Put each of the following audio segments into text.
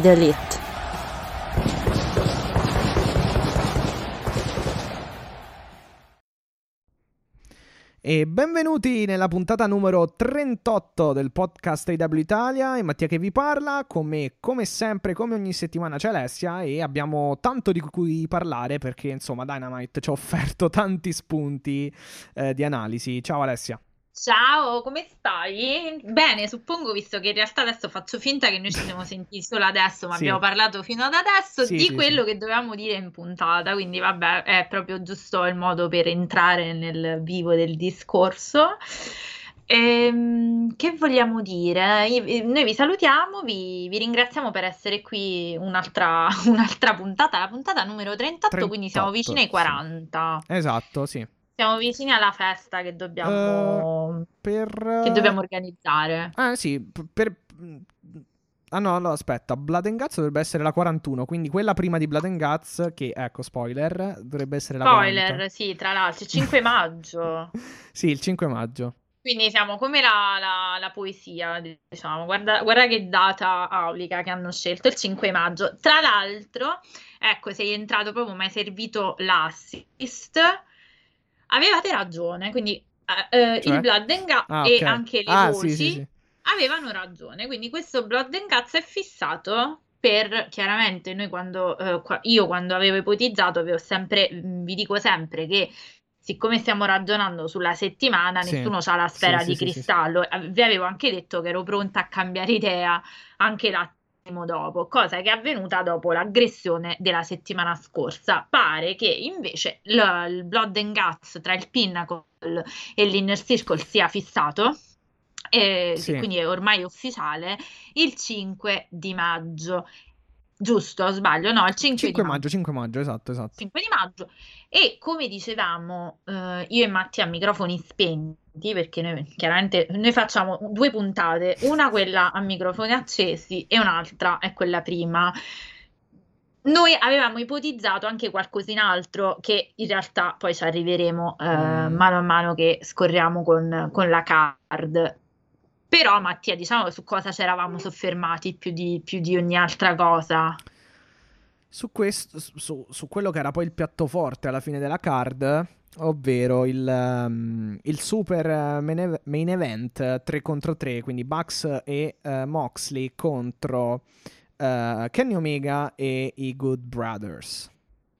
The elite. E benvenuti nella puntata numero 38 del podcast AW Italia. È Mattia che vi parla. Con me, come sempre, come ogni settimana, c'è Alessia. E abbiamo tanto di cui parlare perché, insomma, Dynamite ci ha offerto tanti spunti eh, di analisi. Ciao Alessia. Ciao, come stai? Bene, suppongo, visto che in realtà adesso faccio finta che noi ci siamo sentiti solo adesso, ma Sì. abbiamo parlato fino ad adesso Sì, di sì, quello sì. che dovevamo dire in puntata, quindi vabbè, è proprio giusto il modo per entrare nel vivo del discorso. Ehm, che vogliamo dire? Io- Noi vi salutiamo, vi, vi ringraziamo per essere qui un'altra un'altra puntata, la puntata numero 38, quindi siamo 38, vicini ai sì. 40. Esatto, sì. Siamo vicini alla festa che dobbiamo, Per. che dobbiamo organizzare. Ah, sì. Per. Ah no, no, aspetta, Blood and Guts dovrebbe essere la 41, quindi quella prima di Blood and Guts, che ecco, spoiler, dovrebbe essere la 40. Spoiler, sì, tra l'altro, il 5 maggio. Sì, il 5 maggio. Quindi siamo come la, la- la poesia, diciamo. Guarda, guarda che data aulica che hanno scelto, il 5 maggio. Tra l'altro, ecco, sei entrato proprio, mi hai servito l'assist. Avevate ragione, quindi eh, eh, Cioè? il Blood and Guts Ah, e ok. anche le Ah, voci sì, sì, sì. avevano ragione. Quindi questo Blood and Guts è fissato per, chiaramente, noi quando, eh, qua- io quando avevo ipotizzato, avevo sempre, mh, vi dico sempre che siccome stiamo ragionando sulla settimana, Sì. nessuno ha la sfera Sì, di sì, cristallo. Eh, Vi avevo anche detto che ero pronta a cambiare idea anche l'attimo dopo, cosa che è avvenuta dopo l'aggressione della settimana scorsa. Pare che invece l- il Blood and Guts tra il Pinnacle e l'Inner Circle sia fissato. E Sì. quindi è ormai ufficiale il 5 di maggio, giusto? Sbaglio? No, il 5, 5 di maggio, 5 maggio, esatto, esatto. 5 di maggio e come dicevamo eh, io e Mattia a microfoni spenti perché noi chiaramente noi facciamo due puntate una quella a microfoni accesi e un'altra è quella prima. Noi avevamo ipotizzato anche qualcos'in altro che in realtà poi ci arriveremo eh, Mm. mano a mano che scorriamo con, con la card. Però Mattia diciamo su cosa ci eravamo soffermati più di, più di ogni altra cosa. Su, questo, su, su quello che era poi il piatto forte alla fine della card, ovvero il, ehm, il super eh, main, ev- main event eh, 3 contro 3, quindi Bucks e eh, Moxley contro eh, Kenny Omega e i Good Brothers.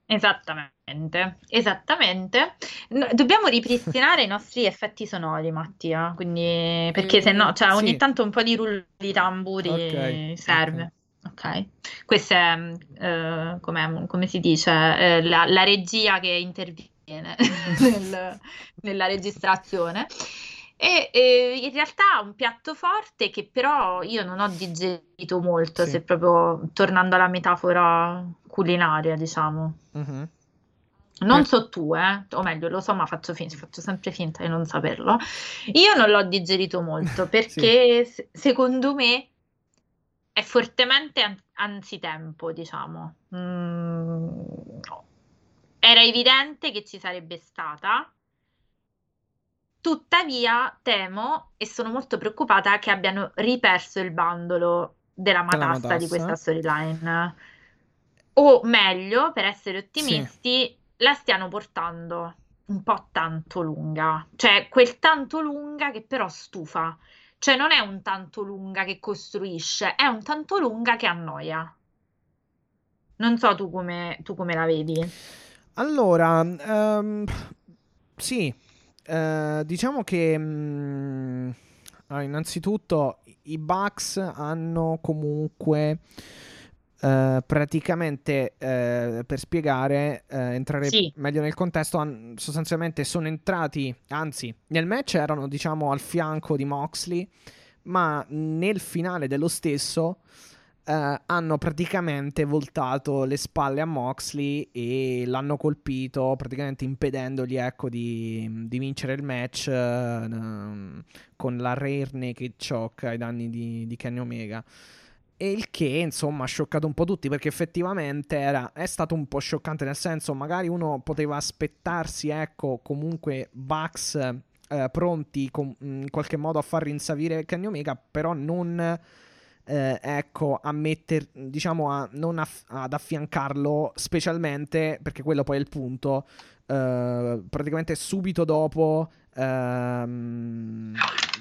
Esattamente, esattamente. No, dobbiamo ripristinare i nostri effetti sonori, Mattia, quindi perché Eh, se no, cioè ogni sì. tanto un po' di rullo di tamburi Ok, serve. Ok, questa è, eh, com'è- come si dice, eh, la, la regia che interviene nel- nella registrazione. E eh, in realtà un piatto forte che però io non ho digerito molto, Sì. se proprio tornando alla metafora culinaria, diciamo. Mhm. Non Eh. so tu, eh, o meglio, lo so, ma faccio, fin- faccio sempre finta di non saperlo. Io non l'ho digerito molto perché se- secondo me è fortemente an- anzitempo, diciamo. Mm, Era evidente che ci sarebbe stata. Tuttavia, temo e sono molto preoccupata che abbiano riperso il bandolo della Della matassa di questa storyline. O meglio, per essere ottimisti, la stiano portando un po' tanto lunga. Cioè, quel tanto lunga che però stufa. Cioè, non è un tanto lunga che costruisce, è un tanto lunga che annoia. Non so tu come, tu come la vedi. Allora, ehm, sì, eh, diciamo che allora, innanzitutto i Bucks hanno comunque Uh, praticamente uh, per spiegare, uh, entrare sì. meglio nel contesto, han, sostanzialmente sono entrati, anzi, nel match erano diciamo al fianco di Moxley, ma nel finale dello stesso hanno praticamente voltato le spalle a Moxley e l'hanno colpito, praticamente impedendogli ecco, di, di vincere il match con la Rare Naked Choke ai danni di, di Kenny Omega. E il che, insomma, ha scioccato un po' tutti perché effettivamente era, è stato un po' scioccante, nel senso, magari uno poteva aspettarsi, ecco, comunque Bucks eh, pronti com- in qualche modo a far rinsavire Kenny Omega, però non, eh, ecco, a metter, diciamo, a, non aff- ad affiancarlo, specialmente, perché quello poi è il punto, eh, praticamente subito dopo ehm,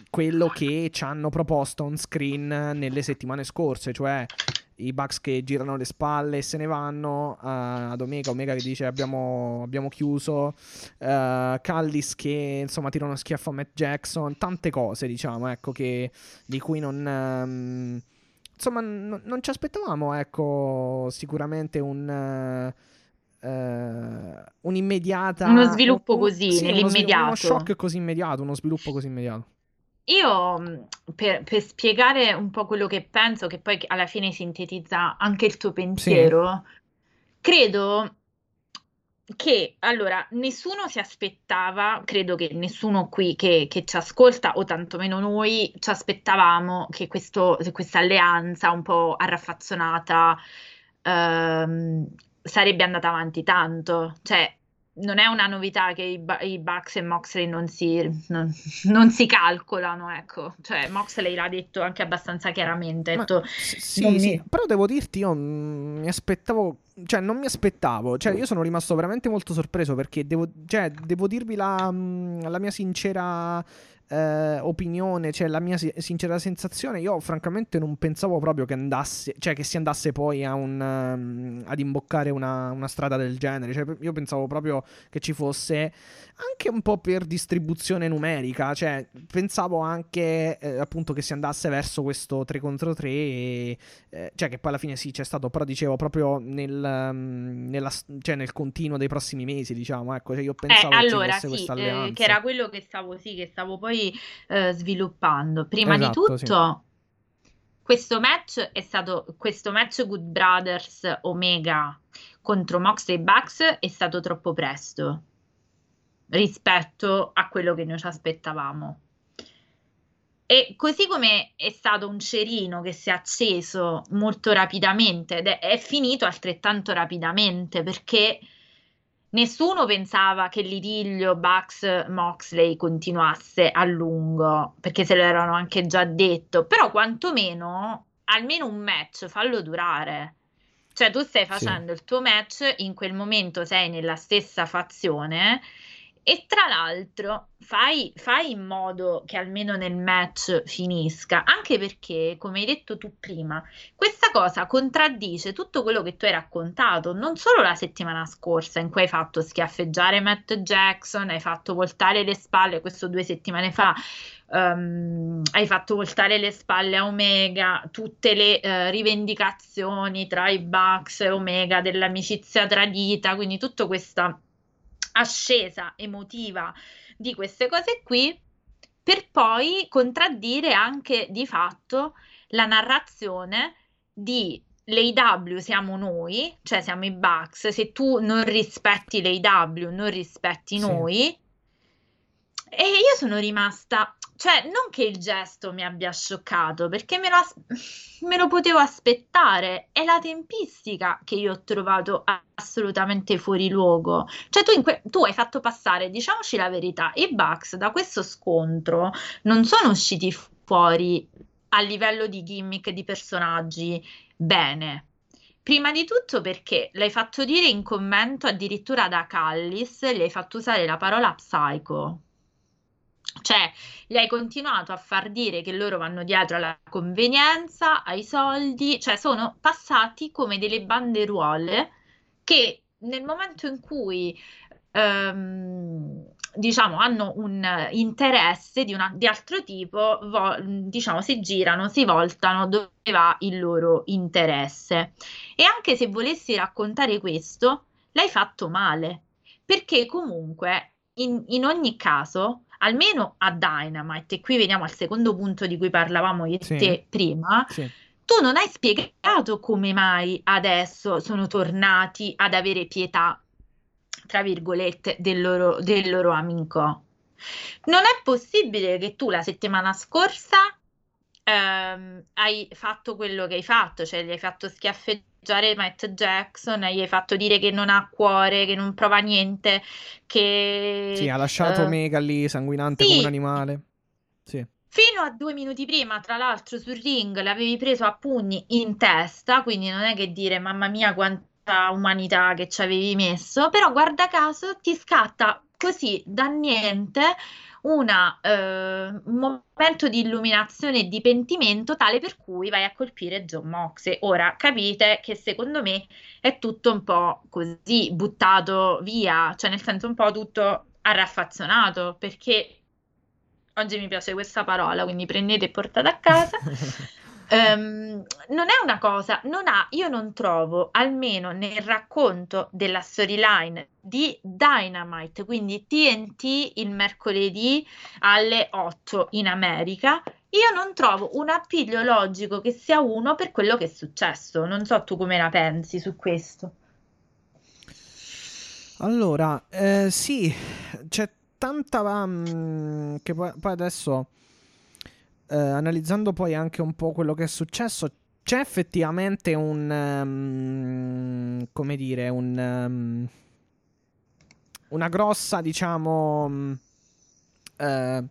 quello che ci hanno proposto on screen nelle settimane scorse, cioè i Bucks che girano le spalle e se ne vanno uh, ad Omega, Omega che dice abbiamo, abbiamo chiuso, uh, Callis che insomma tira uno schiaffo a Matt Jackson, tante cose diciamo ecco che, di cui non... Um, insomma n- non ci aspettavamo ecco sicuramente un... Uh, un'immediata uno sviluppo un, così sì, nell'immediato uno, uno shock così immediato uno sviluppo così immediato io per, per, spiegare un po' quello che penso che poi alla fine sintetizza anche il tuo pensiero sì. credo che allora nessuno si aspettava credo che nessuno qui che, che ci ascolta o tantomeno noi ci aspettavamo che questa alleanza un po' arraffazzonata ehm, sarebbe andata avanti tanto. Cioè, non è una novità che i, i Bucks e Moxley non si, non, non si, calcolano, ecco. Cioè, Moxley l'ha detto anche abbastanza chiaramente. Detto, sì, mi... sì, però devo dirti, io mi aspettavo, cioè non mi aspettavo, cioè io sono rimasto veramente molto sorpreso perché devo, cioè, devo dirvi la, la mia sincera eh, opinione, cioè la mia sincera sensazione, io francamente non pensavo proprio che andasse, cioè che si andasse poi a un, um, ad imboccare una, una, strada del genere, cioè io pensavo proprio che ci fosse anche un po' per distribuzione numerica, cioè pensavo anche eh, appunto che si andasse verso questo 3 contro 3, e, eh, cioè che poi alla fine sì c'è stato, però dicevo proprio nel, um, nella, cioè nel continuo dei prossimi mesi, diciamo, ecco, cioè io pensavo eh, che allora, ci fosse sì, questa eh, alleanza. che era quello che stavo, sì, che stavo poi eh, sviluppando. Prima esatto, di tutto... Sì. Questo match è stato questo match Good Brothers Omega contro Moxley Bucks è stato troppo presto rispetto a quello che noi ci aspettavamo. E così come è stato un cerino che si è acceso molto rapidamente ed è, è finito altrettanto rapidamente perché nessuno pensava che l'idillio Bucks Moxley continuasse a lungo, perché se l'erano anche già detto, però quantomeno almeno un match fallo durare. Cioè tu stai facendo sì. il tuo match, in quel momento sei nella stessa fazione e tra l'altro fai, fai, in modo che almeno nel match finisca, anche perché, come hai detto tu prima, questa cosa contraddice tutto quello che tu hai raccontato, non solo la settimana scorsa in cui hai fatto schiaffeggiare Matt Jackson, hai fatto voltare le spalle, questo due settimane fa, um, hai fatto voltare le spalle a Omega, tutte le uh, rivendicazioni tra i Bucks e Omega dell'amicizia tradita, quindi tutta questa ascesa emotiva di queste cose qui, per poi contraddire anche di fatto la narrazione di l'AW siamo noi, cioè siamo i Bucks, se tu non rispetti l'AW, non rispetti sì. noi. E io sono rimasta cioè, non che il gesto mi abbia scioccato, perché me lo, me lo potevo aspettare, è la tempistica che io ho trovato assolutamente fuori luogo. Cioè, tu, que- tu, hai fatto passare, diciamoci la verità, i Bucks da questo scontro non sono usciti fuori a livello di gimmick di personaggi bene. Prima di tutto perché l'hai fatto dire in commento addirittura da Callis, gli hai fatto usare la parola psycho cioè, gli hai continuato a far dire che loro vanno dietro alla convenienza, ai soldi, cioè sono passati come delle banderuole che nel momento in cui ehm, diciamo, hanno un interesse di, una, di altro tipo, vo, diciamo, si girano, si voltano dove va il loro interesse. E anche se volessi raccontare questo, l'hai fatto male, perché comunque in, in ogni caso, almeno a Dynamite, e qui veniamo al secondo punto di cui parlavamo io e Sì. te prima, Sì. tu non hai spiegato come mai adesso sono tornati ad avere pietà, tra virgolette, del loro, del loro amico. Non è possibile che tu la settimana scorsa ehm, hai fatto quello che hai fatto, cioè gli hai fatto schiaffeggiare Matt Jackson, gli hai fatto dire che non ha cuore, che non prova niente, che... Sì, ha lasciato eh, Omega lì sanguinante sì. come un animale. Sì. Fino a due minuti prima, tra l'altro, sul ring l'avevi preso a pugni in testa, quindi non è che dire mamma mia quanta umanità che ci avevi messo, però guarda caso ti scatta così da niente una, eh, un momento di illuminazione e di pentimento tale per cui vai a colpire John Moxley. Ora capite che secondo me è tutto un po' così buttato via, cioè nel senso un po' tutto arraffazzonato, perché oggi mi piace questa parola, quindi prendete e portate a casa. Ehm, non è una cosa, non ha, io non trovo, almeno nel racconto della storyline di Dynamite, quindi TNT il mercoledì alle 8 in America, io non trovo un appiglio logico che sia uno per quello che è successo. Non so tu come la pensi su questo. Allora, eh, sì, c'è tanta... mm, che poi, poi adesso, eh, analizzando poi anche un po' quello che è successo, c'è effettivamente un... ehm, come dire, un... ehm, una grossa, diciamo... eh,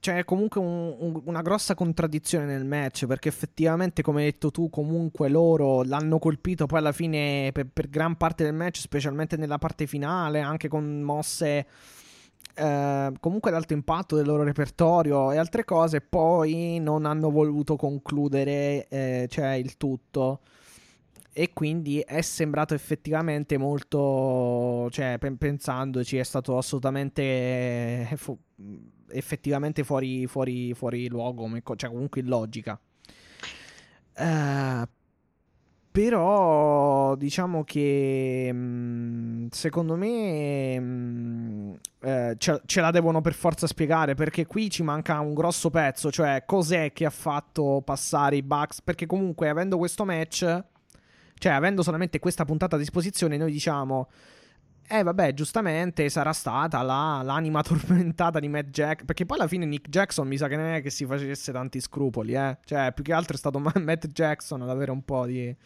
c'è comunque un- un- una grossa contraddizione nel match perché effettivamente come hai detto tu comunque loro l'hanno colpito poi alla fine per, per gran parte del match specialmente nella parte finale anche con mosse eh, comunque ad alto impatto del loro repertorio e altre cose poi non hanno voluto concludere eh, cioè il tutto e quindi è sembrato effettivamente molto, cioè pen- pensandoci è stato assolutamente eh, fu- effettivamente fuori, fuori, fuori luogo, cioè comunque illogica. Eh, però diciamo che mh, secondo me mh, eh, ce, ce la devono per forza spiegare perché qui ci manca un grosso pezzo, cioè cos'è che ha fatto passare i Bucks, perché comunque avendo questo match cioè, avendo solamente questa puntata a disposizione, noi diciamo. Eh, vabbè, giustamente sarà stata la- l'anima tormentata di Matt Jack. Perché poi alla fine Nick Jackson mi sa che non è che si facesse tanti scrupoli, eh. Cioè, più che altro è stato Ma- Matt Jackson ad avere un po' di.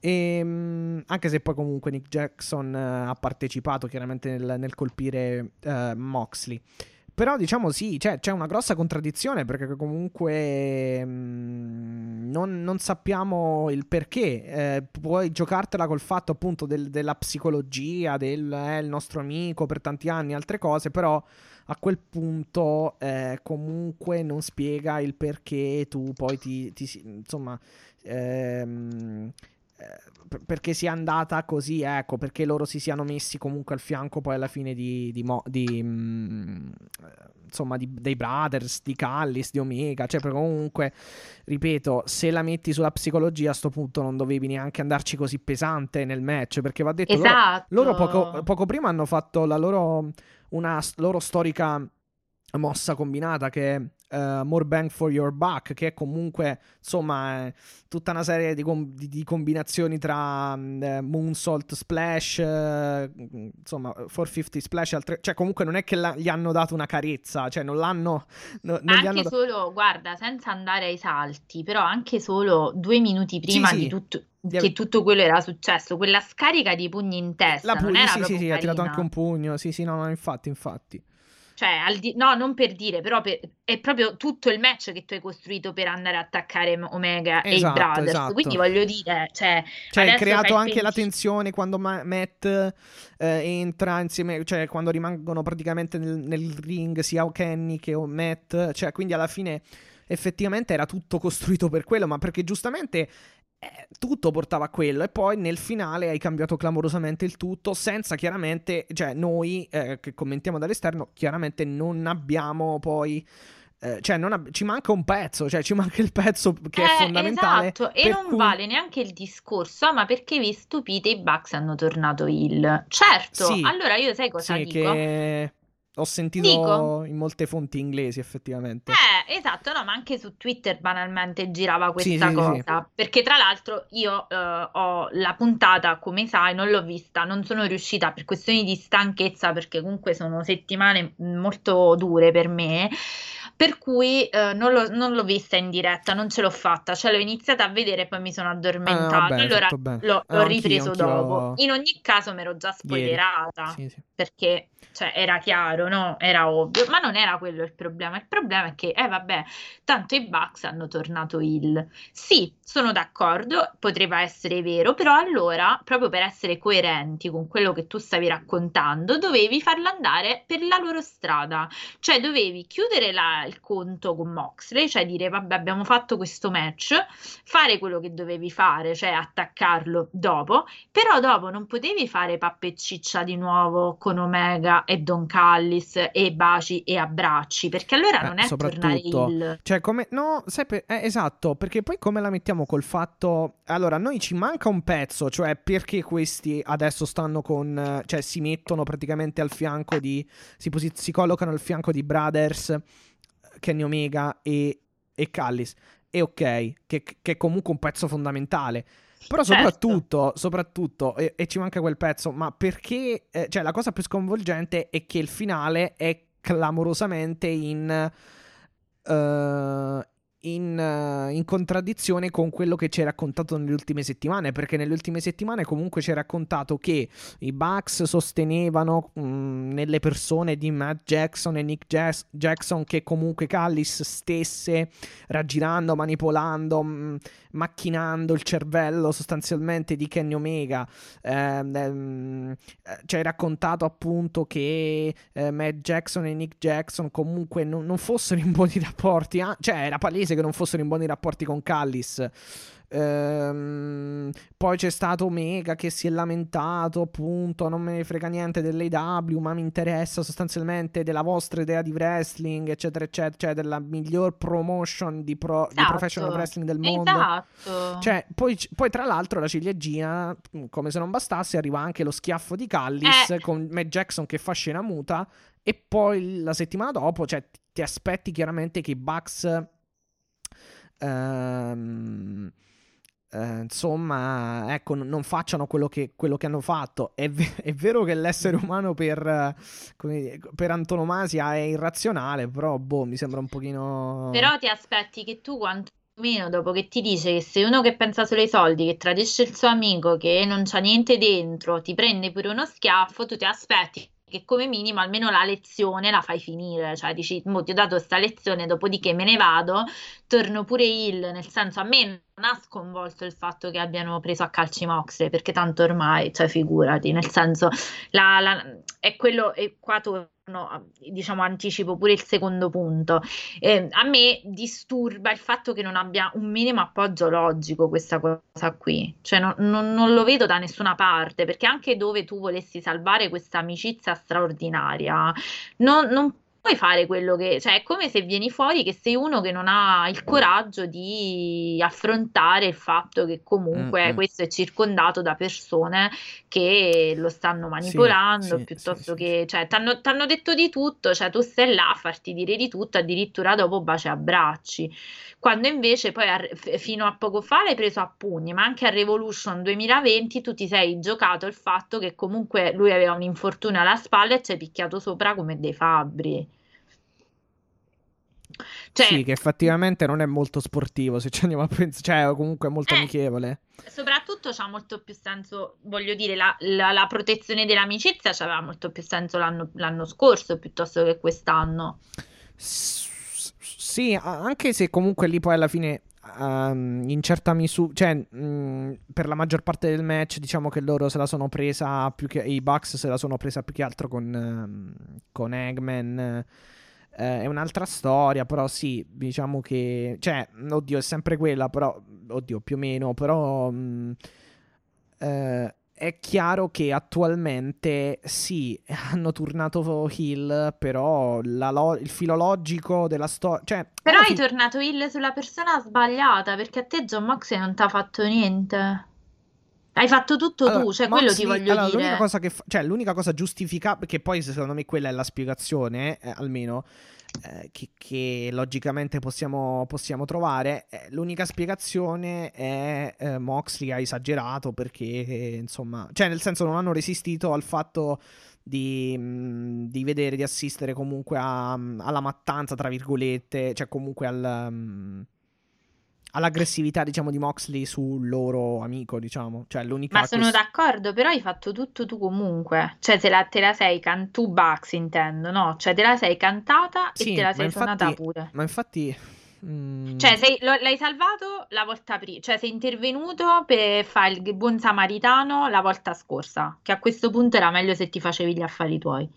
Ehm, anche se poi comunque Nick Jackson eh, ha partecipato chiaramente nel, nel colpire eh, Moxley. Però diciamo sì, cioè, c'è una grossa contraddizione perché comunque mh, non, non sappiamo il perché. Eh, puoi giocartela col fatto appunto del- della psicologia, del il nostro amico per tanti anni, altre cose, però a quel punto eh, comunque non spiega il perché tu poi ti, ti insomma... ehm, eh, perché sia andata così, ecco, perché loro si siano messi comunque al fianco poi alla fine di, di Mo- di, mm, eh, insomma, di- dei Brothers, di Callis, di Omega, cioè perché comunque, ripeto, se la metti sulla psicologia a sto punto non dovevi neanche andarci così pesante nel match, perché va detto, loro- Esatto. loro poco, poco prima hanno fatto la loro, una loro storica mossa combinata che eh, More Bang for Your Buck, che è comunque insomma è tutta una serie di, com- di- di combinazioni tra eh, Moonsault Splash, eh, insomma 450 Splash, altre- cioè comunque non è che la- gli hanno dato una carezza, cioè non l'hanno... no- non hanno Anche da- solo, guarda, senza andare ai salti, però anche solo due minuti prima sì. di tutto, che tutto quello era successo, quella scarica di pugni in testa La pugni, sì, sì, sì, ha tirato anche un pugno, sì, sì, no, no, infatti, infatti. Cioè, di- no, non per dire, però per- è proprio tutto il match che tu hai costruito per andare a attaccare Omega e i Esatto, Brothers. esatto. Quindi voglio dire, cioè, Cioè, hai creato anche la pensiero- tensione quando Ma- Matt eh, entra insieme, cioè quando rimangono praticamente nel, nel ring sia Kenny che Matt, cioè quindi alla fine effettivamente era tutto costruito per quello, ma perché giustamente eh, tutto portava a quello e poi nel finale hai cambiato clamorosamente il tutto senza chiaramente, cioè noi eh, che commentiamo dall'esterno, chiaramente non abbiamo poi... Eh, cioè, ab- ci manca un pezzo, cioè ci manca il pezzo che è Eh, fondamentale. esatto, e non cui- vale neanche il discorso, "Ah, ma perché vi stupite i Bucks hanno tornato il. Certo, Sì, allora io sai cosa sì, dico? che ho sentito Dico. in molte fonti inglesi, effettivamente. Eh, esatto, no, ma anche su Twitter banalmente girava Sì, questa sì, sì, sì. cosa, perché tra l'altro io eh, ho la puntata, come sai, non l'ho vista, non sono riuscita per questioni di stanchezza, perché comunque sono settimane molto dure per me, per cui eh, non l'ho, non l'ho vista in diretta, non ce l'ho fatta, cioè l'ho iniziata a vedere e poi mi sono Ah, addormentata, vabbè, hai allora bene. l'ho, Ah, l'ho anch'io, ripreso anch'io dopo. In ogni caso mi ero già spoilerata Sì, sì. perché cioè, era chiaro, no? Era ovvio, ma non era quello il problema. Il problema è che, eh vabbè, tanto i Bucks hanno tornato il. Sì, sono d'accordo, potrebbe essere vero, però allora, proprio per essere coerenti con quello che tu stavi raccontando, dovevi farlo andare per la loro strada. Cioè, dovevi chiudere la- il conto con Moxley, cioè dire, vabbè, abbiamo fatto questo match, fare quello che dovevi fare, cioè attaccarlo dopo, però dopo non potevi fare pappa e ciccia di nuovo con Omega e Don Callis e baci e abbracci, perché allora Eh, non è tornare soprattutto. il... Cioè, come. No, sai, per- eh, esatto, perché poi come la mettiamo col fatto. Allora, noi ci manca un pezzo, cioè perché questi adesso stanno con. Cioè, si mettono praticamente al fianco di. Si, posi- si collocano al fianco di Brothers, Kenny Omega e, e Callis. E ok, che, che è comunque un pezzo fondamentale. Però Certo. soprattutto, soprattutto, e, e ci manca quel pezzo, ma perché, eh, cioè la cosa più sconvolgente è che il finale è clamorosamente in, eh, in, eh, in contraddizione con quello che ci hai raccontato nelle ultime settimane, perché nelle ultime settimane comunque ci hai raccontato che i Bucks sostenevano mh, nelle persone di Matt Jackson e Nick Jas- Jackson che comunque Callis stesse raggirando, manipolando, mh, macchinando il cervello sostanzialmente di Kenny Omega. Ehm, ehm, eh, ci hai raccontato appunto che eh, Matt Jackson e Nick Jackson comunque non, non fossero in buoni rapporti, ah, cioè era palese che non fossero in buoni rapporti con Callis. Ehm, poi c'è stato Omega che si è lamentato, appunto, non me ne frega niente dell'AW, ma mi interessa sostanzialmente della vostra idea di wrestling, eccetera, eccetera, cioè della miglior promotion di, pro- di Esatto, professional wrestling del mondo. Esatto. Cioè, poi, poi tra l'altro la ciliegina, come se non bastasse, arriva anche lo schiaffo di Callis Eh. con Matt Jackson che fa scena muta e poi la settimana dopo, cioè, ti- ti aspetti chiaramente che i Bucks ehm, eh, insomma, ecco, non facciano quello che, quello che hanno fatto. È, ve- è vero che l'essere umano per, dire, per antonomasia è irrazionale, però boh, mi sembra un pochino... Però ti aspetti che tu quantomeno dopo che ti dice che sei uno che pensa solo ai soldi, che tradisce il suo amico, che non c'ha niente dentro, ti prende pure uno schiaffo, tu ti aspetti che come minimo almeno la lezione la fai finire, cioè dici, mo ti ho dato sta lezione, dopodiché me ne vado, torno pure il, nel senso a me non ha sconvolto il fatto che abbiano preso a calci Moxley, perché tanto ormai, cioè figurati, nel senso la- la- è quello, e qua torno, a- diciamo, anticipo pure il secondo punto. Eh, a me disturba il fatto che non abbia un minimo appoggio logico questa cosa qui, cioè non, non- non lo vedo da nessuna parte, perché anche dove tu volessi salvare questa amicizia straordinaria, non, non fare quello che, cioè è come se vieni fuori che sei uno che non ha il coraggio di affrontare il fatto che comunque Mm, mm. questo è circondato da persone che lo stanno manipolando sì, piuttosto sì, che, cioè, t'hanno t'hanno detto di tutto, cioè tu stai là a farti dire di tutto, addirittura dopo baci e abbracci. Quando invece poi a- fino a poco fa l'hai preso a pugni, ma anche a Revolution 2020 tu ti sei giocato il fatto che comunque lui aveva un infortunio alla spalla e ci hai picchiato sopra come dei fabbri. Cioè, Sì, che effettivamente non è molto sportivo, se ci andiamo a pensare, cioè comunque è molto Eh. amichevole. Soprattutto c'ha molto più senso, voglio dire, la, la- la protezione dell'amicizia c'aveva molto più senso l'anno l'anno scorso piuttosto che quest'anno. S- Sì, anche se comunque lì poi alla fine, ehm, in certa misura, cioè mh, per la maggior parte del match, diciamo che loro se la sono presa più che i Bucks se la sono presa più che altro con, ehm, con Eggman. Eh, è un'altra storia, però sì, diciamo che, cioè, oddio, è sempre quella, però, oddio, più o meno, però... Mh, eh, è chiaro che attualmente sì, hanno tornato Hill, però lo- il filologico della storia... Cioè, Però hai fi- tornato Hill sulla persona sbagliata, perché a te John Moxley non ti ha fatto niente. Hai fatto tutto allora, tu, cioè quello ti voglio allora, dire. L'unica cosa che fa- cioè, l'unica cosa giustificabile, che poi secondo me quella è la spiegazione, eh, almeno, eh, che, che logicamente possiamo, possiamo trovare, eh, l'unica spiegazione è eh, Moxley ha esagerato perché, insomma, cioè nel senso non hanno resistito al fatto di, di vedere, di assistere comunque a- alla mattanza, tra virgolette, cioè comunque al... all'aggressività, diciamo, di Moxley sul loro amico, diciamo. Cioè, l'unica Ma sono quest- d'accordo, però hai fatto tutto tu comunque. Cioè, te la, te la sei can- tu Bucks intendo, no? Cioè, te la sei cantata Sì, e te la sei suonata pure. Ma infatti... mm, Cioè, sei- lo- l'hai salvato la volta prima, cioè sei intervenuto per fare il buon samaritano la volta scorsa, che a questo punto era meglio se ti facevi gli affari tuoi.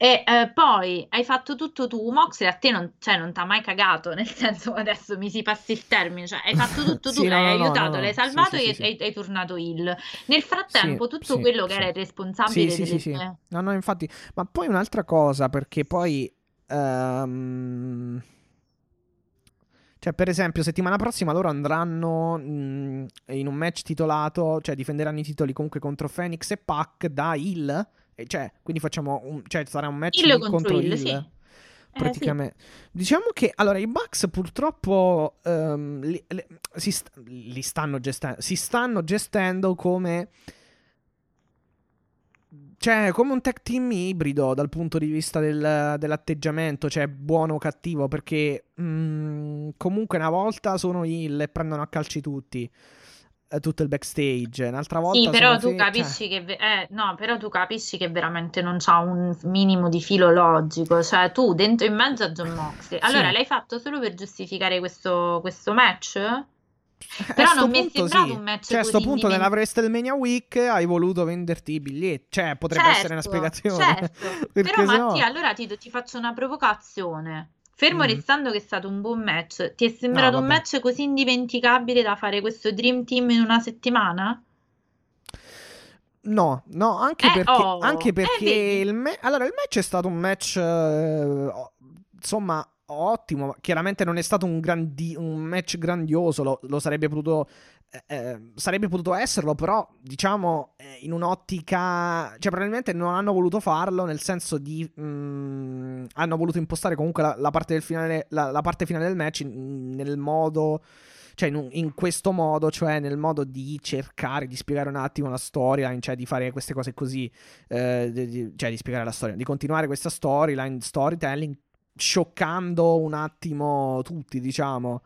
E eh, poi hai fatto tutto tu, Moxley a te non, cioè, non ti ha mai cagato, nel senso adesso mi si passi il termine, cioè hai fatto tutto tu, Sì, l'hai no, aiutato, no, no. l'hai salvato sì, e sì, hai, hai tornato il. Nel frattempo tutto quello che era il responsabile Sì, delle sì, sì. No, no, infatti... Ma poi un'altra cosa, perché poi... ehm, Cioè, per esempio, settimana prossima loro andranno mm, in un match titolato, cioè difenderanno i titoli comunque contro Phoenix e Pac da Hill. Cioè, quindi facciamo un... Cioè, sarà un match Hill di- contro Hill, Hill. sì. Eh, sì. praticamente. Diciamo che allora i Bucks purtroppo ehm, li, li- si, st- li stanno gestendo, si stanno gestendo come cioè come un tech team ibrido dal punto di vista del- dell'atteggiamento, cioè buono o cattivo, perché mm, comunque una volta sono Hill e prendono a calci tutti. Eh, Tutto il backstage, un'altra volta Sì, però tu cioè, capisci che, eh, no, però tu capisci che veramente non c'ha un minimo di filo logico, cioè tu dentro in mezzo a John Moxley. Allora, Sì. l'hai fatto solo per giustificare questo, questo match? A Però non mi è sembrato sì. un match Cioè, a sto così punto nella WrestleMania Week hai voluto venderti i biglietti. Cioè, potrebbe essere una Certo, spiegazione. certo. Però Mattia, allora ti, ti faccio una provocazione. Fermo Mm. restando che è stato un buon match, ti è sembrato un vabbè. match così indimenticabile da fare questo Dream Team in una settimana? No, no, anche Eh, perché, oh, anche eh, perché vedi. il, me- allora, il match è stato un match, eh, insomma, ottimo. ma Chiaramente non è stato un, grandi- un match grandioso, lo, lo sarebbe potuto, eh, eh, sarebbe potuto esserlo, però, diciamo, eh, in un'ottica, cioè, probabilmente non hanno voluto farlo, nel senso di, mm, hanno voluto impostare comunque la, la parte finale, la, la parte finale del match in- nel modo cioè in, in questo modo, cioè nel modo di cercare di spiegare un attimo la storyline, cioè di fare queste cose così, eh, di- cioè di spiegare la storia, di continuare questa storyline, storytelling, scioccando un attimo tutti, diciamo.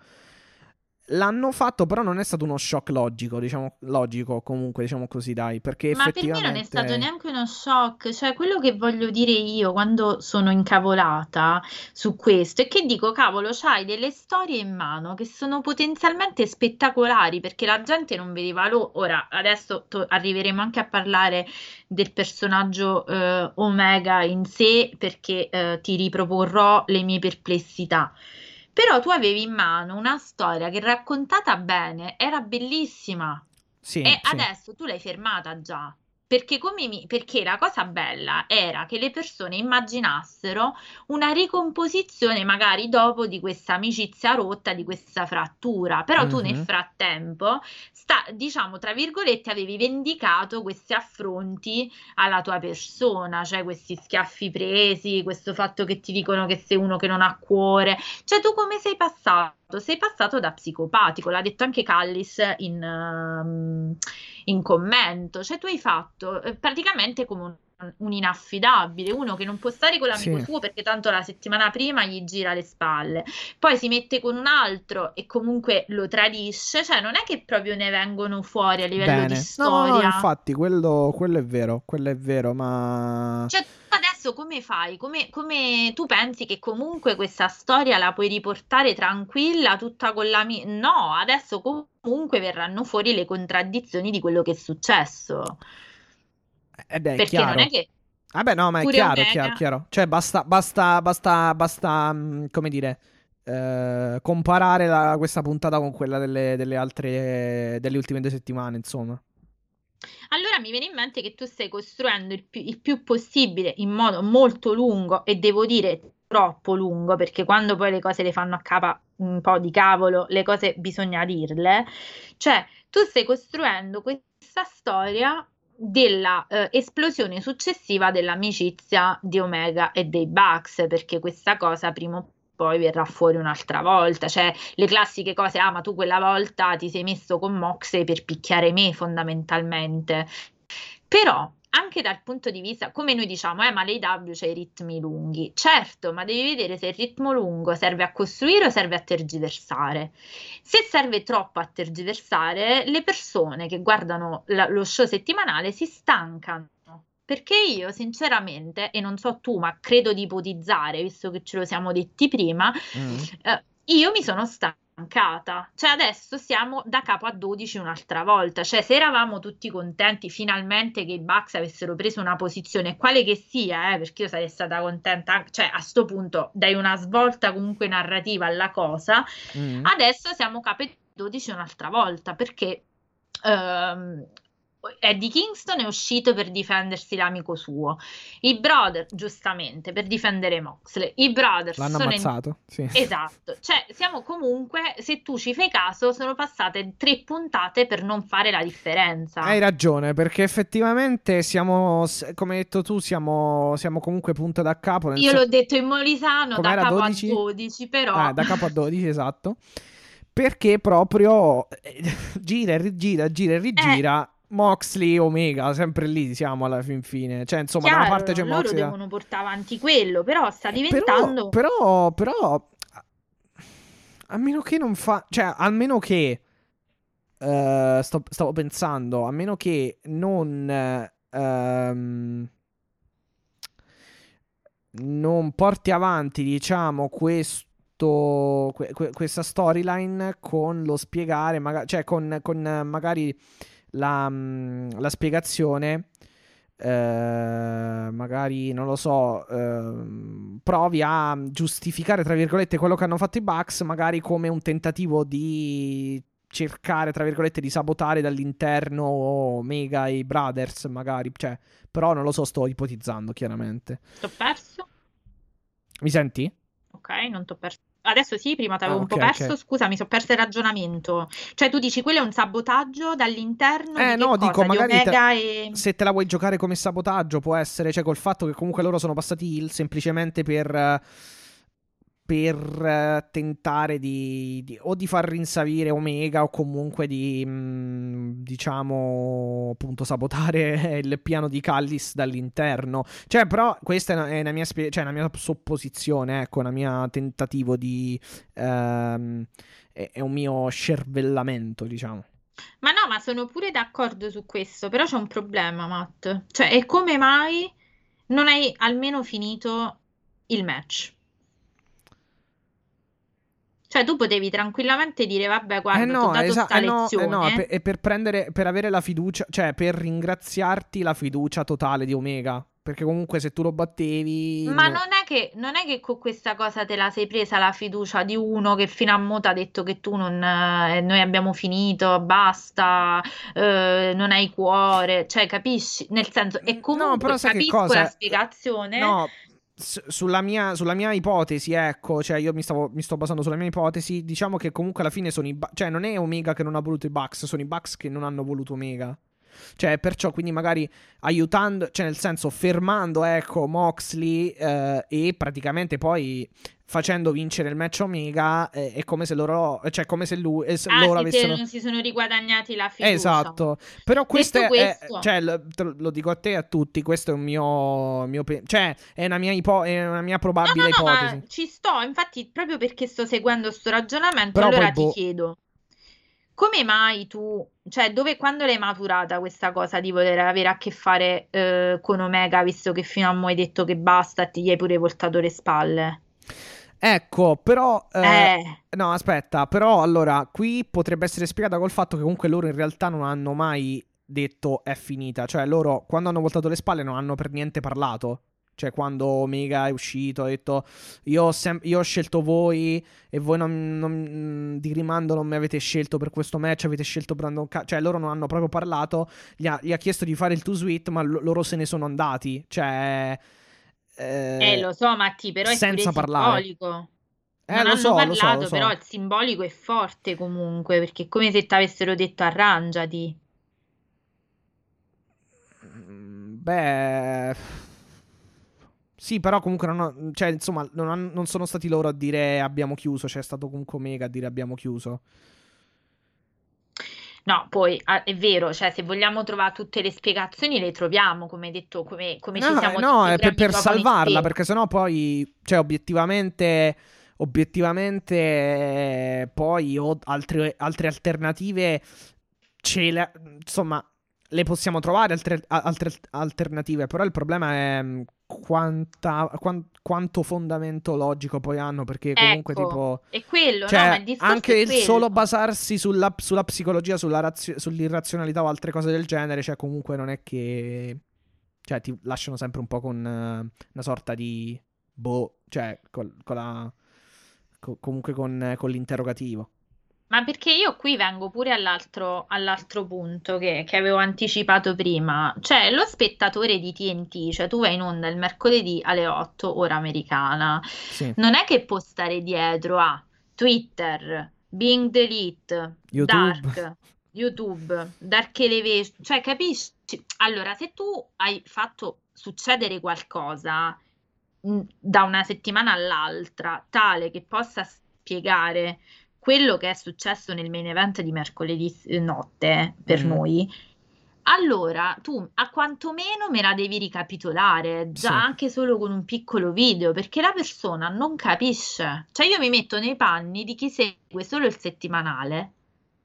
L'hanno fatto, però non è stato uno shock logico, diciamo, logico comunque, diciamo così, dai, perché Ma per me non è effettivamente... stato neanche uno shock, cioè quello che voglio dire io quando sono incavolata su questo è che dico, cavolo, c'hai delle storie in mano che sono potenzialmente spettacolari perché la gente non vedeva l'ora. Ora, adesso to- arriveremo anche a parlare del personaggio eh, Omega in sé perché eh, ti riproporrò le mie perplessità. Però tu avevi in mano una storia che raccontata bene era bellissima. Sì, E sì. adesso tu l'hai fermata già. Perché, come mi- perché la cosa bella era che le persone immaginassero una ricomposizione magari dopo di questa amicizia rotta, di questa frattura. Però tu nel Mhm. frattempo, sta, diciamo, tra virgolette, avevi vendicato questi affronti alla tua persona, cioè questi schiaffi presi, questo fatto che ti dicono che sei uno che non ha cuore. Cioè tu come sei passato? Sei passato da psicopatico, l'ha detto anche Callis in, ehm, in commento. Cioè tu hai fatto eh, praticamente come un, un inaffidabile, uno che non può stare con l'amico Sì. suo perché tanto la settimana prima gli gira le spalle, poi si mette con un altro e comunque lo tradisce. Cioè non è che proprio ne vengono fuori a livello di Bene. No, no, no, storia. infatti, quello, quello è vero, quello è vero, ma... Cioè, adesso come fai? Come, come tu pensi che comunque questa storia la puoi riportare tranquilla, tutta con la mia... No, adesso comunque verranno fuori le contraddizioni di quello che è successo. Ed è Perché chiaro. non è che... Vabbè, no, ma è chiaro, è Omega. chiaro, chiaro. Cioè, basta, basta, basta, basta, mh, come dire, eh, comparare la- questa puntata con quella delle, delle altre, delle ultime due settimane, insomma. Allora mi viene in mente che tu stai costruendo il più, il più possibile in modo molto lungo e devo dire troppo lungo perché quando poi le cose le fanno a capa un po' di cavolo, le cose bisogna dirle. Cioè, tu stai costruendo questa storia della eh, esplosione successiva dell'amicizia di Omega e dei Bucks perché questa cosa prima o poi verrà fuori un'altra volta, cioè le classiche cose, ah ma tu quella volta ti sei messo con Moxley per picchiare me fondamentalmente, però anche dal punto di vista, come noi diciamo, eh ma l'AW c'ha i ritmi lunghi, certo, ma devi vedere se il ritmo lungo serve a costruire o serve a tergiversare. Se serve troppo a tergiversare, le persone che guardano la- lo show settimanale si stancano. Perché io, sinceramente, e non so tu, ma credo di ipotizzare, visto che ce lo siamo detti prima, Mm. eh, io mi sono stancata. Cioè, adesso siamo da capo a 12 un'altra volta. Cioè, se eravamo tutti contenti finalmente che i Bucks avessero preso una posizione, quale che sia, eh, perché io sarei stata contenta, anche- cioè, a sto punto dai una svolta comunque narrativa alla cosa. Mm. Adesso siamo capo a 12 un'altra volta perché ehm, Eddie Kingston è uscito per difendersi l'amico suo, i brother, giustamente, per difendere Moxley. I brothers L'hanno sono in- ammazzato, sì. Esatto, cioè siamo comunque, se tu ci fai caso, sono passate tre puntate per non fare la differenza. Hai ragione, perché effettivamente siamo, come hai detto tu, siamo, siamo comunque punto da capo. Io sen- l'ho detto in molisano da Com'era, capo 12? a 12, però Ah, da capo a 12, esatto. Perché proprio eh, gira e rigira, gira e rigira. Moxley, Omega, sempre lì siamo alla fin fine. Cioè, insomma, da una chiaro, parte c'è loro Moxley. da- devono portare avanti quello, però sta Eh, diventando... Però, però, però, a meno che non fa, cioè, a meno che, eh, sto- stavo pensando, a meno che non, eh, ehm, non porti avanti, diciamo, questo, que- que- questa storyline con lo spiegare, maga- cioè, con, con, magari la, mm, la spiegazione eh, magari non lo so, ehm, provi a giustificare tra virgolette quello che hanno fatto i Bucks, magari come un tentativo di cercare tra virgolette di sabotare dall'interno Omega e i Brothers, magari, cioè, però non lo so, sto ipotizzando chiaramente. T'ho perso? Mi senti? Ok, non t'ho perso. Adesso sì, prima t'avevo Ah, un po' ok, perso. ok. Scusa, mi sono perso il ragionamento. Cioè, tu dici quello è un sabotaggio dall'interno Eh, no, cosa? dico, Di magari te- e... Se te la vuoi giocare come sabotaggio, può essere, cioè col fatto che comunque loro sono passati heel semplicemente per, eh, per eh, tentare di, di- o di far rinsavire Omega o comunque di, mh, diciamo, appunto sabotare il piano di Callis dall'interno. Cioè, però questa è una, è una mia, spie- cioè, una mia supposizione, ecco, una mia tentativo di... ehm, è, è un mio scervellamento, diciamo. Ma no, ma sono pure d'accordo su questo, però c'è un problema, Matt. Cioè, e come mai non hai almeno finito il match? Cioè, tu potevi tranquillamente dire, vabbè, guarda, eh no, ho dato esa- sta eh no, eh lezione. no, per, e per prendere, per avere la fiducia, cioè per ringraziarti la fiducia totale di Omega. Perché comunque se tu lo battevi... Ma no- non è che, non è che con questa cosa te la sei presa la fiducia di uno che fino a mo' ti ha detto che tu non, eh, noi abbiamo finito, basta, eh, non hai cuore, cioè capisci? Nel senso, e No, comunque però sai che capisco la spiegazione. No, sulla mia, sulla mia ipotesi, ecco, cioè io mi, stavo, mi sto basando sulla mia ipotesi, diciamo che comunque alla fine sono i... Cioè non è Omega che non ha voluto i Bucks, sono i Bucks che non hanno voluto Omega. Cioè, perciò, quindi magari aiutando, cioè nel senso fermando, ecco, Moxley eh, e praticamente poi facendo vincere il match Omega eh, è come se loro, cioè come se lui, eh, se Ah, loro si, avessero... non si sono riguadagnati la fiducia. Esatto, però questo è, questo- cioè, lo, lo- dico a te e a tutti, questo è un mio, mio cioè, è una mia, ipo- è una mia No, probabile no, no, ma ipotesi. ci sto, infatti, proprio perché sto seguendo sto ragionamento, Però allora ti boh. chiedo, come mai tu, cioè, dove, quando l'hai maturata questa cosa di voler avere a che fare eh, con Omega, visto che fino a mo' hai detto che basta e ti gli hai pure voltato le spalle? Ecco, però, eh, Eh, no, aspetta, però allora, qui potrebbe essere spiegata col fatto che comunque loro in realtà non hanno mai detto è finita. Cioè, loro quando hanno voltato le spalle non hanno per niente parlato. Cioè, quando Omega è uscito, ha detto: Io ho, sem- io ho scelto voi e voi non, non, di rimando non mi avete scelto per questo match. Avete scelto Brandon Ca-. Cioè, loro non hanno proprio parlato. Gli ha, gli ha chiesto di fare il two sweet, ma l- loro se ne sono andati. Cioè, eh, eh lo so, Matti, però è senza parlare. simbolico. Eh, non lo hanno so, parlato, so, lo so. però il simbolico è forte comunque, perché è come se ti avessero detto arrangiati. Mm, Beh, sì, però comunque non, ho- cioè, insomma, non, han- non sono stati loro a dire abbiamo chiuso, c'è stato comunque Omega a dire abbiamo chiuso. No, poi ah, è vero, cioè se vogliamo trovare tutte le spiegazioni le troviamo, come hai detto, come, come ci No, siamo no, è per, per salvarla, perché sennò poi, cioè, obiettivamente, obiettivamente, poi o altre, altre alternative, ce le, insomma, le possiamo trovare, altre, altre alternative, però il problema è mh, quanta, quan- quanto fondamento logico poi hanno, perché comunque Ecco, tipo... è quello, Cioè, no, il anche il solo basarsi sulla, sulla psicologia, sulla razio- sull'irrazionalità o altre cose del genere, cioè comunque non è che... Cioè ti lasciano sempre un po' con eh, una sorta di... Boh, cioè col- con la... co- comunque con, con l'interrogativo. Ma perché io qui vengo pure all'altro all'altro punto che, che avevo anticipato prima, cioè lo spettatore di TNT, cioè tu vai in onda il mercoledì alle 8 ora americana, Sì. non è che può stare dietro a Twitter, Bing Delete, YouTube. Dark, YouTube, Dark Elevation, cioè capisci? Allora, se tu hai fatto succedere qualcosa da una settimana all'altra, tale che possa spiegare quello che è successo nel main event di mercoledì s- notte per Mm. noi, allora tu a quantomeno me la devi ricapitolare, già Sì. anche solo con un piccolo video, perché la persona non capisce. Cioè io mi metto nei panni di chi segue solo il settimanale,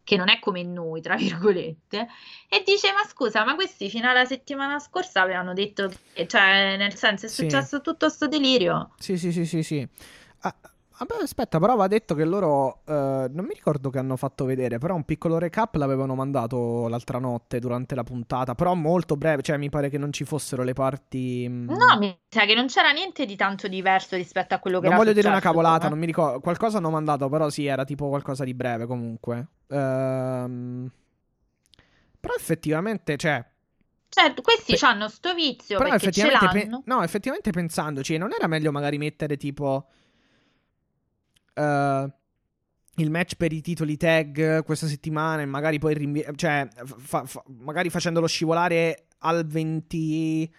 che non è come noi, tra virgolette, e dice: Ma scusa, ma questi fino alla settimana scorsa avevano detto che, cioè, nel senso, è Sì. successo tutto sto delirio. Sì, sì, sì, sì, sì. Ah, vabbè, aspetta, però va detto che loro, eh, non mi ricordo che hanno fatto vedere, però un piccolo recap l'avevano mandato l'altra notte durante la puntata, però molto breve, cioè mi pare che non ci fossero le parti... mm, No, mi sa che non c'era niente di tanto diverso rispetto a quello che non era voglio dire una cavolata, eh. non mi ricordo, qualcosa hanno mandato, però sì, era tipo qualcosa di breve comunque. Ehm, Però effettivamente, cioè... Certo, questi Pe- hanno sto vizio Però perché ce effettivamente, pe- l'hanno. no, effettivamente pensandoci, non era meglio magari mettere tipo eh, il match per i titoli tag questa settimana e magari poi rinvi- cioè fa- fa- magari facendolo scivolare al 20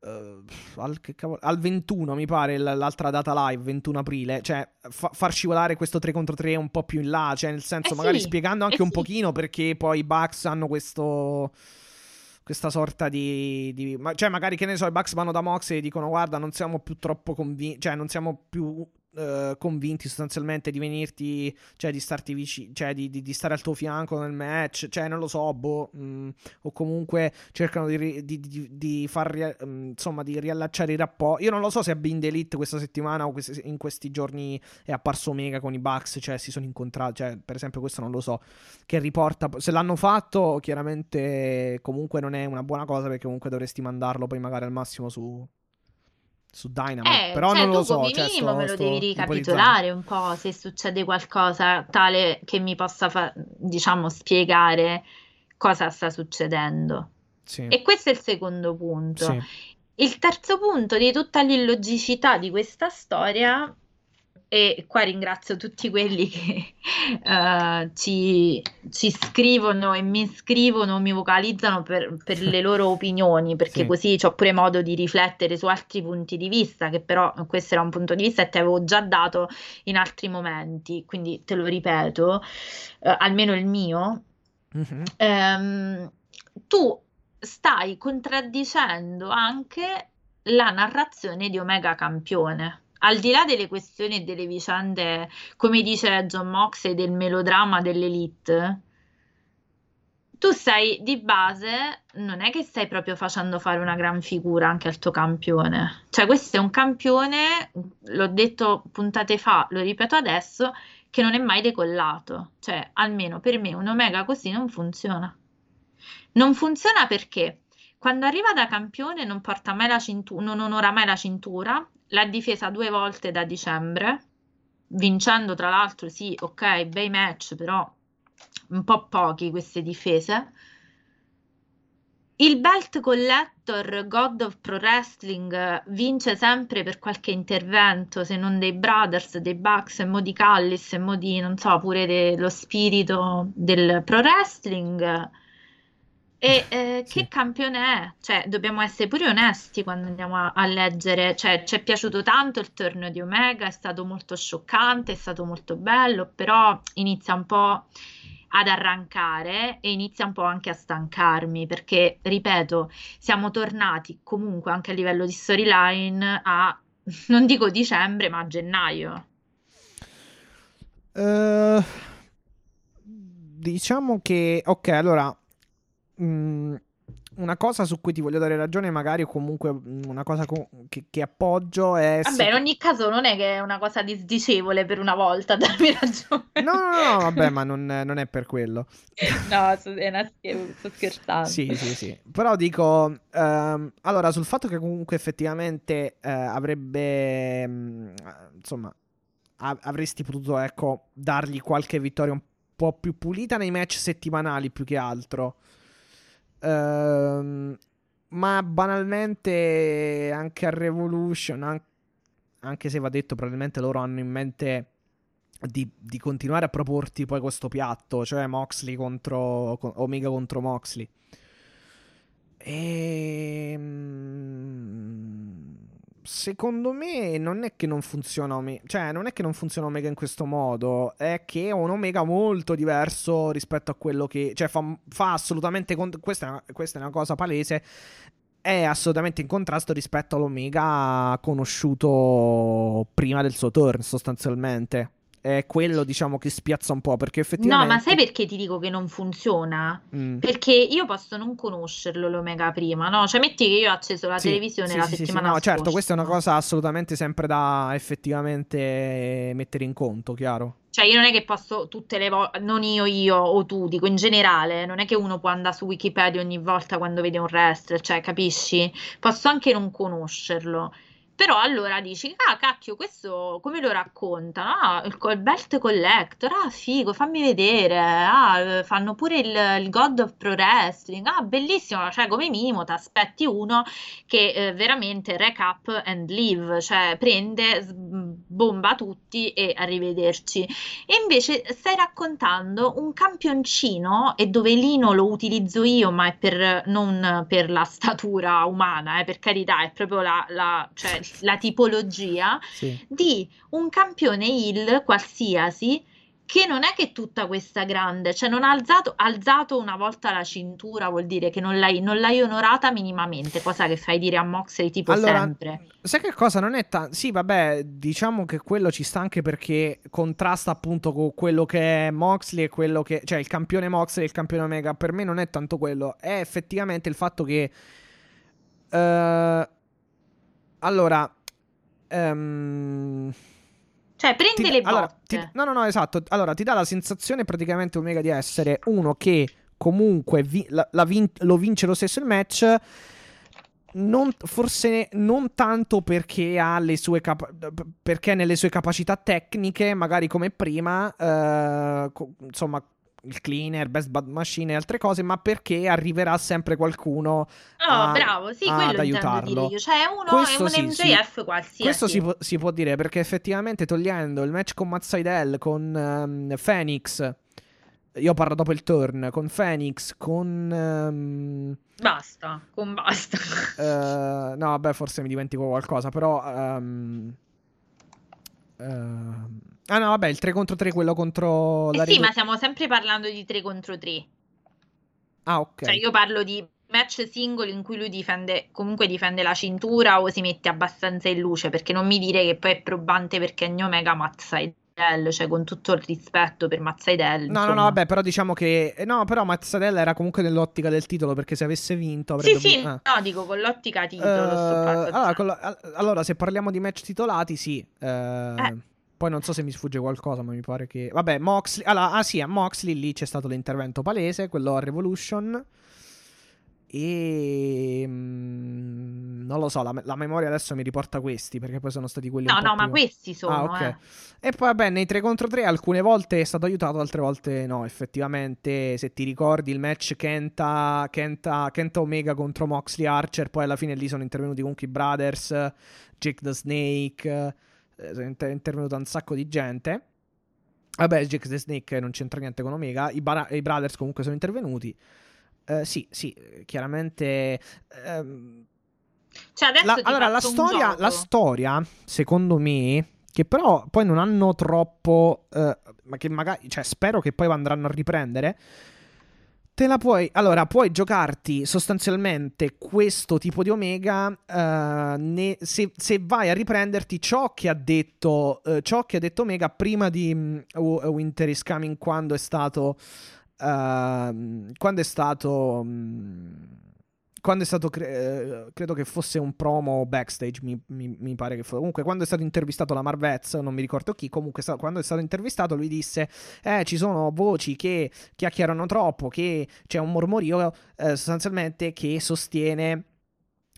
eh, al, cavolo- al 21 mi pare l'altra data live 21 aprile cioè fa- far scivolare questo 3 contro 3 un po' più in là cioè nel senso Eh magari sì, spiegando anche eh un sì. pochino perché poi i Bucks hanno questo questa sorta di, di- ma- cioè magari che ne so i Bucks vanno da Mox e dicono guarda non siamo più troppo convinti cioè non siamo più eh, convinti sostanzialmente di venirti cioè di starti vicino cioè di, di- di stare al tuo fianco nel match cioè non lo so boh mm, o comunque cercano di, di- far ria- mm, insomma di riallacciare i rapporti io non lo so se a Bind Elite questa settimana o questi- in questi giorni è apparso Omega con i Bucks cioè si sono incontrati cioè per esempio questo non lo so che riporta. Se l'hanno fatto, chiaramente comunque non è una buona cosa perché comunque dovresti mandarlo poi magari al massimo su, su Dynamite. Eh, Però cioè non lo so. cioè, minimo sto- me lo sto devi ricapitolare un po' se succede qualcosa tale che mi possa, fa- diciamo, spiegare cosa sta succedendo. Sì, E questo è il secondo punto. sì. Il terzo punto di tutta l'illogicità di questa storia, e qua ringrazio tutti quelli che eh, ci, ci scrivono e mi scrivono, mi vocalizzano per, per le loro opinioni, perché Sì. così ho pure modo di riflettere su altri punti di vista, che però questo era un punto di vista che ti avevo già dato in altri momenti, quindi te lo ripeto, eh, almeno il mio. Mhm. Ehm, tu stai contraddicendo anche la narrazione di Omega campione. Al di là delle questioni e delle vicende, come dice John Moxley, del melodramma dell'Elite, tu sei di base, non è che stai proprio facendo fare una gran figura anche al tuo campione. Cioè, questo è un campione, l'ho detto puntate fa, lo ripeto adesso, che non è mai decollato. Cioè, almeno per me un Omega così non funziona. Non funziona perché quando arriva da campione non cintura, non onora mai la cintura, l'ha difesa due volte da dicembre, vincendo tra l'altro, sì, ok, bei match, però un po' pochi queste difese. Il belt collector God of Pro Wrestling vince sempre per qualche intervento, se non dei Brothers, dei Bucks, e mo di Callis, e mo di, non so, pure dello spirito del pro wrestling. E eh, Sì. che campione è? Cioè, dobbiamo essere pure onesti quando andiamo a, a leggere. Cioè, ci è piaciuto tanto il torneo di Omega, è stato molto scioccante, è stato molto bello, però inizia un po' ad arrancare e inizia un po' anche a stancarmi, perché, ripeto, siamo tornati comunque anche a livello di storyline a, non dico dicembre, ma a gennaio. Eh, diciamo che, ok, allora, mm, una cosa su cui ti voglio dare ragione, magari o comunque mm, una cosa co- che, che appoggio è... Vabbè, in se- ogni caso non è che è una cosa disdicevole per una volta, darmi ragione. No, no, no, vabbè, ma non, non è per quello. No, sto, è una scher- sto scherzando. Sì, sì, sì. Però dico, ehm, allora, sul fatto che comunque effettivamente eh, avrebbe, mm, insomma, a- avresti potuto, ecco, dargli qualche vittoria un po' più pulita nei match settimanali più che altro. Ehm, ma banalmente anche a Revolution, an- anche se va detto, probabilmente loro hanno in mente di, di continuare a proporti poi questo piatto, cioè Moxley contro co- Omega contro Moxley. Ehm, secondo me non è che non funziona Omega, cioè non è che non funziona Omega in questo modo, è che è un Omega molto diverso rispetto a quello che, cioè fa, fa assolutamente, cont- questa è, una, questa è una cosa palese, è assolutamente in contrasto rispetto all'Omega conosciuto prima del suo turn sostanzialmente. È quello diciamo che spiazza un po' perché No, effettivamente... ma sai perché ti dico che non funziona? Mm. Perché io posso non conoscerlo l'Omega prima, no? Cioè, metti che io ho acceso la Sì, televisione sì, la sì, sì, sì, settimana no, certo, questa è una cosa assolutamente sempre da effettivamente mettere in conto, chiaro. Cioè, io non è che posso tutte le volte, non io, io o tu, dico in generale, non è che uno può andare su Wikipedia ogni volta quando vede un wrestler, cioè, capisci? Posso anche non conoscerlo. Però allora dici, ah, cacchio, questo come lo raccontano? Ah, il, col belt collector, ah, figo, fammi vedere. Ah, eh, fanno pure il, il God of Pro Wrestling. Ah, bellissimo, cioè, come minimo ti aspetti uno che eh, veramente recap and leave, cioè prende, bomba tutti e arrivederci. E invece stai raccontando un campioncino e dove Lino lo utilizzo io, ma è per, non per la statura umana, eh, per carità, è proprio la, la- cioè, la tipologia Sì. di un campione heel qualsiasi che non è che tutta questa grande, cioè non ha alzato, alzato una volta la cintura, vuol dire che non l'hai, non l'hai onorata minimamente, cosa che fai dire a Moxley tipo Allora, sempre. sai che cosa non è tanto... Sì, vabbè, diciamo che quello ci sta anche perché contrasta appunto con quello che è Moxley e quello che... Cioè, il campione Moxley e il campione Omega. Per me non è tanto quello, è effettivamente il fatto che... eh, allora... ehm, Cioè prende ti- le allora, botte. ti- no, no, no, esatto. Allora, ti dà la sensazione praticamente Omega di essere uno che comunque vi- la- la vin- lo vince lo stesso il match. Non, forse non tanto perché ha le sue capa- perché nelle sue capacità tecniche, magari come prima, eh, co- insomma, il cleaner, best bad machine e altre cose, ma perché arriverà sempre qualcuno Oh, a- bravo, sì, ad dire aiutarlo. io. Cioè, è uno Questo è un sì, MJF sì. qualsiasi. Questo si può, si può dire perché effettivamente togliendo il match con Matt Seidel, con ehm, Phoenix, io parlo dopo il turn, con Phoenix, con... ehm, Basta, con basta. eh, no, vabbè, forse mi dimentico qualcosa, però... ehm, ehm, ah no, vabbè, il 3 contro 3, quello contro la Eh sì, Rido- ma stiamo sempre parlando di 3 contro 3. Ah, ok. Cioè, io parlo di match singoli in cui lui difende, comunque difende la cintura o si mette abbastanza in luce, perché non mi dire che poi è probante perché è Omega Matt Seidel, cioè con tutto il rispetto per Matt Seidel, No, no, no, vabbè, però diciamo che... eh, No, però Matt Seidel era comunque nell'ottica del titolo, perché se avesse vinto Sì, avrebbe... sì, ah. no, dico con l'ottica titolo parlando. allora, con la- al- allora, se parliamo di match titolati, sì. eh, Eh. Poi non so se mi sfugge qualcosa, ma mi pare che. Vabbè, Moxley. Allora, ah sì, a Moxley lì c'è stato l'intervento palese, quello a Revolution. E mm, non lo so, la, la, memoria adesso mi riporta questi perché poi sono stati quelli. No, no, più... ma questi sono. Ah, ok. Eh. E poi, vabbè, nei 3 contro 3 alcune volte è stato aiutato, altre volte no. Effettivamente, se ti ricordi il match Kenta, Kenta, Kenta Omega contro Moxley Archer, poi alla fine lì sono intervenuti comunque i Brothers, Jake the Snake. Eh, è intervenuta un sacco di gente. Vabbè, Jake the Snake non c'entra niente con Omega. I, bar- i Brothers comunque sono intervenuti. Uh, sì, sì, chiaramente. Um, cioè la, allora, la storia, la storia, secondo me, che però poi non hanno troppo. Uh, ma che magari. Cioè, spero che poi andranno a riprendere. Te la puoi. Allora, puoi giocarti sostanzialmente questo tipo di Omega. Uh, ne, se, se, vai a riprenderti ciò che ha detto. ciò che ha detto Omega prima di um, Winter is Coming, quando è stato Uh, quando è stato. Um, quando è stato, cre- uh, credo che fosse un promo backstage, mi, mi, mi, pare che fosse. Comunque, quando è stato intervistato la Marvez, non mi ricordo chi, comunque, sta- quando è stato intervistato, lui disse: Eh, ci sono voci che chiacchierano troppo, che c'è un mormorio, eh, sostanzialmente, che sostiene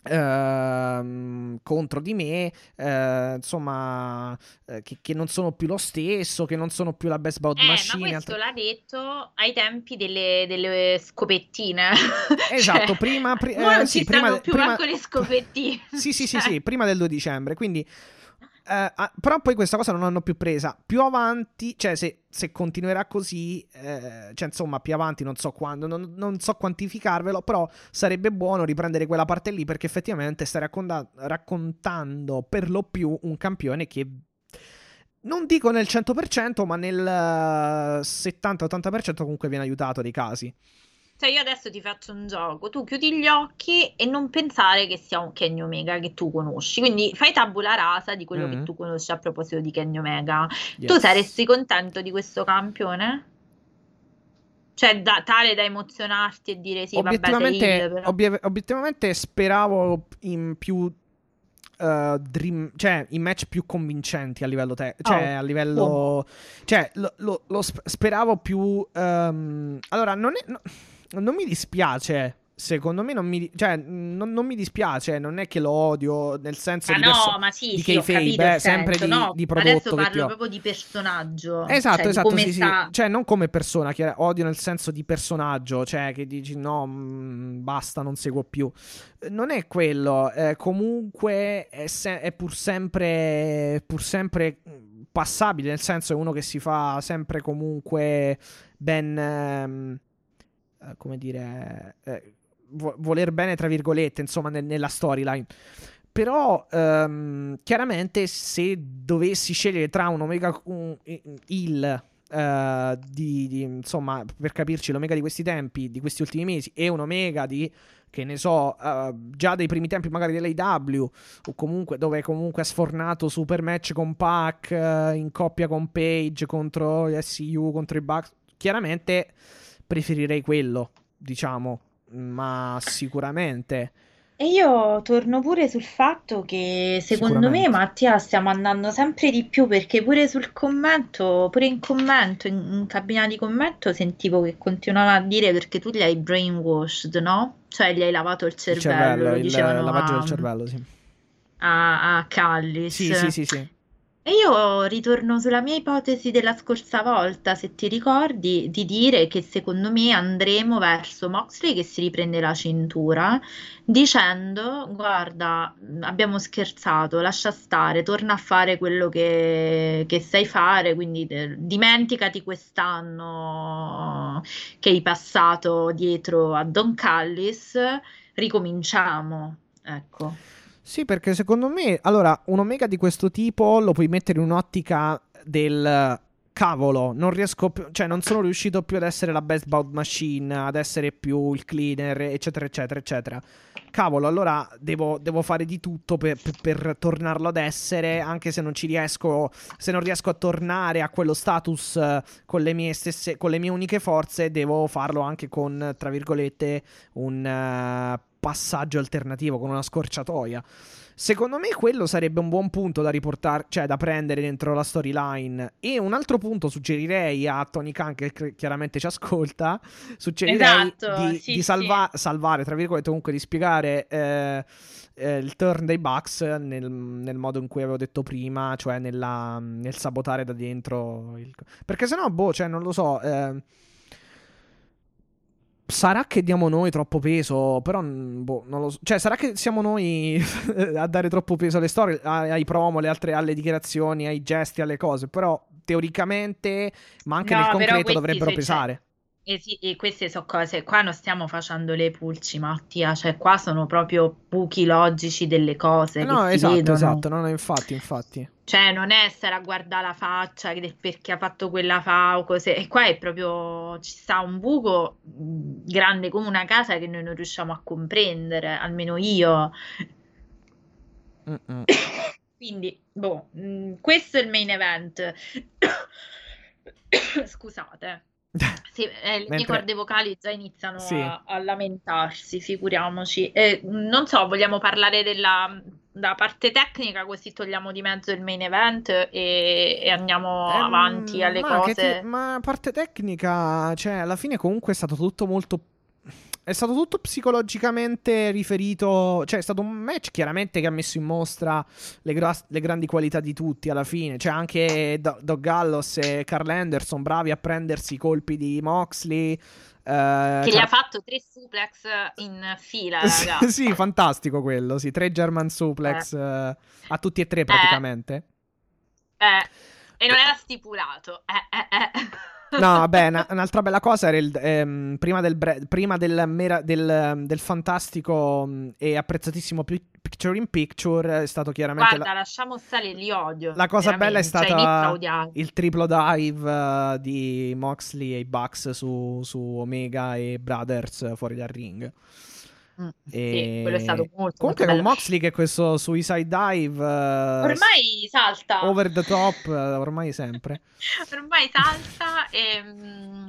Uh, contro di me, uh, insomma, uh, che, che, non sono più lo stesso, che non sono più la best bout eh, machine. Ma questo altre... l'ha detto ai tempi delle, delle scopettine. Esatto, cioè, prima, pri- non sì, ci prima, più prima... le scopettine. sì, sì, cioè. sì, sì, prima del 2 dicembre. Quindi Uh, però poi questa cosa non l'hanno più presa. Più avanti, cioè se, se continuerà così, eh, cioè insomma più avanti non so quando, non, non, so quantificarvelo, però sarebbe buono riprendere quella parte lì perché effettivamente stai racconta- raccontando per lo più un campione che non dico nel 100%, ma nel 70-80% comunque viene aiutato dei casi. Cioè, io adesso ti faccio un gioco, tu chiudi gli occhi e non pensare che sia un Kenny Omega che tu conosci. Quindi fai tabula rasa di quello mm-hmm. che tu conosci a proposito di Kenny Omega. Yes. Tu saresti contento di questo campione? Cioè, da, tale da emozionarti e dire sì, obiettivamente, vabbè, obiet- obiettivamente speravo in più Uh, dream, cioè i match più convincenti a livello te- cioè oh. a livello oh. cioè lo, lo, lo, speravo più um, allora non è no, non mi dispiace. Secondo me non mi, cioè, non, non mi dispiace, non è che lo odio nel senso ma di, no, perso- ma sì, di sì, Kayfabe, eh, sempre di, no, di prodotto. Adesso parlo proprio di personaggio. Esatto, cioè, esatto, sì, sta... sì. Cioè, non come persona, che odio nel senso di personaggio, cioè che dici no, mh, mm, basta, non seguo più. Non è quello, eh, comunque è, se- è pur sempre, pur sempre passabile, nel senso è uno che si fa sempre comunque ben... Ehm, eh, come dire, eh, voler bene, tra virgolette, insomma, ne- nella storyline. Però, um, chiaramente, se dovessi scegliere tra un Omega un, il uh, di, di, insomma, per capirci, l'Omega di questi tempi, di questi ultimi mesi, e un Omega di che ne so, uh, già dei primi tempi magari dell'AW, o comunque dove comunque ha sfornato super match con Pac uh, in coppia con Page contro SU, contro i Bucks. Chiaramente preferirei quello, diciamo, ma sicuramente. E io torno pure sul fatto che secondo me Mattia stiamo andando sempre di più perché pure sul commento, pure in commento, in, in cabina di commento sentivo che continuava a dire perché tu li hai brainwashed, no? Cioè gli hai lavato il cervello, il cervello il dicevano lavaggio a, del cervello, sì. A, a Callis. Sì, sì, sì, sì. E io ritorno sulla mia ipotesi della scorsa volta, se ti ricordi, di dire che secondo me andremo verso Moxley che si riprende la cintura, dicendo: Guarda, abbiamo scherzato, lascia stare, torna a fare quello che, che sai fare, quindi eh, dimenticati quest'anno che hai passato dietro a Don Callis, ricominciamo. Ecco. Sì, perché secondo me, allora, un Omega di questo tipo lo puoi mettere in un'ottica del cavolo, non riesco più, cioè non sono riuscito più ad essere la best bout machine, ad essere più il cleaner, eccetera, eccetera, eccetera. Cavolo, allora devo, devo fare di tutto per, per, per, tornarlo ad essere, anche se non ci riesco, se non riesco a tornare a quello status con le mie stesse, con le mie uniche forze, devo farlo anche con, tra virgolette, un... Uh, passaggio alternativo, con una scorciatoia. Secondo me quello sarebbe un buon punto da riportare, cioè da prendere dentro la storyline. E un altro punto suggerirei a Tony Khan, che chiaramente ci ascolta, suggerirei Esatto, di, sì, di salva- salvare, tra virgolette, comunque di spiegare eh, eh, il turn dei Bucks nel, nel modo in cui avevo detto prima, cioè nella- nel sabotare da dentro. il- Perché sennò, boh, cioè non lo so. eh, Sarà che diamo noi troppo peso, però boh, non lo so. Cioè, sarà che siamo noi a dare troppo peso alle storie, ai promo, alle altre alle dichiarazioni, ai gesti, alle cose. Però teoricamente, ma anche No, nel concreto, dovrebbero c'è- pesare. E, sì, e queste sono cose, qua non stiamo facendo le pulci, Mattia, cioè qua sono proprio buchi logici delle cose Eh no, esatto, esatto. No, no, infatti, infatti. Cioè, non è stare a guardare la faccia perché ha fatto quella fa o cose. E qua è proprio ci sta un buco mh, grande come una casa che noi non riusciamo a comprendere, almeno io. Mm-mm. Quindi, boh, mh, questo è il main event. Scusate. Sì, eh, le mie Mentre- corde vocali già iniziano Sì. a, a lamentarsi, figuriamoci. Eh, non so, vogliamo parlare della, della parte tecnica, così togliamo di mezzo il main event e, e andiamo Ehm, avanti alle ma cose. ti- ma parte tecnica, cioè, alla fine comunque è stato tutto molto. È stato tutto psicologicamente riferito. Cioè, è stato un match chiaramente che ha messo in mostra le, gra- le grandi qualità di tutti alla fine. Cioè, anche Do- Doug Gallos e Carl Anderson bravi a prendersi i colpi di Moxley. Eh, Che gli Car- ha fatto tre suplex in fila, Sì, sì, fantastico quello. Sì, tre German suplex eh, a tutti e tre praticamente. Eh, e non era stipulato. Eh, eh, eh. No, vabbè, una- un'altra bella cosa era il, ehm, prima, del, bre- prima del, mera- del- del fantastico mh, e apprezzatissimo pi- Picture in Picture è stato chiaramente Guarda, la, lasciamo stare, li odio. la cosa bella è cioè, stata odiarli. il triplo dive eh, di Moxley e i Bucks su, su Omega e Brothers fuori dal ring. Mm, E- Sì, quello è stato molto, Comunque molto con. Moxley che questo suicide dive eh, Ormai salta. over the top eh, ormai sempre. Ormai salta e mm,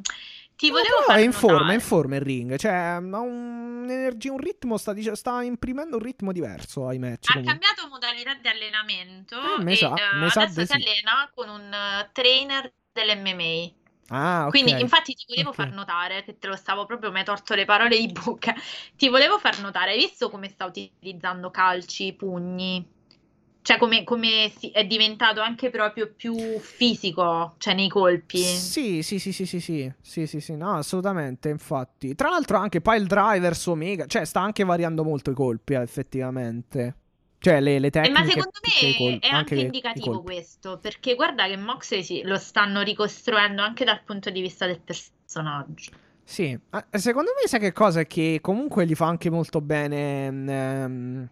ti No, volevo però far è in forma, è in forma il ring. Cioè, ha un'energia, un ritmo, sta, dice- sta imprimendo un ritmo diverso ai match. Ha comunque. cambiato modalità di allenamento Eh, e sa- eh, sa adesso di si sì. allena con un trainer dell'MMA. Ah, ok. Quindi, infatti, ti volevo Ok. far notare che te lo stavo proprio, mi hai torto le parole di bocca. Ti volevo far notare, hai visto come sta utilizzando calci, pugni? Cioè, come, come si- è diventato anche proprio più fisico, cioè nei colpi. Sì, sì, sì, sì, sì, sì, sì, sì, sì, no, assolutamente, infatti. Tra l'altro anche pile driver su Omega, cioè sta anche variando molto i colpi, eh, effettivamente. Cioè le, le Eh, tecniche ma secondo me è anche i indicativo questo, perché guarda che Moxley sì, lo stanno ricostruendo anche dal punto di vista del personaggio. Sì, secondo me sai che cosa? Che comunque gli fa anche molto bene... ehm,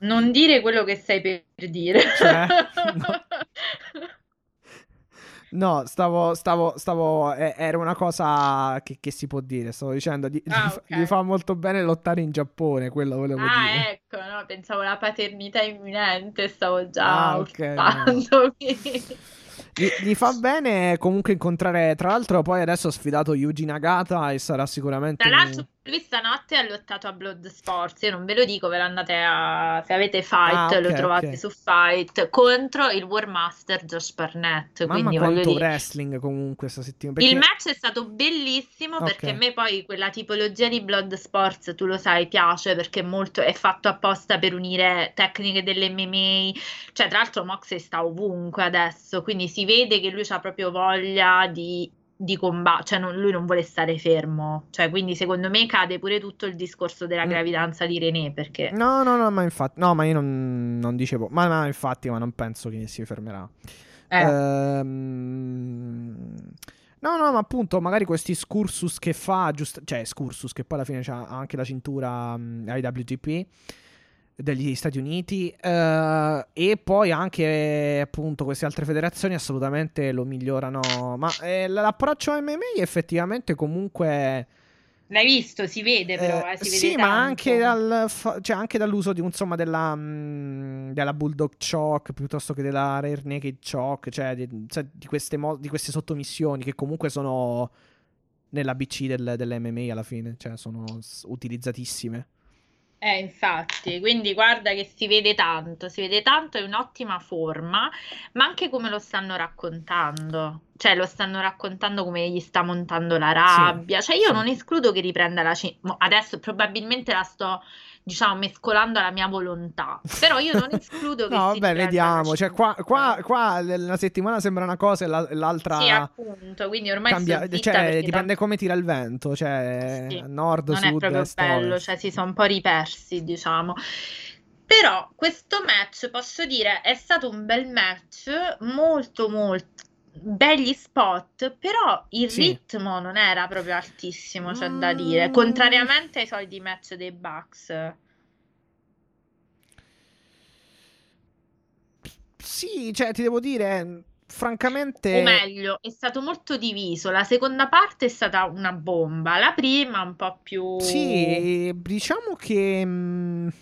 Non dire quello che stai per dire. Cioè, no. No, stavo, stavo, stavo, eh, era una cosa che, che si può dire, stavo dicendo, gli, Ah, gli fa- ok. gli fa molto bene lottare in Giappone, quello volevo Ah, dire. ecco, no, pensavo alla paternità imminente, stavo già Ah, ok, urtandomi. Gli, gli fa bene comunque incontrare, tra l'altro poi adesso ha sfidato Yuji Nagata e sarà sicuramente... Tra l'altro, lui stanotte ha lottato a Blood Sports. Io non ve lo dico, ve lo andate a. Se avete Fight, Ah, ok, lo trovate ok. su Fight contro il War Master Josh Barnett. Mamma Quindi quanto dire. wrestling comunque questa settimana. Il perché- match è stato bellissimo Ok. perché a me poi quella tipologia di Blood Sports, tu lo sai, piace perché molto, è fatto apposta per unire tecniche dell'MMA. Cioè, tra l'altro, Moxley sta ovunque adesso, quindi si vede che lui ha proprio voglia di, di combattere, cioè non- lui non vuole stare fermo. Cioè, quindi secondo me cade pure tutto il discorso della Mm. gravidanza di René perché... No, no, no, ma infatti, no, ma io non, non dicevo, ma, ma infatti, ma non penso che si fermerà. Eh, Ehm, No, no, ma appunto, magari questi scursus che fa, giusto, cioè scursus che poi alla fine c'ha anche la cintura mh, IWGP degli Stati Uniti eh, e poi anche appunto queste altre federazioni assolutamente lo migliorano, ma eh, l'approccio MMA effettivamente comunque l'hai visto, si vede però, eh, eh, si vede sì, ma tanto. anche, dal cioè, anche dall'uso di, insomma, della, mm, della Bulldog Choke piuttosto che della Rare Naked Choke, cioè di, cioè, di queste, mo- di queste sottomissioni che comunque sono nell'ABC del, dell'MMA alla fine, cioè sono utilizzatissime. Eh, infatti, quindi guarda che si vede tanto, si vede tanto, è un'ottima forma, ma anche come lo stanno raccontando, cioè lo stanno raccontando come gli sta montando la rabbia, cioè io sì. non escludo che riprenda la cin- mo adesso probabilmente la sto, diciamo, mescolando alla mia volontà, però io non escludo che No, si vabbè, vediamo. Cioè, qua, qua, cintura. qua la settimana sembra una cosa e la- l'altra Sì, appunto, quindi ormai cambia. Cioè, dipende tanto- come tira il vento. Cioè, Sì, nord, non è sud, proprio est, bello, cioè si sono un po' ripersi, diciamo. Però questo match, posso dire, è stato un bel match, molto molto begli spot, però il Sì. ritmo non era proprio altissimo, c'è da dire, Mm. contrariamente ai soliti match dei Bucks. Sì, cioè, ti devo dire, francamente. O meglio, è stato molto diviso. La seconda parte è stata una bomba, la prima un po' più... Sì, diciamo che. mh,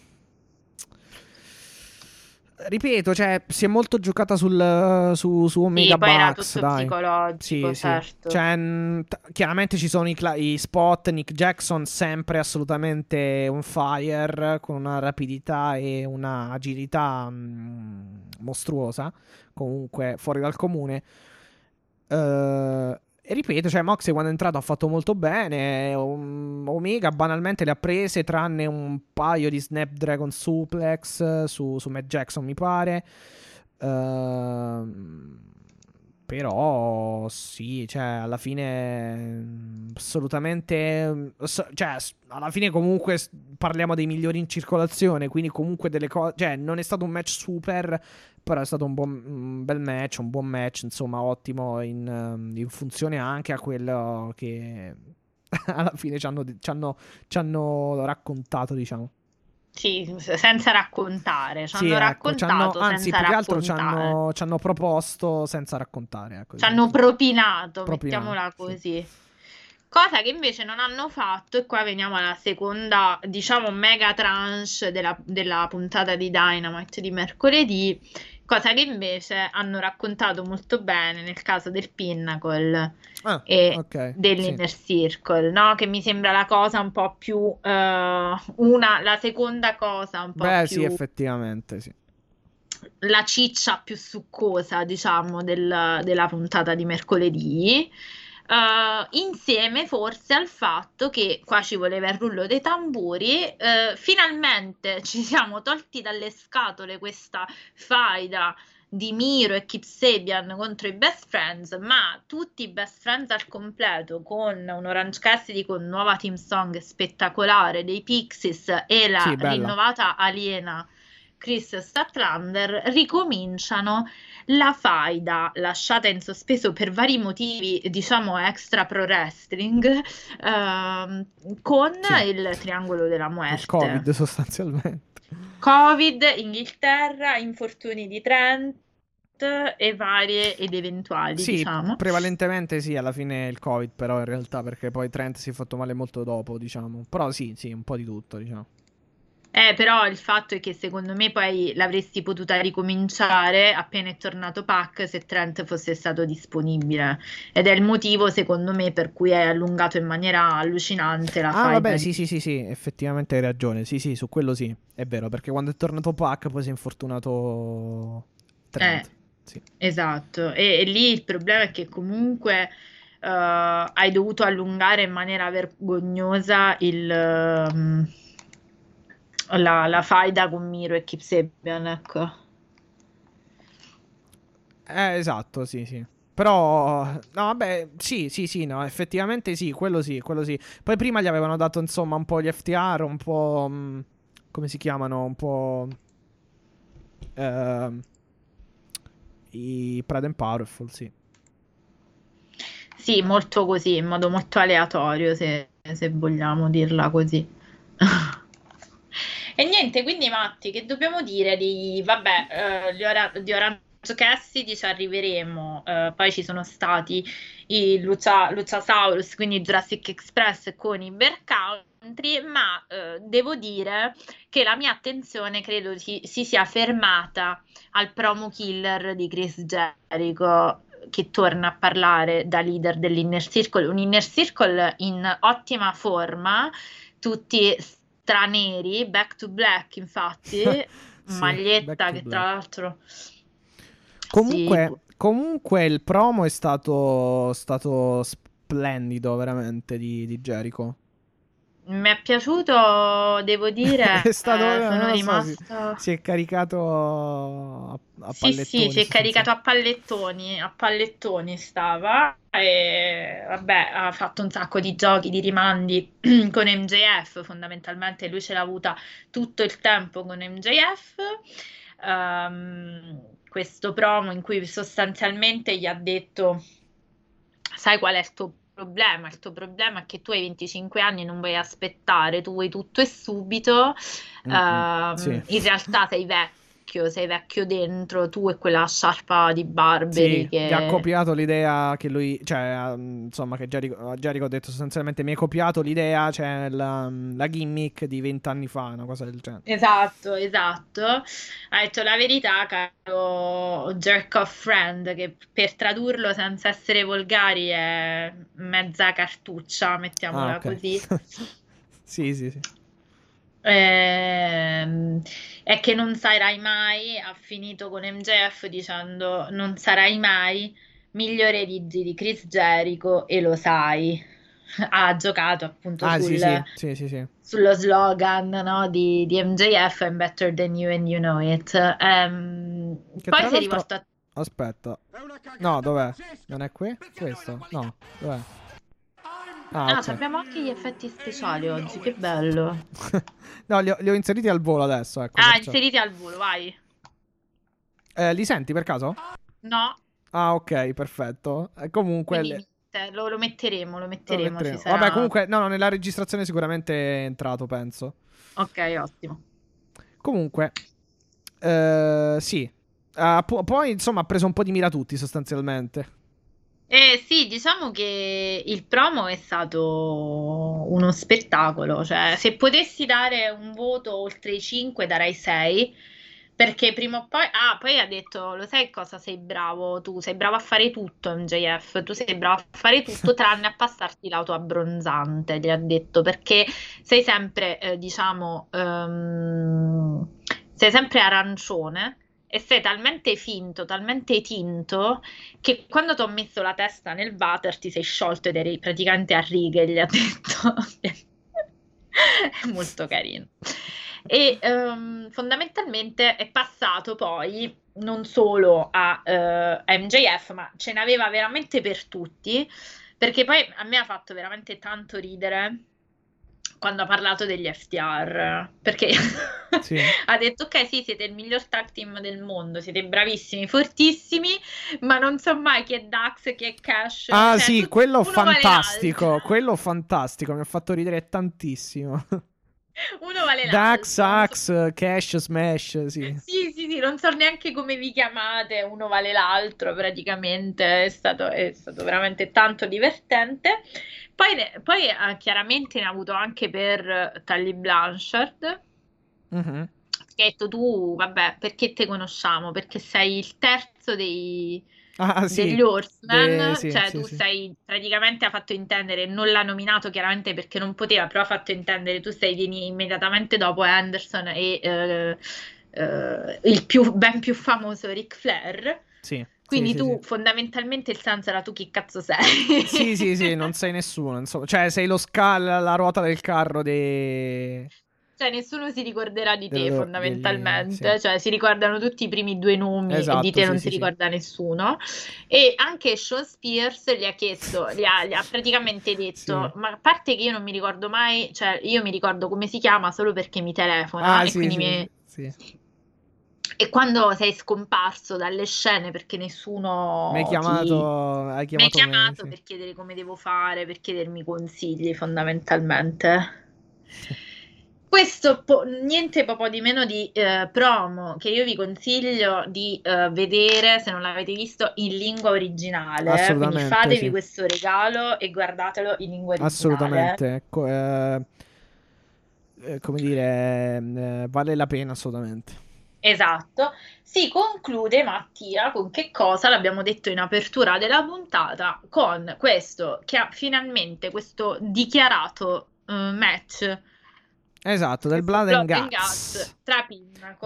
ripeto, cioè, si è molto giocata sul, su, su Sì, Omega era Bucks, tutto dai. psicologico, Sì, sì. certo. Cioè, mh, t- chiaramente ci sono i, cla- i spot, Nick Jackson sempre assolutamente on fire, con una rapidità e una agilità mh, mostruosa, comunque fuori dal comune. Eh, ripeto, cioè, Moxley quando è entrato ha fatto molto bene. um, Omega banalmente le ha prese, tranne un paio di Snapdragon suplex eh, su, su Matt Jackson, mi pare. Ehm, però sì, cioè, alla fine mm, assolutamente. mm, cioè, alla fine comunque parliamo dei migliori in circolazione, quindi comunque delle cose. Cioè, non è stato un match super, però è stato un, buon, un bel match, un buon match, insomma, ottimo in, ehm, in funzione anche a quello che alla fine ci hanno, ci hanno- ci hanno raccontato, diciamo. Sì, senza raccontare, ci Sì, hanno ecco, raccontato anzi, senza più che altro ci hanno, ci hanno proposto senza raccontare. Ecco, Ci hanno diciamo. propinato, Propinato, mettiamola sì. così. Cosa che invece non hanno fatto, e qua veniamo alla seconda, diciamo, mega tranche della, della puntata di Dynamite di mercoledì, cosa che invece hanno raccontato molto bene nel caso del Pinnacle Ah, e ok, dell'Inner sì. Circle, no? Che mi sembra la cosa un po' più, eh, una, la seconda cosa un po' Beh, più sì, effettivamente, sì. la ciccia più succosa, diciamo, del- della puntata di mercoledì. Eh, insieme forse al fatto che qua ci voleva il rullo dei tamburi, eh, finalmente ci siamo tolti dalle scatole questa faida di Miro e Kip Sabian contro i Best Friends, ma tutti i Best Friends al completo con un Orange Cassidy con nuova team song spettacolare dei Pixies e la Sì, rinnovata aliena Chris Statlander ricominciano la faida lasciata in sospeso per vari motivi, diciamo extra pro wrestling, ehm, con Sì. il triangolo della Il muerte. Covid sostanzialmente. Covid, Inghilterra, infortuni di Trent e varie ed eventuali, Sì, diciamo. prevalentemente sì, alla fine il Covid, però in realtà perché poi Trent si è fatto male molto dopo, diciamo. Però sì, sì, un po' di tutto, diciamo. Eh, però il fatto è che secondo me poi l'avresti potuta ricominciare appena è tornato Pac se Trent fosse stato disponibile. Ed è il motivo, secondo me, per cui hai allungato in maniera allucinante la Ah, faida vabbè, sì, sì, sì, sì, effettivamente hai ragione. Sì, sì, su quello sì, è vero, perché quando è tornato Pac poi si è infortunato Trent. Eh. Sì. Esatto, e, e lì il problema è che comunque eh, hai dovuto allungare in maniera vergognosa il, ehm, la, la faida con Miro e Kip Sabian, ecco. Eh, esatto, sì, sì. Però, no, vabbè, sì, sì, sì, no, effettivamente sì, quello sì, quello sì. Poi prima gli avevano dato, insomma, un po' gli FTR, un po'... mh, come si chiamano? Un po'... ehm, I Pride and Powerful, sì. Sì, molto così, in modo molto aleatorio, se, se vogliamo dirla così. Niente, quindi Matti, che dobbiamo dire di, vabbè, eh, ora- di Orange Cassidy ci arriveremo, eh, poi ci sono stati i Lucia, Luciasaurus, quindi Jurassic Express con i Bear Country, ma eh, devo dire che la mia attenzione credo si, si sia fermata al promo killer di Chris Jericho che torna a parlare da leader dell'Inner Circle, un Inner Circle in ottima forma, tutti straneri, back to black infatti, Sì, maglietta che black. tra l'altro... Comunque, Sì. comunque il promo è stato, stato splendido, veramente, di, di Jericho. Mi è piaciuto, devo dire, È stato- eh, sono lo so, sì. rimasta... Si è caricato a, a Sì, pallettoni. sì, si è caricato a pallettoni, a pallettoni stava e vabbè, ha fatto un sacco di giochi, di rimandi con MJF, fondamentalmente lui ce l'ha avuta tutto il tempo con MJF. Ehm, questo promo in cui sostanzialmente gli ha detto, sai qual è il tuo problema? Il tuo problema è che tu hai 25 anni e non vuoi aspettare, tu vuoi tutto e subito. Mm, mm, Ehm, sì. in realtà sei vecchio, sei vecchio dentro, tu e quella sciarpa di Barberi Sì, che... gli ha copiato l'idea che lui, cioè, um, insomma, che Jericho, Jericho ha detto sostanzialmente mi hai copiato l'idea, cioè la, la gimmick di vent'anni fa, una cosa del genere. Esatto, esatto. Ha detto la verità, caro jerk off friend, che per tradurlo senza essere volgari è mezza cartuccia, mettiamola Ah, ok. così. Sì, sì, sì. Ehm, è che non sarai mai, ha finito con MJF dicendo non sarai mai migliore di, di Chris Jericho e lo sai. Ha giocato appunto Ah, sul- sì, sì, sì, sullo slogan no, di, di MJF I'm better than you and you know it. Che poi si è rivolto a Aspetta. No, dov'è? Non è qui? Questo? No, dov'è? Ah, Ah, ok. abbiamo anche gli effetti speciali oggi, che bello. No, li ho, li ho inseriti al volo adesso, ecco. Ah, inseriti al volo, vai. Eh, li senti per caso? No, Ah, ok, perfetto. Eh, comunque... quindi lo, lo metteremo, lo lo metteremo. metteremo. ci sarà- Vabbè, comunque, no, no, nella registrazione sicuramente è entrato, penso. Ok, ottimo. Comunque, eh, sì. Ah, po- poi, insomma, ha preso un po' di mira tutti, sostanzialmente. Eh sì, diciamo che il promo è stato uno spettacolo, cioè se potessi dare un voto oltre i 5 darei 6, perché prima o poi... Ah, poi ha detto, lo sai cosa sei bravo tu? Sei bravo a fare tutto MJF, tu sei bravo a fare tutto tranne a passarti l'auto abbronzante, gli ha detto, perché sei sempre, eh, diciamo, ehm, sei sempre arancione. E sei talmente finto, talmente tinto, che quando ti ho messo la testa nel water ti sei sciolto ed eri praticamente a righe, gli ha detto. È molto carino. E ehm, fondamentalmente è passato poi non solo a, eh, a MJF, ma ce n'aveva veramente per tutti, perché poi a me ha fatto veramente tanto ridere quando ha parlato degli FTR, perché Sì. ha detto ok sì siete il miglior tag team del mondo, siete bravissimi, fortissimi, ma non so mai chi è Dax, chi è Cash. Ah, cioè, sì, quello vale fantastico. l'altro. Quello fantastico. Mi ha fatto ridere tantissimo. Uno vale Dax, l'altro. non so- Cash, Smash. Sì. Sì, sì, sì, non so neanche come vi chiamate, uno vale l'altro praticamente, è stato, è stato veramente tanto divertente. Poi, poi eh, chiaramente ne ha avuto anche per eh, Tully Blanchard, Mhm. che ha detto tu, vabbè, perché te conosciamo? Perché sei il terzo dei, Ah, sì. degli Horseman, De- sì, cioè sì, tu sei praticamente ha fatto intendere, non l'ha nominato chiaramente perché non poteva, però ha fatto intendere tu sei vieni immediatamente dopo Anderson e eh, eh, il più, ben più famoso Ric Flair. Sì. Quindi sì, tu sì. fondamentalmente il senso era tu chi cazzo sei? Sì, sì, sì, non sei nessuno. Insomma. Cioè, sei lo scal, la ruota del carro dei. Cioè nessuno si ricorderà di te Dello- fondamentalmente, degli- sì. cioè si ricordano tutti i primi due nomi e Esatto, di te sì, non si ricorda nessuno. E anche Sean Spears gli ha chiesto, gli ha, gli ha praticamente detto, ma a parte che io non mi ricordo mai, cioè io mi ricordo come si chiama solo perché mi telefona Ah, e sì, quindi mi- sì. E quando sei scomparso dalle scene perché nessuno Mi ti- chiamato. Mi hai chiamato me, chiamato sì. per chiedere come devo fare, per chiedermi consigli fondamentalmente. Questo po- niente po' di meno di eh, promo che io vi consiglio di eh, vedere se non l'avete visto in lingua originale. Quindi fatevi sì. questo regalo e guardatelo in lingua originale. Assolutamente. Ecco, eh, eh, come dire, eh, vale la pena assolutamente. Esatto. Si conclude Mattia con che cosa l'abbiamo detto in apertura della puntata con questo che ha finalmente questo dichiarato eh, match Esatto, del Blood, Blood and and Guts. Guts, tra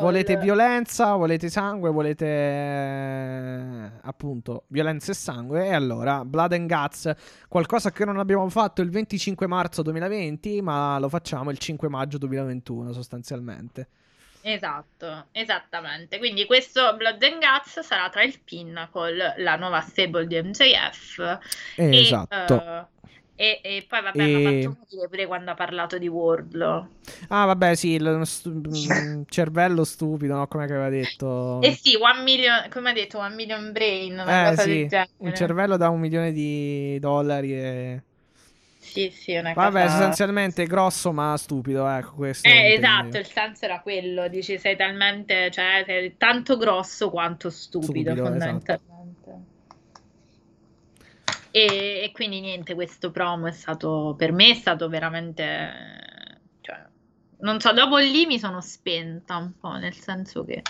Volete violenza, volete sangue, volete eh, appunto violenza e sangue. E allora, Blood and Guts, qualcosa che non abbiamo fatto il 25 marzo 2020, ma lo facciamo il 5 maggio 2021 sostanzialmente. Esatto, esattamente. Quindi questo Blood and Guts sarà tra il pin con la nuova stable di MJF. E, esatto. eh, e, e poi vabbè, E- mi ha fatto morire pure quando ha parlato di Wardlow. Ah, vabbè, sì, il stu- mm, cervello stupido, no? Come aveva detto. Eh sì, one million, come ha detto, one million brain, Eh, sì, un cervello da un milione di dollari e... Sì, sì, una Vabbè, cosa... sostanzialmente grosso ma stupido, ecco questo. Eh, esatto, il senso era quello, dici sei talmente, cioè sei tanto grosso quanto stupido, Stupido, esatto. fondamentalmente. E, e quindi niente, questo promo è stato, per me è stato veramente, cioè, non so, dopo lì mi sono spenta un po', nel senso che...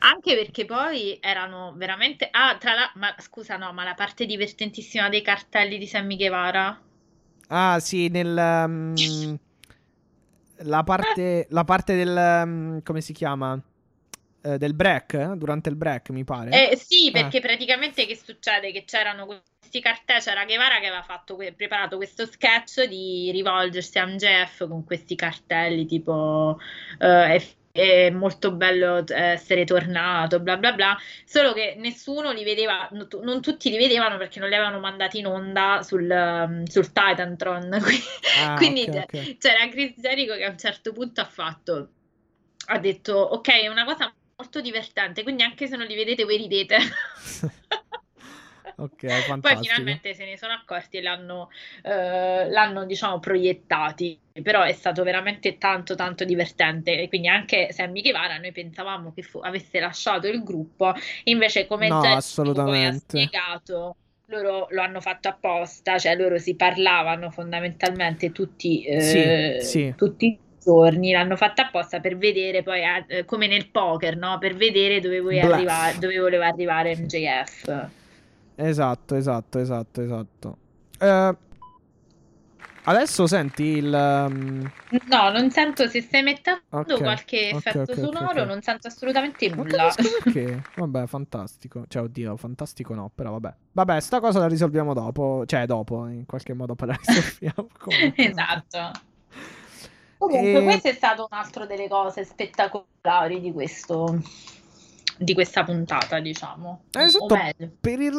Anche perché poi erano veramente... Ah, tra la... Ma scusa, no, ma la parte divertentissima dei cartelli di Sammy Guevara? Ah, sì, nel... mm, la, parte, la parte del... mm, come si chiama? Eh, del break, eh? durante il break, mi pare. Eh, sì, perché praticamente che succede? Che c'erano questi cartelli, c'era Guevara che aveva fatto que- preparato questo sketch di rivolgersi a MJF con questi cartelli tipo eh, è, molto bello eh, essere tornato, bla bla bla, solo che nessuno li vedeva, non tu- non tutti li vedevano perché non li avevano mandati in onda sul, um, sul Titantron, Ah, quindi ok, c'è- ok. c'era Chris Jericho che a un certo punto ha fatto, ha detto ok, è una cosa molto divertente, quindi anche se non li vedete voi ridete. Ok, Poi finalmente se ne sono accorti e l'hanno, eh, l'hanno, diciamo, proiettati. Però è stato veramente tanto, tanto divertente. E quindi anche Sammy Guevara, noi pensavamo che fu- avesse lasciato il gruppo, invece, come No, assolutamente. ha spiegato, loro lo hanno fatto apposta, cioè loro si parlavano fondamentalmente tutti, eh, Sì, sì. tutti i giorni, l'hanno fatto apposta per vedere poi, eh, come nel poker, no? Per vedere dove, Bluff. arrivare, dove voleva arrivare MJF. Esatto, esatto, esatto, esatto. Eh, adesso senti il... um, No, non sento se stai mettendo Ok, qualche ok, effetto ok, ok, sonoro, ok. non sento assolutamente nulla. perché. Vabbè, fantastico. Cioè, oddio, fantastico no, però vabbè. Vabbè, sta cosa la risolviamo dopo. Cioè, dopo, in qualche modo poi la risolviamo. Esatto. Comunque, E- questo è stato un altro delle cose spettacolari di questo di questa puntata, diciamo. Eh, esatto. Per il,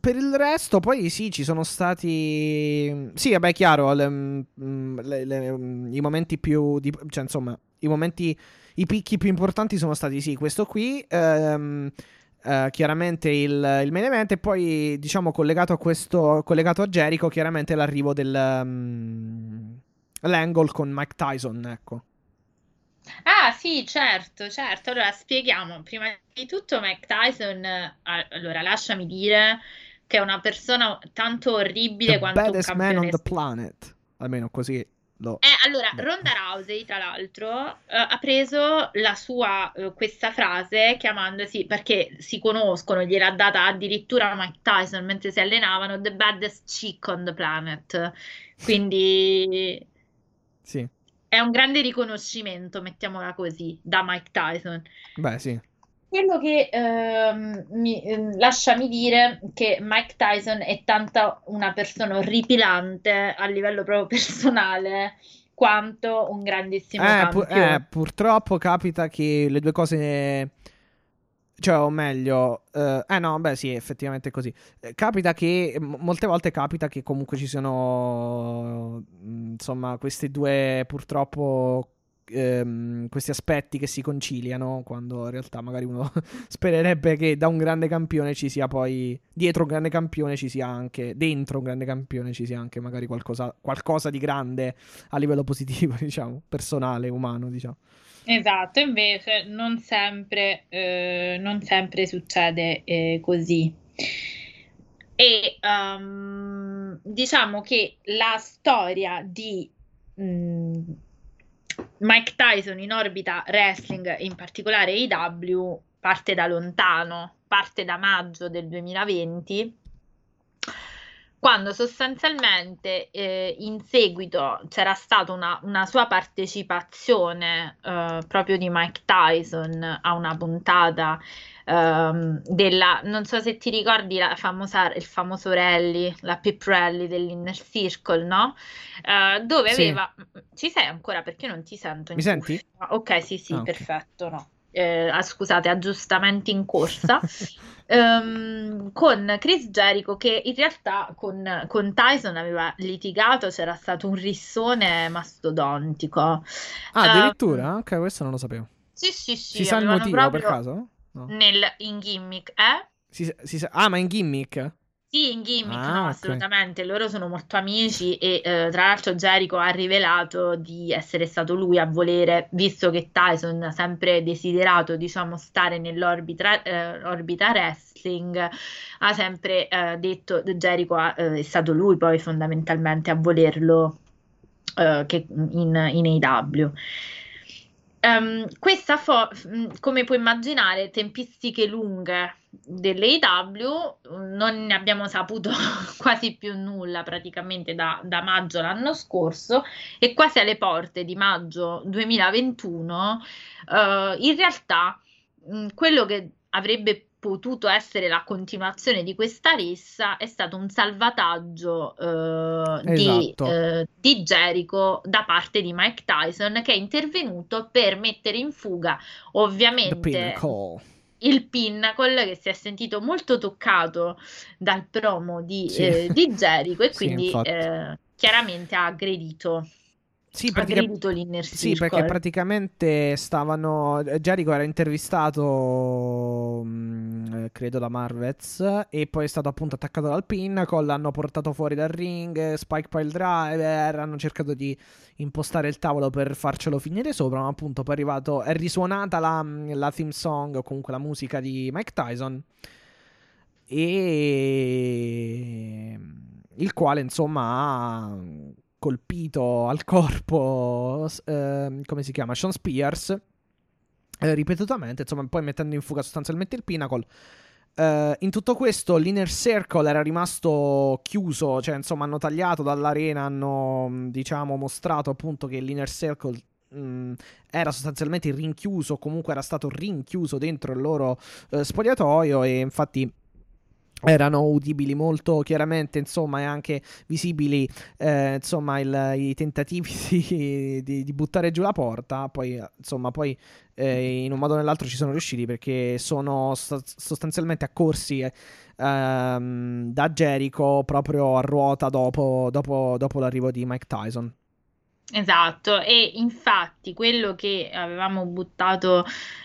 per il resto, poi sì, ci sono stati. Sì, vabbè, chiaro. le- mm, le- le- mm, I momenti più. di- cioè, insomma, i momenti. I picchi più importanti sono stati, sì, questo qui. ehm, eh, chiaramente il, il main event e poi diciamo collegato a questo collegato a Jericho chiaramente l'arrivo del mm, l'angle con Mike Tyson ecco Ah, sì, certo, certo. Allora spieghiamo. Prima di tutto, Mike Tyson, eh, allora lasciami dire che è una persona tanto orribile the quanto un baddest man on campione the planet almeno così lo Eh, allora. Ronda Rousey, tra l'altro, eh, ha preso la sua, eh, questa frase chiamandosi, perché si conoscono, gliel'ha data addirittura Mike Tyson mentre si allenavano, The Baddest Chick on the Planet. Quindi sì è un grande riconoscimento, mettiamola così, da Mike Tyson. beh sì Quello che ehm, mi, ehm, lasciami dire che Mike Tyson è tanta una persona orripilante a livello proprio personale quanto un grandissimo Eh, pu- eh, purtroppo capita che le due cose. Cioè, o meglio, eh, eh no, beh, sì, effettivamente è così. Eh, capita che m- molte volte capita che comunque ci siano, mm, insomma, questi due purtroppo. ehm, questi aspetti che si conciliano quando in realtà magari uno spererebbe che da un grande campione ci sia poi dietro un grande campione ci sia anche dentro un grande campione ci sia anche magari qualcosa, qualcosa di grande a livello positivo diciamo personale umano diciamo Esatto, invece non sempre, eh, non sempre succede eh, così. E ehm, diciamo che la storia di mm, Mike Tyson in orbita wrestling, in particolare AEW, parte da lontano, parte da maggio del 2020, quando sostanzialmente eh, in seguito c'era stata una, una sua partecipazione eh, proprio di Mike Tyson a una puntata ehm, della, non so se ti ricordi la famosa, il famoso rally, la pip rally dell'Inner Circle, no? Eh, dove Sì. aveva, ci sei ancora perché non ti sento Mi senti? cuffia? Ok, sì, sì, Ah, perfetto, no. Eh, ah, scusate, aggiustamenti in corsa. Ehm, con Chris Jericho che in realtà con, con Tyson aveva litigato, c'era stato un rissone mastodontico. Ah, Ehm, addirittura? Ok, questo non lo sapevo. sì, sì, sì, Si sa il motivo per caso? No. nel, in gimmick, eh? Si si sa- Ah, ma in gimmick? Sì, in gimmick, Ah, no, ok. assolutamente. Loro sono molto amici e eh, tra l'altro Jericho ha rivelato di essere stato lui a volere, visto che Tyson ha sempre desiderato, diciamo, stare nell'orbita eh, orbita wrestling, ha sempre eh, detto Jericho ha- eh, è stato lui poi fondamentalmente a volerlo eh, che in, in AEW. Ehm, questa, fo- mh, come puoi immaginare, tempistiche lunghe dell'AEW, non ne abbiamo saputo quasi più nulla praticamente da, da maggio l'anno scorso e quasi alle porte di maggio 2021, eh, in realtà mh, quello che avrebbe potuto essere la continuazione di questa rissa è stato un salvataggio eh, di, Esatto. eh, di Jericho da parte di Mike Tyson che è intervenuto per mettere in fuga ovviamente. Il Pinnacle che si è sentito molto toccato dal promo di, Sì. eh, di Jericho e Sì, quindi eh, chiaramente ha aggredito, Sì, pratica- Sì, perché praticamente stavano. Jericho era intervistato, mh, eh, credo, da Marvez. E poi è stato appunto attaccato dal Pinnacle. L'hanno portato fuori dal ring. eh, Spike Pile Driver. Hanno cercato di impostare il tavolo per farcelo finire sopra. Ma appunto poi è arrivato. È risuonata la, la theme song o comunque la musica di Mike Tyson. E il quale insomma ha colpito al corpo ehm, come si chiama? Sean Spears eh, ripetutamente insomma poi mettendo in fuga sostanzialmente il Pinnacle Eh, in tutto questo l'Inner Circle era rimasto chiuso cioè insomma hanno tagliato dall'arena hanno mh, diciamo mostrato appunto che l'Inner Circle mh, era sostanzialmente rinchiuso comunque era stato rinchiuso dentro il loro eh, spogliatoio e infatti erano udibili molto chiaramente, insomma, e anche visibili, eh, insomma, il- i tentativi di, di- di buttare giù la porta. Poi, eh, insomma, poi eh, in un modo o nell'altro ci sono riusciti perché sono sta- sostanzialmente accorsi eh, ehm, da Jericho proprio a ruota dopo, dopo- dopo l'arrivo di Mike Tyson. Esatto, e infatti quello che avevamo buttato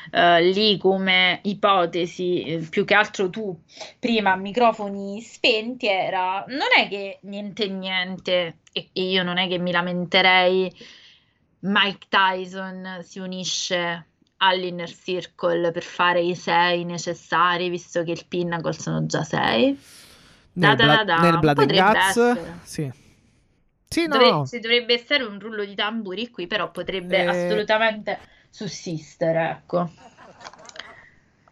eh, lì come ipotesi, eh, più che altro tu prima a microfoni spenti, era non è che niente niente, e, e io non è che mi lamenterei, Mike Tyson si unisce all'Inner Circle per fare i sei necessari, visto che il Pinnacle sono già sei. Nel, Da, da, da, da. nel Blood Guts, sì. Sì, no, no. ci dovrebbe essere un rullo di tamburi qui, però potrebbe Eh. assolutamente sussistere, ecco,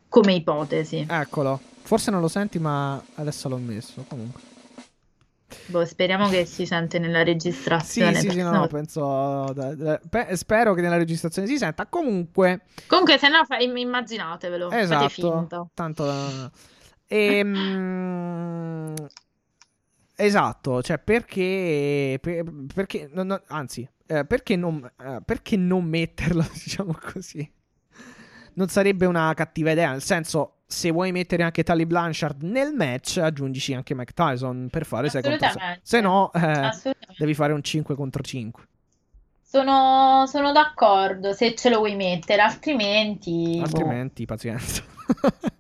come ipotesi. Eccolo. Forse non lo senti, ma adesso l'ho messo. Comunque. Boh, speriamo che si sente nella Sì, registrazione. sì, sì, perché no, sennò- penso. da- da- pe- spero che nella registrazione si senta. Comunque, Comunque, se no, fa- immaginatevelo, esatto. Tanto. da- Ehm, esatto, cioè perché. per- perché no, no, anzi, eh, perché non, eh, perché non metterlo, diciamo così? Non sarebbe una cattiva idea, nel senso. Se vuoi mettere anche Tally Blanchard nel match, aggiungici anche Mike Tyson per fare 6 contro 6. Assolutamente. Se no, eh, devi fare un 5 contro 5. Sono, sono d'accordo se ce lo vuoi mettere, altrimenti, boh, Altrimenti, pazienza.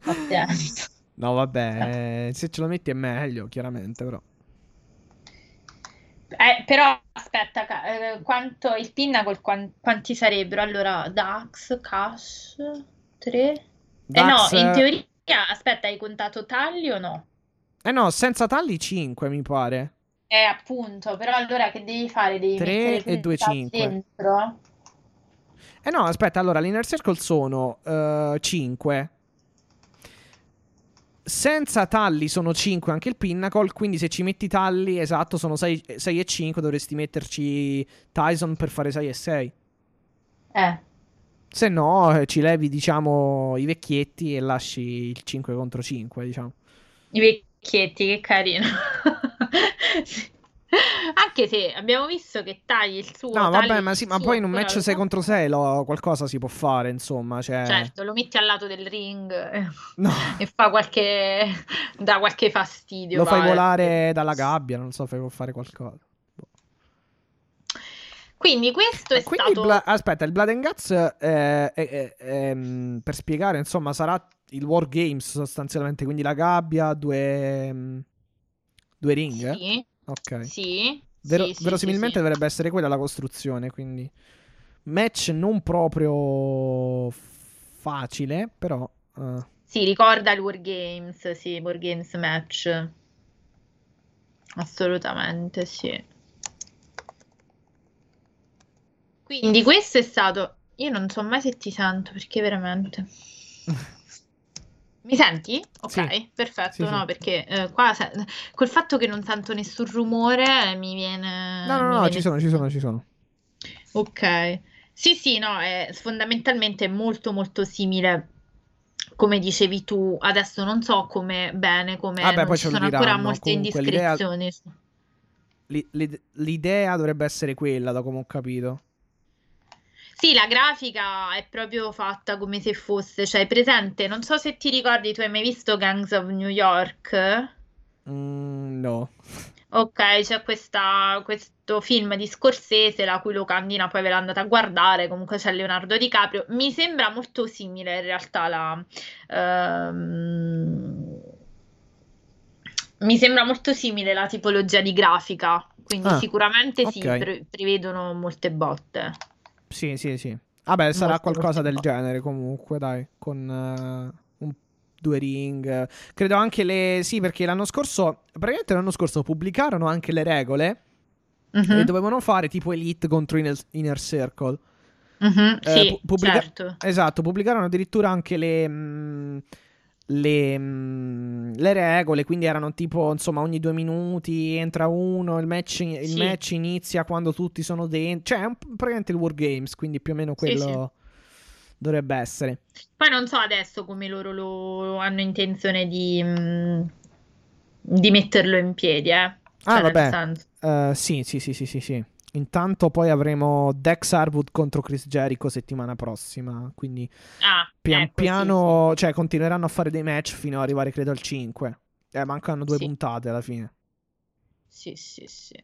pazienza. no, vabbè, se ce lo metti è meglio, chiaramente, però. Eh, però aspetta, eh, quanto il Pinnacle quan- quanti sarebbero? Allora, Dax, Cash, 3? Eh no, Dax, in teoria, aspetta, hai contato tagli o no? Eh no, senza tagli 5, mi pare. Eh, appunto, però allora che devi fare? Devi Tre mettere e tutti due i tagli cinque. dentro? Eh no, aspetta, allora, l'Inner Circle sono 5. Senza talli sono 5 anche il Pinnacle, quindi se ci metti talli, esatto, sono 6, 6 e 5, dovresti metterci Tyson per fare 6 e 6. Eh. Se no, eh, ci levi, diciamo, i vecchietti e lasci il 5 contro 5, diciamo. I vecchietti, che carino. Sì. Anche se abbiamo visto che tagli il suo. No, vabbè, ma, sì, ma poi in un match lo 6 fa. contro 6 qualcosa si può fare, insomma, cioè... Certo, lo metti al lato del ring eh, No, e fa qualche. dà qualche fastidio. lo fai eh. volare dalla gabbia, non so, fai fare qualcosa. Quindi questo è Quindi il stato. Bla- aspetta, il Blood and Guts, eh, è- è- ehm, per spiegare, insomma, sarà il War Games sostanzialmente, quindi la gabbia, due, mm, due ring? eh? Sì, Ok. sì. Vero- sì, verosimilmente sì, dovrebbe essere quella la costruzione, quindi match non proprio facile, però... eh, Sì, ricorda il Wargames, sì, Wargames match. Assolutamente, sì. Quindi questo è stato... Io non so mai se ti sento, perché veramente... Mi senti? Ok, Sì. perfetto, Sì, sì. no, perché eh, qua se- col fatto che non sento nessun rumore mi viene... No, no, no, viene- ci sono, ci sono, ci sono. Ok, sì, sì, no, è fondamentalmente molto molto simile, come dicevi tu, adesso non so come bene, come Vabbè, poi ci sono ancora molte comunque l'idea- indiscrezioni. L'i- l'id- L'idea dovrebbe essere quella, da come ho capito. Sì, la grafica è proprio fatta come se fosse, cioè presente, non so se ti ricordi, tu hai mai visto Gangs of New York? Mm, no. Ok, c'è questa- questo film di Scorsese, la cui locandina poi ve l'andate a guardare, comunque c'è Leonardo DiCaprio. Mi sembra molto simile in realtà la... ehm, mi sembra molto simile la tipologia di grafica, quindi Ah, sicuramente sì, ok. pre- prevedono molte botte. Sì, sì, sì. Vabbè, sarà Molte, qualcosa del genere comunque, dai, con eh, un- due ring. Credo anche le... Sì, perché l'anno scorso, praticamente l'anno scorso pubblicarono anche le regole Mhm, e dovevano fare tipo Elite contro Inner, Inner Circle. mhm, Eh, sì, pu- pubblica- certo. Esatto, pubblicarono addirittura anche le... mm, le, mm, le regole, quindi erano tipo, insomma, ogni due minuti entra uno, il match, il Sì. match inizia quando tutti sono dentro, cioè è un- praticamente il Wargames, quindi più o meno Sì, sì. quello dovrebbe essere. Poi non so adesso come loro lo hanno intenzione di, mm, di metterlo in piedi, eh. Ah, Cioè, nel vabbè. Eh, sì, sì, sì, sì, sì, sì. Intanto poi avremo Dex Harwood contro Chris Jericho settimana prossima, quindi Ah, pian ecco, sì, piano, cioè continueranno a fare dei match fino ad arrivare credo al 5. Eh, mancano due Sì. puntate alla fine. Sì, sì, sì.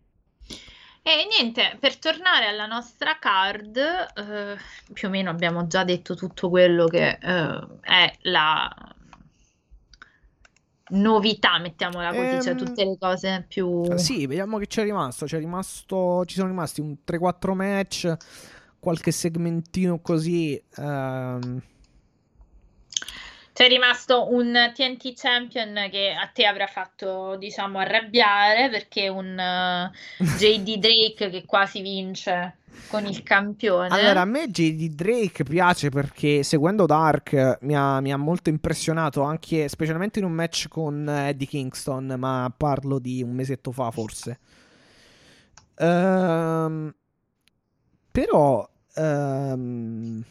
E niente, per tornare alla nostra card, eh, più o meno abbiamo già detto tutto quello che eh, è la novità, mettiamola così, cioè Ehm, tutte le cose più... Sì, vediamo che c'è rimasto. C'è rimasto. Ci sono rimasti un 3-4 match. Qualche segmentino così. ehm, C'è rimasto un TNT Champion che a te avrà fatto, diciamo, arrabbiare perché un eh, JD Drake che quasi vince con il campione. Allora, a me JD Drake piace perché seguendo Dark mi ha, mi ha molto impressionato anche, specialmente in un match con Eddie Kingston, ma parlo di un mesetto fa forse. Ehm, però, ehm,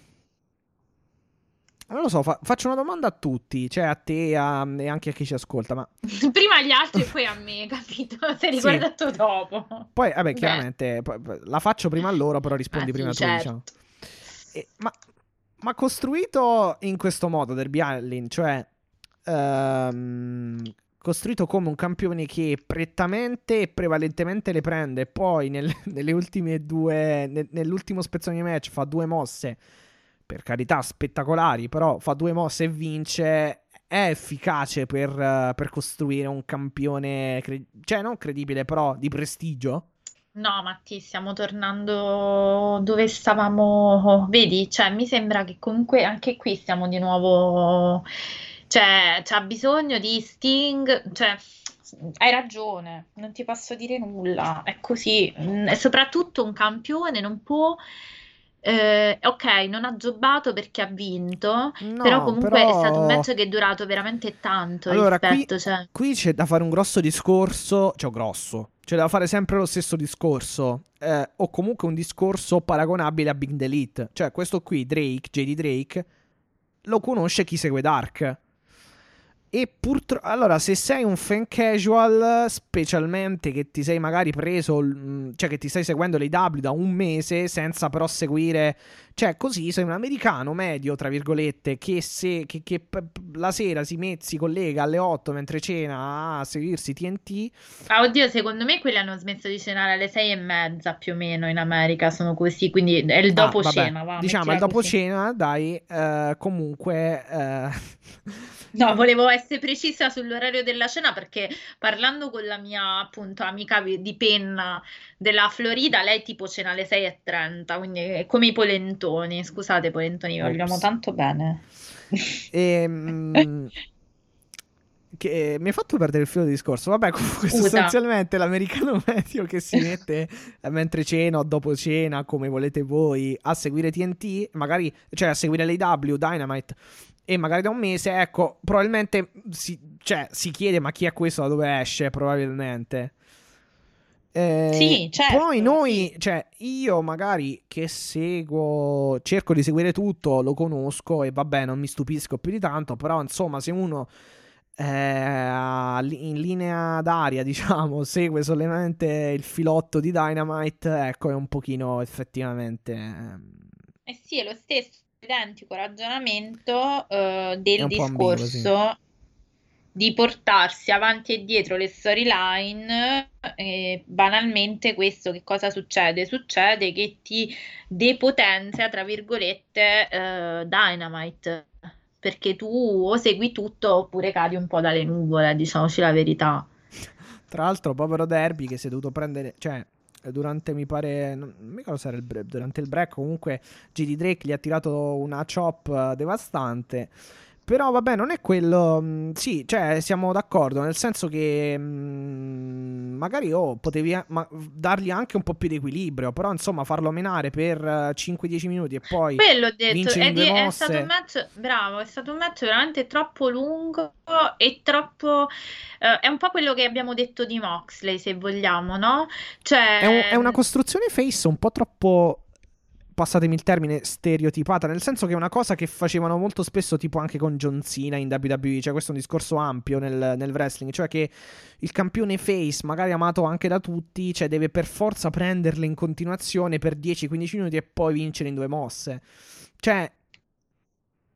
non lo so, fa- faccio una domanda a tutti, cioè a te a- e anche a chi ci ascolta, ma Prima agli altri e poi a me, capito? Sei Sì. riguardato dopo. poi, vabbè, Beh. chiaramente la faccio prima a loro, però rispondi Ah, prima sì, tu, certo. diciamo. E- ma, ma costruito in questo modo Derby Allin, cioè ehm, costruito come un campione che prettamente e prevalentemente le prende, poi nel- nelle ultime due, nel- nell'ultimo spezzone di match fa due mosse, per carità spettacolari, però fa due mosse e vince. È efficace per, per costruire un campione, cre- cioè non credibile, però di prestigio. No, Matti, stiamo tornando dove stavamo. Vedi, cioè, mi sembra che comunque anche qui stiamo di nuovo. Cioè, c'ha bisogno di Sting. Cioè, hai ragione, non ti posso dire nulla. È così. Mm, E soprattutto un campione non può Eh, ok, non ha giobato perché ha vinto, No, però comunque è stato un però... match che è durato veramente tanto Allora, qui, rispetto, cioè... qui c'è da fare un grosso discorso, cioè grosso, c'è da fare sempre lo stesso discorso, eh, o comunque un discorso paragonabile a Big Delete. Cioè, questo qui, Drake, JD Drake, lo conosce chi segue Dark. E purtroppo, allora, se sei un fan casual, specialmente che ti sei magari preso, cioè che ti stai seguendo le W da un mese senza però seguire, cioè così sei un americano medio, tra virgolette, che, se, che, che la sera si, met- si collega alle 8 mentre cena a seguirsi TNT. Ah, oddio, secondo me quelli hanno smesso di cenare alle sei e mezza più o meno in America, sono così, quindi è il Ah, dopo vabbè, cena, va, diciamo il dopo così. cena, dai, eh, comunque... eh, No, volevo essere precisa sull'orario della cena perché parlando con la mia appunto amica di penna della Florida, lei tipo cena alle 6.30, quindi è come i polentoni. Scusate, polentoni, vi vogliamo tanto bene. Ehm, che mi hai fatto perdere il filo di discorso. Vabbè, comunque Scusa. sostanzialmente l'americano medio che si mette eh, mentre cena o dopo cena, come volete voi, a seguire TNT, magari, cioè a seguire l'AW, Dynamite, e magari da un mese, ecco, probabilmente si, cioè, si chiede ma chi è questo, da dove esce, probabilmente. Eh, Sì, certo, poi noi, cioè, io magari che seguo, cerco di seguire tutto, lo conosco e vabbè, non mi stupisco più di tanto, però insomma, se uno eh, in linea d'aria, diciamo, segue solamente il filotto di Dynamite, ecco, è un pochino effettivamente... ehm, Eh sì, è lo stesso identico ragionamento eh, del po' ambiguo, sì. discorso di portarsi avanti e dietro le storyline. E banalmente, questo che cosa succede? Succede che ti depotenzia, tra virgolette, eh, Dynamite. Perché tu o segui tutto oppure cadi un po' dalle nuvole, diciamoci la verità. Tra l'altro, povero Derby che si è dovuto prendere, cioè, durante mi pare, non mi ricordo se era il break, durante il break, comunque GD Drake gli ha tirato una chop eh, devastante. Però vabbè, non è quello. mh, sì, cioè, siamo d'accordo, nel senso che mh, magari oh, potevi ma- dargli anche un po' più di equilibrio, però insomma farlo menare per eh, 5-10 minuti e poi Quello ho detto, è, di- è stato un match, bravo, è stato un match veramente troppo lungo e troppo, eh, è un po' quello che abbiamo detto di Moxley, se vogliamo, no? Cioè, È, un- è una costruzione face un po' troppo. Passatemi il termine stereotipata, nel senso che è una cosa che facevano molto spesso, tipo anche con John Cena in WWE. Cioè, questo è un discorso ampio nel, nel wrestling. Cioè, che il campione face, magari amato anche da tutti, cioè, deve per forza prenderle in continuazione per 10-15 minuti e poi vincere in due mosse. Cioè,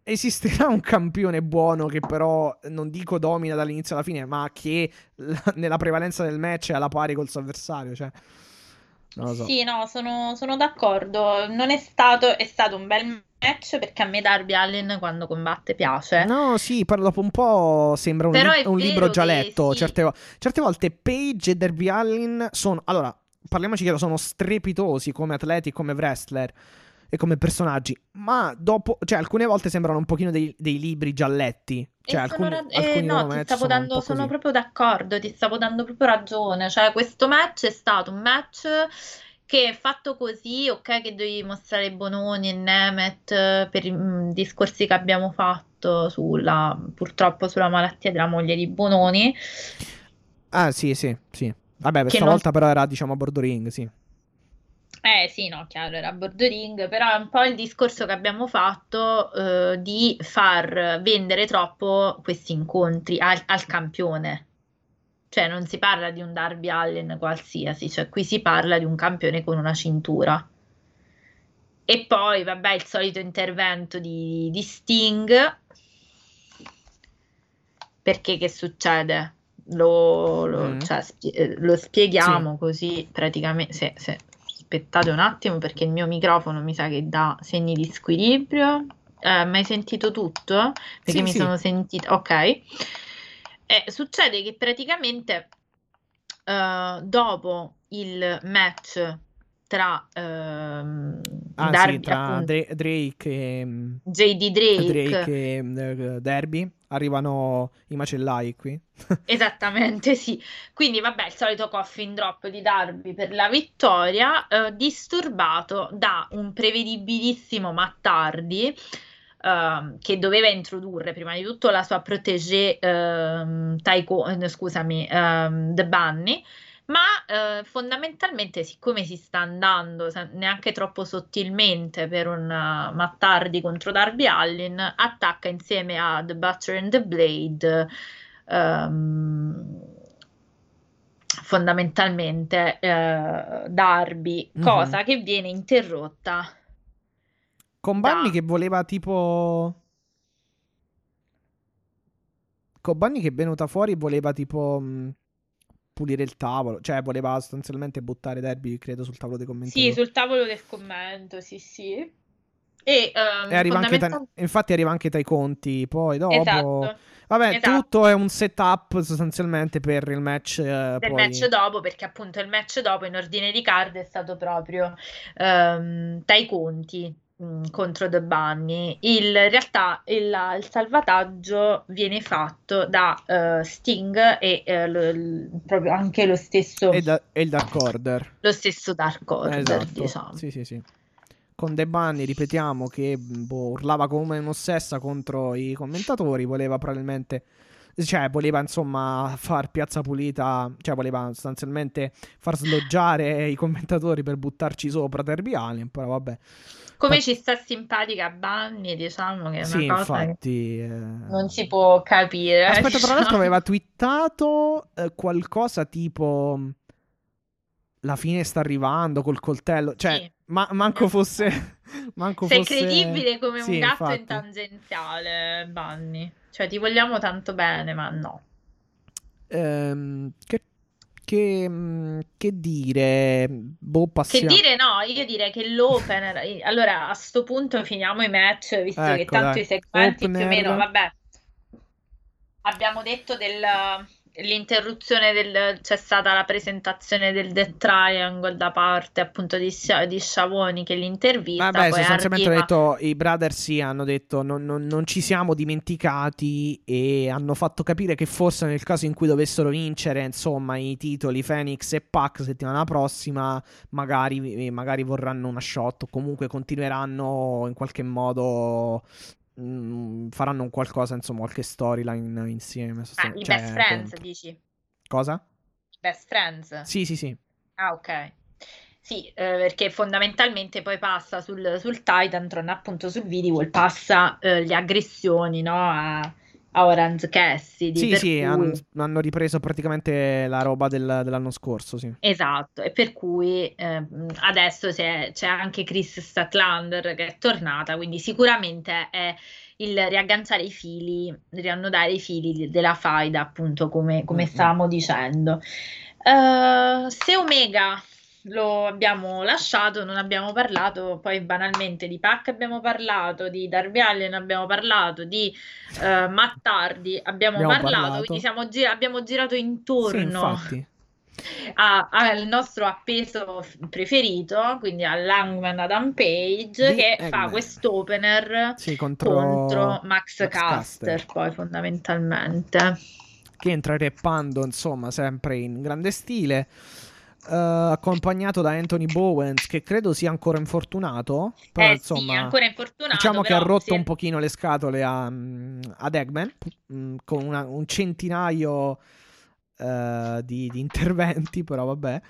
esisterà un campione buono che però non dico domina dall'inizio alla fine, ma che la- nella prevalenza del match è alla pari col suo avversario. Cioè, non lo so. Sì, no, sono, sono d'accordo. Non è stato, è stato un bel match perché a me Darby Allin quando combatte piace. No, sì, però dopo un po' sembra un, li- un libro già letto. sì. Certe, vo- certe volte Paige e Derby Allin sono. Allora, parliamoci chiaro, sono strepitosi come atleti, come wrestler e come personaggi. Ma dopo, cioè, alcune volte sembrano un pochino dei, dei libri già letti. Cioè, alcuni, ra- eh, no, ti stavo dando, sono così. proprio d'accordo, ti stavo dando proprio ragione. Cioè, questo match è stato un match che fatto così, ok, che dovevi mostrare Bononi e Nemeth per i mm, discorsi che abbiamo fatto sulla, purtroppo sulla malattia della moglie di Bononi. Ah, sì, sì, sì. Vabbè, questa non- volta però era, diciamo, a bordo ring, sì. Eh sì, no, chiaro, era bordering, però è un po' il discorso che abbiamo fatto eh, di far vendere troppo questi incontri al, al campione. Cioè non si parla di un Darby Allin qualsiasi, cioè qui si parla di un campione con una cintura. E poi, vabbè, il solito intervento di, di Sting. Perché che succede? Lo, lo- Mm. cioè, spie- eh, lo spieghiamo così praticamente. Se, se- aspettate un attimo perché il mio microfono mi sa che dà segni di squilibrio. Eh, mi hai sentito tutto? Perché Sì, mi sì. sono sentita. Ok. Eh, succede che praticamente eh, dopo il match tra ehm, Ah, Darby, sì, tra appunto, Dra- Drake e. JD Drake, Drake e eh, Derby. Arrivano i macellai qui. Esattamente, sì. Quindi, vabbè, il solito coffin drop di Darby per la vittoria, eh, disturbato da un prevedibilissimo Mattardi. Uh, che doveva introdurre prima di tutto la sua protégé uh, Taiko, eh, scusami, uh, The Bunny, ma eh, fondamentalmente, siccome si sta andando neanche troppo sottilmente per un uh, Mattardi contro Darby Allin, attacca insieme a The Butcher and the Blade. Um, fondamentalmente eh, Darby, mm-hmm. cosa che viene interrotta con Bunny da... che voleva tipo con Bunny che è venuta fuori voleva tipo mh, pulire il tavolo, cioè voleva sostanzialmente buttare Derby, credo, sul tavolo dei commenti. Sì, sul tavolo del commento, sì, sì. E, um, e arriva fondamental... anche ta... infatti arriva anche tra i conti, poi dopo... Esatto. Vabbè, esatto. tutto è un setup sostanzialmente per il match. Eh, per poi... il match dopo, perché appunto il match dopo in ordine di card è stato proprio um, Tai Conti Mm, contro The Bunny. Il, in realtà il, il, salvataggio viene fatto da uh, Sting e uh, lo, il, proprio anche lo stesso e, da, e, il Dark Order. Lo stesso Dark Order, esatto. diciamo. Sì, sì, sì. Con The Bunny, ripetiamo, che boh, urlava come un'ossessa contro i commentatori, voleva probabilmente cioè voleva insomma far piazza pulita, cioè voleva sostanzialmente far sloggiare i commentatori per buttarci sopra Derby Allen, però vabbè. Come Ma... ci sta simpatica Bunny, diciamo che è una sì, cosa infatti, eh... non si può capire. Aspetta, tra l'altro aveva twittato eh, qualcosa tipo la fine sta arrivando col coltello, cioè sì. ma- manco fosse manco Sei fosse... credibile come sì, un gatto infatti. in tangenziale, Bunny. Cioè ti vogliamo tanto bene, ma no. Ehm, che che, mm, che, dire? Boh, passiamo. Che dire no, io direi che l'opener. allora, a sto punto finiamo i match, visto ecco, che tanto dai. i segmenti opener. più o meno, vabbè. Abbiamo detto del l'interruzione del c'è stata la presentazione del Death Triangle da parte appunto di, di Sciavoni che l'intervista Vabbè, sostanzialmente arriva... detto i brother sì hanno detto non, non, non, ci siamo dimenticati e hanno fatto capire che forse nel caso in cui dovessero vincere insomma i titoli Phoenix e Pac settimana prossima magari, magari vorranno una shot o comunque continueranno in qualche modo Mm, faranno un qualcosa, insomma, qualche storyline insieme. Ah, i cioè, best friends, dici? Cosa? Best friends? Sì, sì, sì. Ah, ok. Sì, eh, perché fondamentalmente poi passa sul, sul Titantron, appunto sul video, passa eh, le aggressioni, no? A, a Orange Cassidy. Sì, sì, cui... hanno, hanno, ripreso praticamente la roba del, dell'anno scorso, sì. Esatto, e per cui eh, adesso c'è, c'è, anche Chris Statlander che è tornata, quindi sicuramente è il riagganciare i fili, riannodare i fili della faida, appunto, come, come mm-hmm. stavamo dicendo. Uh, se Omega lo abbiamo lasciato, non abbiamo parlato poi banalmente di Pac, abbiamo parlato di Darby Allen, abbiamo parlato di uh, Mattardi, abbiamo, abbiamo parlato, parlato, quindi siamo gi- abbiamo girato intorno sì, a, al nostro appeso preferito, quindi all'Angman Adam Page, di che Eggman. fa quest'opener sì, contro... contro, Max, Max Caster, Caster, poi fondamentalmente. Che entra reppando, insomma, sempre in grande stile. Uh, accompagnato da Anthony Bowens che credo sia ancora infortunato però eh insomma sì, ancora infortunato, diciamo che ha rotto sì. un pochino le scatole a, mm, ad Eggman mm, con una, un centinaio uh, di, di, interventi però vabbè.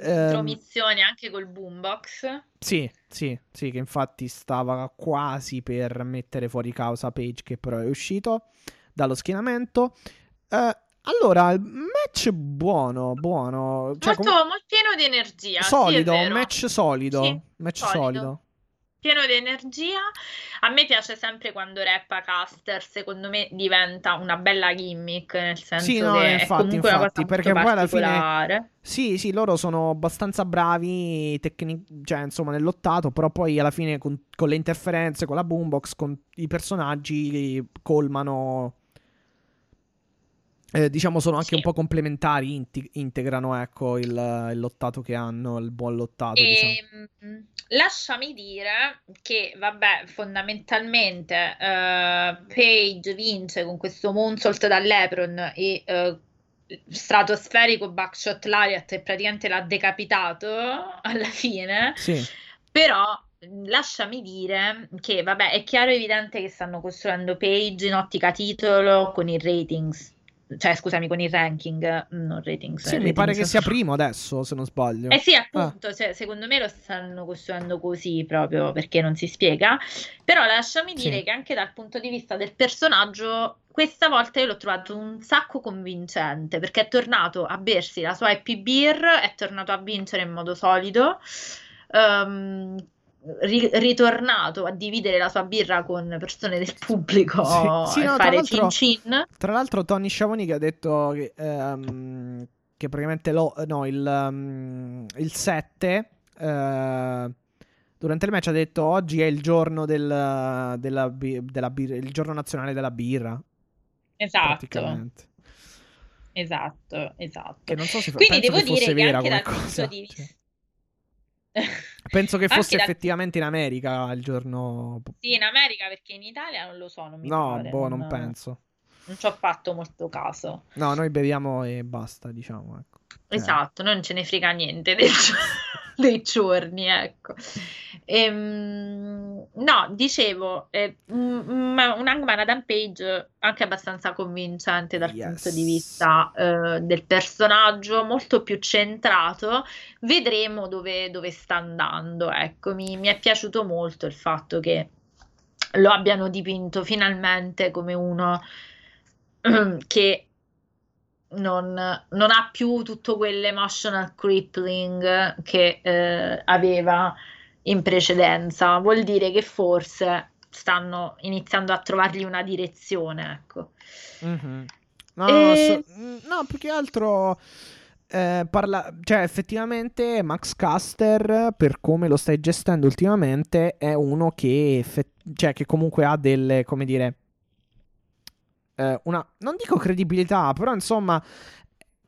Intromissioni um, anche col boombox. Sì sì sì che infatti stava quasi per mettere fuori causa Page che però è uscito dallo schienamento. Uh, allora, il match buono, buono. Cioè, molto, com... molto pieno di energia. Solido, sì, un match solido. Sì, match solido. solido. Pieno di energia. A me piace sempre quando rappa Caster, secondo me diventa una bella gimmick, nel senso sì, no, che infatti, infatti, perché poi alla fine Sì, sì, loro sono abbastanza bravi tecni... cioè, insomma, nell'ottato, però poi alla fine con, con le interferenze, con la boombox, con i personaggi colmano eh, diciamo sono anche Sì. un po' complementari, inti- integrano ecco il, il lottato che hanno, il buon lottato, diciamo. Ehm, lasciami dire che, vabbè, fondamentalmente eh, Page vince con questo moonsault dall'Epron e eh, stratosferico backshot Lariat e praticamente l'ha decapitato alla fine. Sì, Però lasciami dire che, vabbè, è chiaro e evidente che stanno costruendo Page in ottica titolo con i ratings. Cioè, scusami, con il ranking, non ratings. sì, mi pare che sia primo adesso, se non sbaglio. Eh sì, appunto, cioè, secondo me lo stanno costruendo così proprio perché non si spiega. Però lasciami Sì. dire che anche dal punto di vista del personaggio, questa volta io l'ho trovato un sacco convincente perché è tornato a bersi la sua happy beer, è tornato a vincere in modo solido. ehm, ri- ritornato a dividere la sua birra con persone del pubblico Sì, sì, e no, tra fare l'altro- cin cin. Tra l'altro, Tony Schiavoni che ha detto che, ehm, che praticamente lo, no, il, um, il 7 eh, durante il match ha detto oggi è il giorno del, della, della birra, il giorno nazionale della birra. Esatto, esatto, esatto. Che non so se Quindi devo che fosse dire che vera anche come dal cosa. punto di sì. vista... Penso che fosse dal- effettivamente in America il giorno. Sì, in America perché in Italia non lo so, non mi No, pare, boh, non penso. Non ci ho fatto molto caso. No, noi beviamo e basta, diciamo. Ecco. Cioè, Esatto, non ce ne frega niente dei, dei giorni, ecco. Ehm, no, dicevo, eh, un un Hangman Adam Page anche abbastanza convincente dal Yes. punto di vista eh, del personaggio, molto più centrato. Vedremo dove, dove sta andando, ecco. Mi, mi è piaciuto molto il fatto che lo abbiano dipinto finalmente come uno che non, non ha più tutto quell'emotional crippling che eh, aveva in precedenza. Vuol dire che forse stanno iniziando a trovargli una direzione, ecco. Mhm. No, E- so- mm, no, più che altro eh, parla, cioè effettivamente Max Caster, per come lo stai gestendo ultimamente, è uno che, effe- cioè, che comunque ha delle, come dire, eh, una, non dico credibilità, però insomma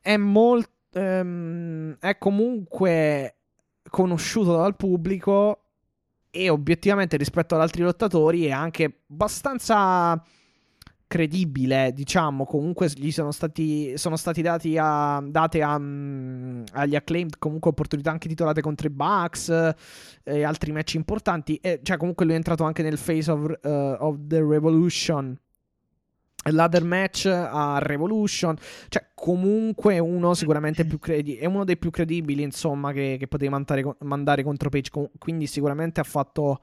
è molto, è comunque conosciuto dal pubblico e obiettivamente rispetto ad altri lottatori è anche abbastanza credibile, diciamo, comunque gli sono stati, sono stati dati a, date a, mm, agli acclaimed comunque opportunità anche titolate contro i Bucks eh, e altri match importanti, e, cioè comunque lui è entrato anche nel Face of, eh, of the Revolution. Ladder match a Revolution, cioè comunque uno sicuramente più credi- è uno dei più credibili, insomma, che, che potevi mandare, mandare contro Page. Quindi sicuramente ha fatto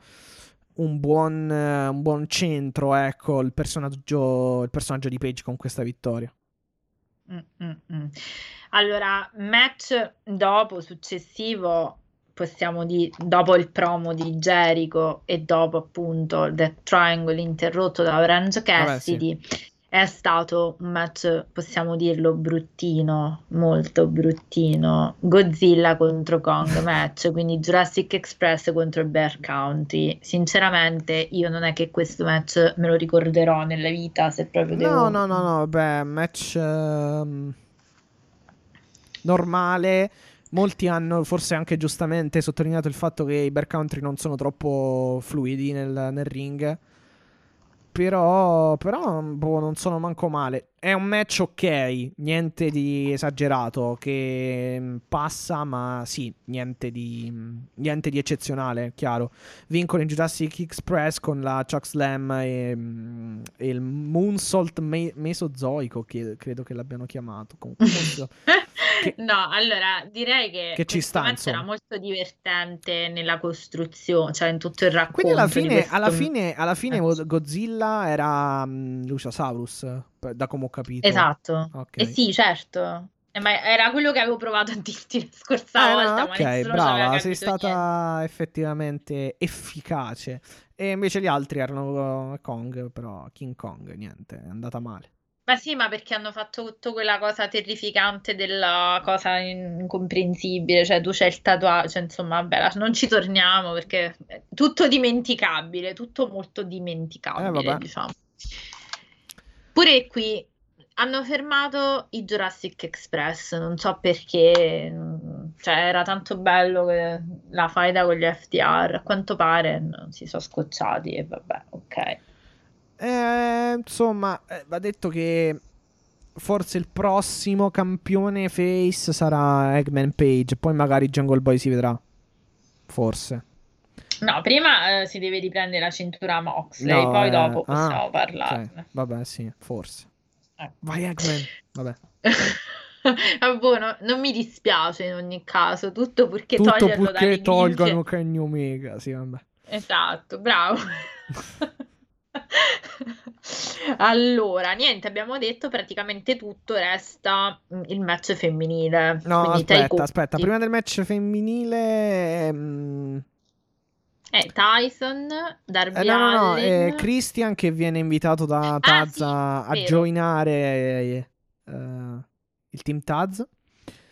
un buon, un buon centro, ecco, il personaggio, il personaggio di Page con questa vittoria. Mm, mm, mm. Allora, match dopo, successivo, possiamo dire, dopo il promo di Jericho e dopo appunto Death Triangle interrotto da Orange Vabbè, sì. Cassidy, è stato un match, possiamo dirlo, bruttino, molto bruttino. Godzilla contro Kong match, quindi Jurassic Express contro Bear County. Sinceramente, io non è che questo match me lo ricorderò nella vita, se proprio devo... No, no, no, no, beh, match ehm, normale. Molti hanno forse anche giustamente sottolineato il fatto che i Bear Country non sono troppo fluidi nel, nel ring. Però, però boh, non sono manco male. È un match ok, niente di esagerato, che mm, passa, ma sì, niente di, mm, niente di eccezionale, chiaro. Vincono in Jurassic Express con la Chuck Slam e, mm, e il Moonsault me- mesozoico, che credo che l'abbiano chiamato. Comunque, Che- No, allora direi che, Che ci sta, era molto divertente nella costruzione, cioè in tutto il racconto. Quindi alla fine, questo- alla fine, alla fine. Godzilla era mm, Luciasaurus, da come ho capito. Esatto. Ok. Eh sì, certo. Eh, ma era quello che avevo provato a dirti la scorsa Ah, volta, ok, brava, sei stata niente. effettivamente efficace. E invece gli altri erano uh, Kong, però King Kong, niente, è andata male. Ma sì, ma perché hanno fatto tutta quella cosa terrificante della cosa incomprensibile, cioè tu c'hai il tatuaggio, cioè, insomma, vabbè, non ci torniamo perché è tutto dimenticabile, tutto molto dimenticabile, Eh, diciamo. Pure qui hanno fermato i Jurassic Express, non so perché, cioè era tanto bello che la faida con gli FDR, a quanto pare non si sono scocciati e vabbè, ok. Eh, insomma, eh, va detto che forse il prossimo campione face sarà Eggman Page, poi magari Jungle Boy si vedrà. Forse. No, prima eh, si deve riprendere la cintura Moxley, No, poi eh, dopo ah, possiamo ok. parlarne. Vabbè, sì, forse. Eh. Vai Eggman. Vabbè. Ah, boh, no- non mi dispiace in ogni caso, tutto purché Tutto toglierlo purché tolgano. Kenny Omega, sì, vabbè. Esatto, bravo. Allora, niente, abbiamo detto praticamente tutto, resta mm, il match femminile. No, aspetta, aspetta, prima del match femminile ehm, Eh, Tyson, Darby Eh, no, no, no, eh, Christian che viene invitato da Ah, Taz sì, a, joinare eh, il team Taz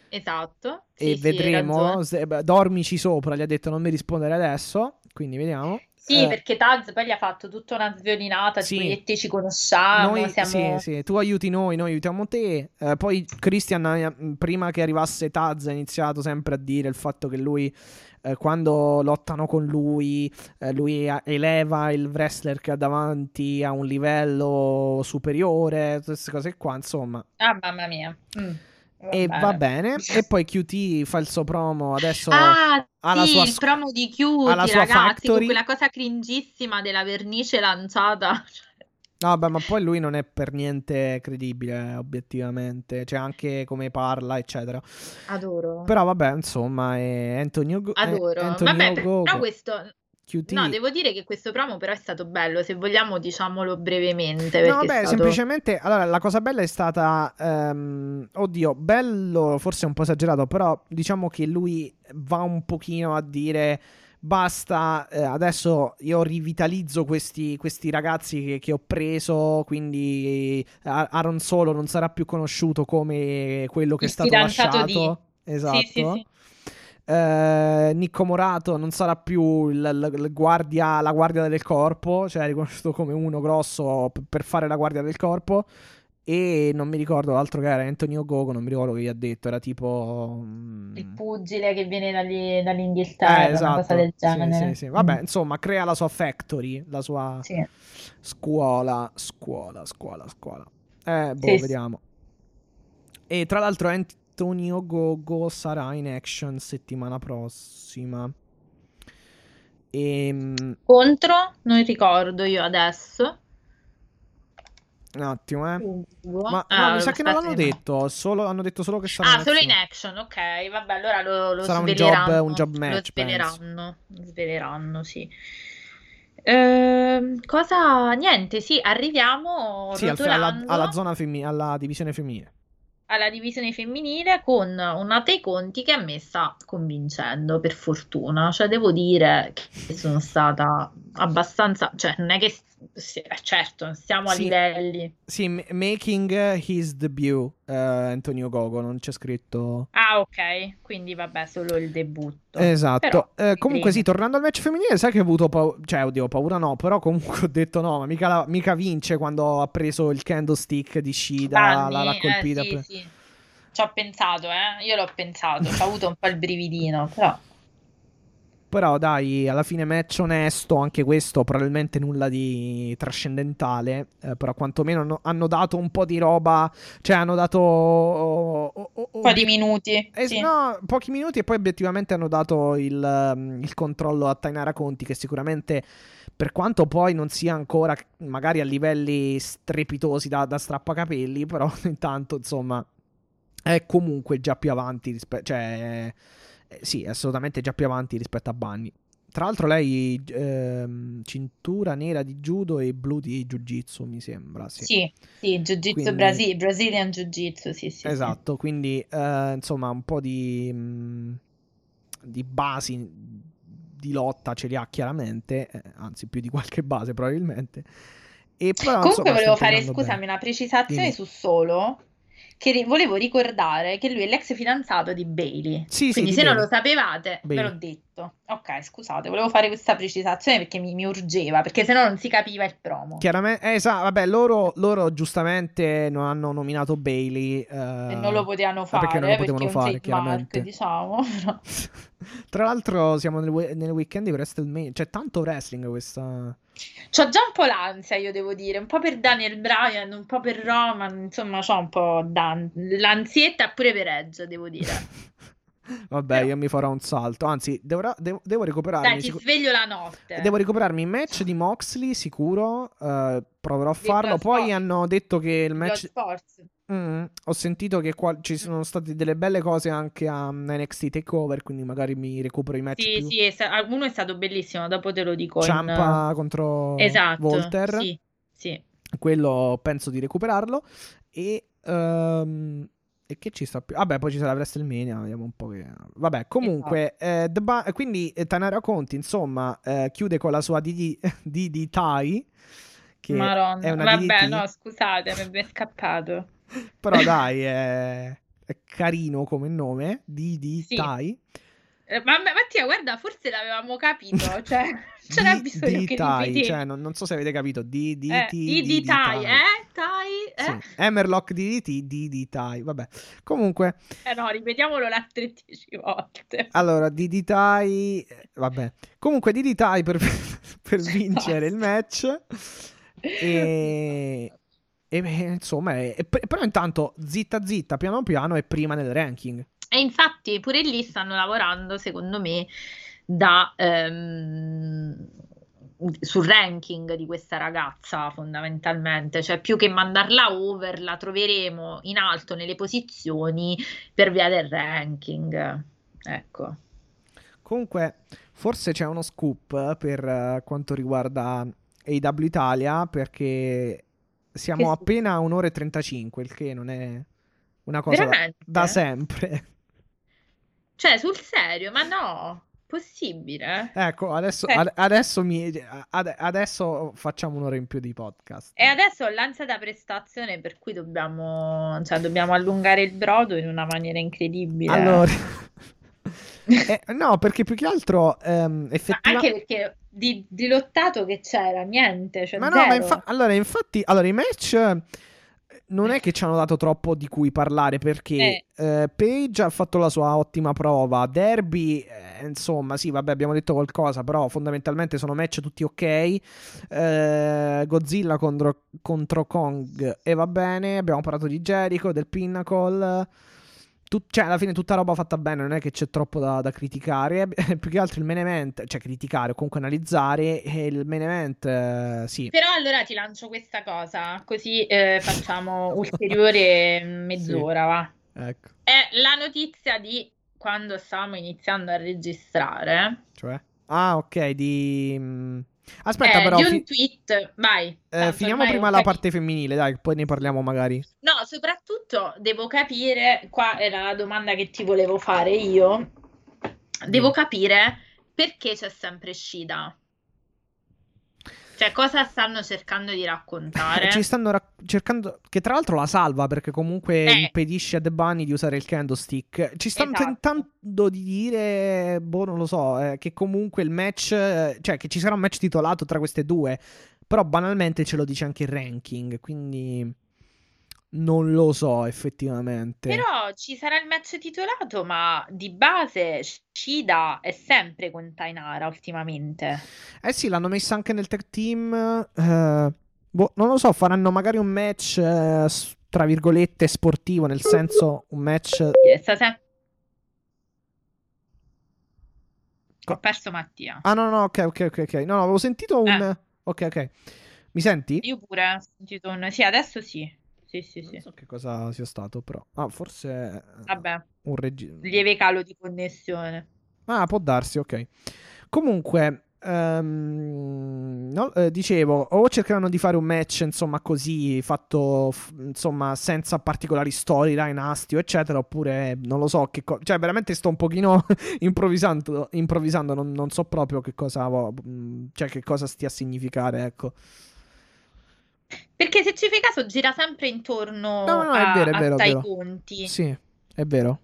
Esatto. e Sì, vedremo, se- beh, dormici sopra, gli ha detto non mi rispondere adesso, quindi vediamo. Sì, Eh, perché Taz poi gli ha fatto tutta una sviolinata, Sì. tipo e te ci conosciamo, noi, siamo... sì, sì, tu aiuti noi, noi aiutiamo te. Eh, poi Christian, eh, prima che arrivasse Taz, ha iniziato sempre a dire il fatto che lui, eh, quando lottano con lui, eh, lui eleva il wrestler che ha davanti a un livello superiore, queste cose qua, insomma. Ah, mamma mia. Mm, E va bene. E poi QT fa il suo promo adesso. Ah, ha la sì, sua il promo di sua ragazzi, con factory. quella cosa cringissima della vernice lanciata. No, vabbè, ma poi lui non è per niente credibile, obiettivamente. Cioè, anche come parla, eccetera. Adoro. Però, vabbè, insomma, è Antonio Go- Adoro. Antonio Vabbè, Gogo, però questo... QT. No, devo dire che questo promo però è stato bello, se vogliamo diciamolo brevemente, No, vabbè, stato... semplicemente. Allora, la cosa bella è stata. ehm, oddio, bello, forse un po' esagerato, però diciamo che lui va un pochino a dire. Basta, eh, adesso io rivitalizzo questi, questi ragazzi che, che ho preso. Quindi eh, Aaron Solo non sarà più conosciuto come quello che Il è stato lasciato. di- Esatto. Sì, sì, sì. Eh, Nicco Morato non sarà più il, il- il guardia, la guardia del corpo, cioè è riconosciuto come uno grosso per fare la guardia del corpo. E non mi ricordo l'altro che era Antonio Gogo, non mi ricordo che gli ha detto, era tipo... mm, Il pugile che viene dagli- dall'Inghilterra, eh, esatto. una cosa del Sì, genere. sì, sì. Vabbè, Mm, insomma, crea la sua factory, la sua sì. scuola, scuola, scuola, scuola. Eh, boh, Sì, sì. vediamo. E tra l'altro Antonio Gogo sarà in action settimana prossima. Ehm, Contro, non ricordo io adesso. un attimo, eh. Ma Ah, no, mi sa che non l'hanno che- detto, solo, hanno detto solo che sarà Ah, in solo in action. ok, vabbè, allora lo, lo Sarà un sveleranno. job- un job Lo match, penso. sveleranno, lo sveleranno, sì. Ehm, cosa? Niente, sì, arriviamo Sì, al- alla, alla zona femmi- alla divisione femminile. Alla divisione femminile con una dei conti che a me sta convincendo, per fortuna. Cioè, devo dire che sono stata abbastanza... Cioè, non è che... sì, eh, certo, non stiamo a Sì. livelli... Sì, making his debut, eh, Antonio Gogo, non c'è scritto... Ah, ok, quindi vabbè, solo il debutto. Esatto. Però, Eh, comunque, sì, tornando al match femminile, sai che ho avuto paura. Cioè, oddio, paura no, però comunque ho detto no, ma mica, la- mica vince quando ha preso il candlestick di Shida, Danni, l'ha, l'ha eh, colpita. sì, per- sì. Ci ho pensato, eh. Io l'ho pensato, ho avuto un po' il brividino, però... Però dai, alla fine match onesto, anche questo probabilmente nulla di trascendentale, eh, però quantomeno hanno, hanno dato un po' di roba, cioè hanno dato... oh, oh, oh, Un po' di minuti, Eh, sì. No, pochi minuti e poi obiettivamente hanno dato il, um, il controllo a Tainara Conti che sicuramente per quanto poi non sia ancora magari a livelli strepitosi da, da strappacapelli, però intanto insomma è comunque già più avanti rispetto... Cioè, eh, sì, è assolutamente già più avanti rispetto a Bunny. Tra l'altro lei ehm, cintura nera di judo e blu di jiu-jitsu, mi sembra, sì. Sì, sì, Jiu-Jitsu Quindi- Brasi- Brazilian Jiu-Jitsu, sì, sì, sì. Esatto, quindi eh, insomma un po' di, mh, di basi di lotta ce li ha chiaramente, eh, anzi più di qualche base probabilmente. E però, Comunque insomma, volevo fare, scusami, bene. una precisazione Dimmi. su Solo, che ri- volevo ricordare che lui è l'ex fidanzato di Bailey. Sì, sì, Quindi di se non Bailey. lo sapevate, ve Bailey. l'ho detto. Ok, scusate, volevo fare questa precisazione perché mi, mi urgeva, perché se no non si capiva il promo. Chiaramente, eh, esatto, vabbè, loro, loro giustamente non hanno nominato Bailey. E non lo potevano eh, fare perché non lo potevano fare, chiaramente. diciamo. Tra l'altro, siamo nel, nel weekend di WrestleMania. C'è tanto wrestling questa. C'ho già un po' l'ansia, io devo dire, un po' per Daniel Bryan, un po' per Roman, insomma, c'ho un po' d'an- l'ansietta pure per Edge, devo dire. Vabbè, Però- io mi farò un salto. Anzi, devo, devo, devo recuperarmi. Dai, ti sicu- sveglio la notte. Devo recuperarmi il match di Moxley, sicuro. eh, proverò a farlo. Poi hanno detto che il match. Mm, ho sentito che qua ci sono state delle belle cose anche a NXT Takeover. Quindi magari mi recupero i match Sì, più. sì, è sta- uno è stato bellissimo, dopo te lo dico. in- Ciampa contro Esatto, Volter. sì, sì. Quello penso di recuperarlo. E. ehm, e che ci sta più? Vabbè, poi ci sarà WrestleMania. Vediamo un po' che. Vabbè, comunque. eh, The Ba- quindi eh, Tanara Conti, insomma, eh, chiude con la sua DD, DD Tai. Che Madonna. è una Vabbè, DDT. no, scusate, mi è scappato. Però dai, è, è carino come nome. DD Sì. Tai. Eh, Ma ma- Mattia, guarda, forse l'avevamo capito, cioè c'era bisogno D che Tai, ripeti. cioè, non, non so se avete capito. DDT. Eh, di, di Tai, eh? Tai, eh? Sì. Hammerlock DDT, DD Tai. Vabbè. Comunque. Eh no, ripetiamolo altre dieci volte. Allora, Didi Tai, eh, vabbè. Comunque Didi Tai per, per vincere il match. E, e, insomma, è- però intanto zitta zitta, piano piano è prima nel ranking. E infatti pure lì stanno lavorando, secondo me, da, ehm, sul ranking di questa ragazza fondamentalmente, cioè più che mandarla over, la troveremo in alto nelle posizioni per via del ranking. Ecco. Comunque, forse c'è uno scoop per eh, quanto riguarda AW Italia, perché siamo Che appena a un'ora e 35, il che non è una cosa da, da sempre. Cioè, sul serio, ma no, possibile? Ecco, adesso, Eh. ad- adesso, mi, ad- adesso facciamo un'ora in più di podcast. E adesso ho l'ansia da prestazione per cui dobbiamo, cioè, dobbiamo allungare il brodo in una maniera incredibile. Allora, Eh, no, perché più che altro ehm, effettivamente. anche perché di, di lottato che c'era, niente, cioè Ma no, ma zero. infa- allora, infatti, allora, i match non è che ci hanno dato troppo di cui parlare perché eh, Page ha fatto la sua ottima prova. Derby, eh, insomma, sì, vabbè, abbiamo detto qualcosa, però fondamentalmente sono match tutti ok. Eh, Godzilla contro, contro Kong e va bene. Abbiamo parlato di Jericho, del Pinnacle. Tut- cioè, alla fine tutta roba fatta bene, non è che c'è troppo da, da criticare. Più che altro il main event, cioè criticare o comunque analizzare. E il main event, eh, sì. Però allora ti lancio questa cosa, così eh, facciamo ulteriore mezz'ora, va. Ecco, È la notizia di quando stavamo iniziando a registrare. cioè. Ah, ok, di... mm, Aspetta, eh, però, di un fi- tweet, vai. eh, finiamo prima la capito. parte femminile, dai, poi ne parliamo magari. No, soprattutto devo capire, qua era la domanda che ti volevo fare io, devo Dimmi. capire perché c'è sempre Shida. Cioè, cosa stanno cercando di raccontare? Ci stanno rac- cercando. Che tra l'altro la salva perché comunque Eh. impedisce a The Bunny di usare il candlestick. Ci stanno Esatto. tentando di dire, boh, non lo so, eh, che comunque il match, eh, cioè che ci sarà un match titolato tra queste due. Però banalmente ce lo dice anche il ranking. Quindi non lo so effettivamente. Però ci sarà il match titolato, ma di base Shida è sempre con Tainara ultimamente. Eh sì, l'hanno messa anche nel tag team. eh, boh, non lo so, faranno magari un match, eh, tra virgolette, sportivo, nel senso un match... Sta sem- Ho perso Mattia. Ah no, no, ok, ok, ok, ok. No, no, avevo sentito un... Eh. Ok, ok. Mi senti? Io pure ho sentito un... Sì, adesso sì. Sì, sì, Non sì. so che cosa sia stato, però... Ah, forse... eh, Vabbè, Un regista... lieve calo di connessione. Ah, può darsi, ok. Comunque, ehm, no, eh, dicevo, o cercheranno di fare un match, insomma, così, fatto, f- insomma, senza particolari storyline, astio, eccetera, oppure non lo so che cosa... Cioè, veramente sto un pochino improvvisando, improvvisando non, non so proprio che cosa, vo- cioè, che cosa stia a significare, ecco. Perché se ci fai caso gira sempre intorno No, no, a, è vero, è a vero, Tai vero. Conti. Sì, è vero.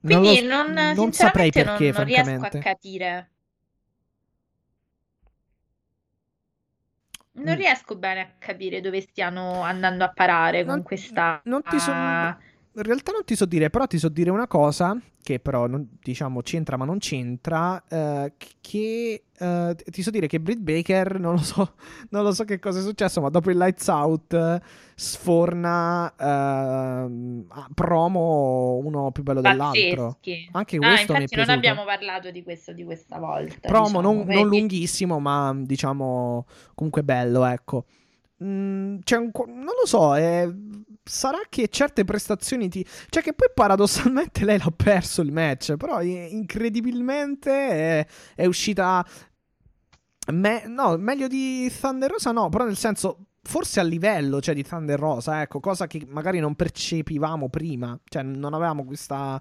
Non Quindi lo- non, non saprei perché, non, non riesco a capire. Non Mm. riesco bene a capire dove stiano andando a parare con Non- questa... non ti so- In realtà non ti so dire, però ti so dire una cosa che però non- diciamo c'entra ma non c'entra, eh, che eh, ti so dire che Britt Baker, non lo so, non lo so che cosa è successo, ma dopo il Lights Out eh, sforna ah, promo uno più bello dell'altro. pazzeschi. Anche Ah, questo infatti non abbiamo parlato di questo di questa volta. Promo diciamo, non, non lunghissimo, ma diciamo comunque bello, ecco. Mm, un non lo so, eh, sarà che certe prestazioni ti... Cioè che poi paradossalmente lei l'ha perso il match, però incredibilmente è, è uscita... me- no, meglio di Thunder Rosa no, però nel senso... Forse a livello, cioè di Thunder Rosa, ecco, cosa che magari non percepivamo prima, cioè non avevamo questa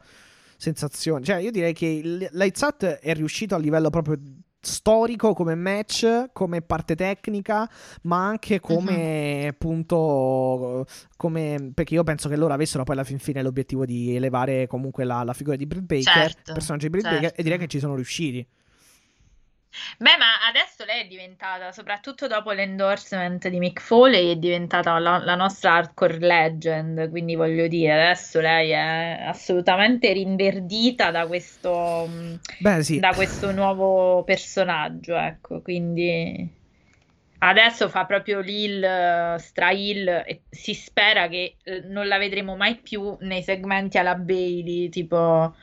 sensazione. Cioè, io direi che Lights è riuscito a livello proprio storico come match, come parte tecnica, ma anche come appunto come perché io penso che loro avessero poi alla fin fine l'obiettivo di elevare comunque la, la figura di Britt Baker, Certo, personaggio di Britt certo. Baker e direi che ci sono riusciti. Beh, ma adesso lei è diventata, soprattutto dopo l'endorsement di Mick Foley, è diventata la, la nostra hardcore legend, quindi voglio dire, adesso lei è assolutamente rinverdita da questo, mh, Beh, sì. da questo nuovo personaggio, ecco, quindi adesso fa proprio l'il, stra-il e si spera che eh, non la vedremo mai più nei segmenti alla Bailey, tipo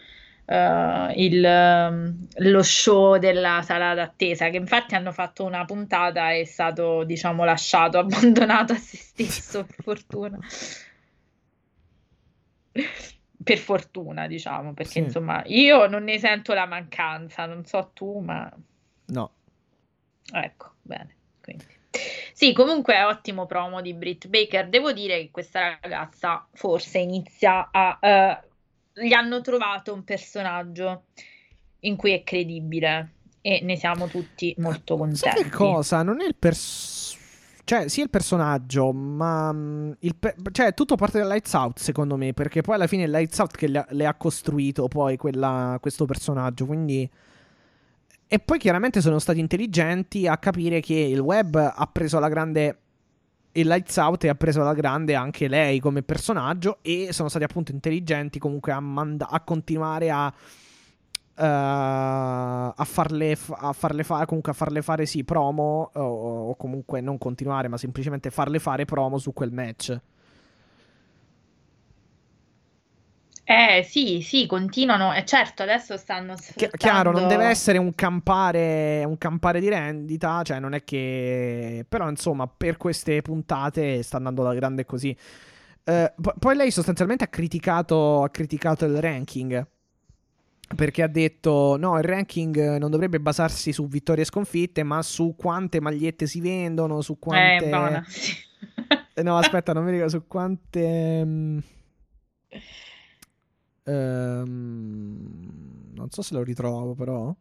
eh, il, ehm, lo show della sala d'attesa, che infatti hanno fatto una puntata e è stato, diciamo, lasciato, abbandonato a se stesso, per fortuna. Per fortuna, diciamo, perché Sì. insomma io non ne sento la mancanza, non so tu, ma No. ecco, bene. Quindi. Sì, comunque è ottimo promo di Britt Baker. Devo dire che questa ragazza forse inizia a... eh, gli hanno trovato un personaggio in cui è credibile e ne siamo tutti molto Sai contenti. che cosa? Non è il personaggio. Cioè, sì, è il personaggio, ma. mm, il pe- cioè, tutto parte del Lights Out, secondo me. Perché poi alla fine è Lights Out che le ha, le ha costruito poi quella- questo personaggio. Quindi. E poi chiaramente sono stati intelligenti a capire che il web ha preso alla grande. Il Lights Out e ha preso alla grande anche lei come personaggio. E sono stati appunto intelligenti comunque a, manda- a continuare a. eh, a farle, f- a farle fare comunque a farle fare sì promo o, o comunque non continuare ma semplicemente farle fare promo su quel match Eh sì, sì, continuano. E certo, adesso stanno sfruttando... chiaro non deve essere un campare un campare di rendita cioè non è che però insomma per queste puntate sta andando alla grande così Eh, po- poi lei sostanzialmente ha criticato ha criticato il ranking perché ha detto no, il ranking non dovrebbe basarsi su vittorie e sconfitte, ma su quante magliette si vendono, su quante... Eh, buona. Eh, No, aspetta, non mi ricordo su quante... ehm, non so se lo ritrovo, però...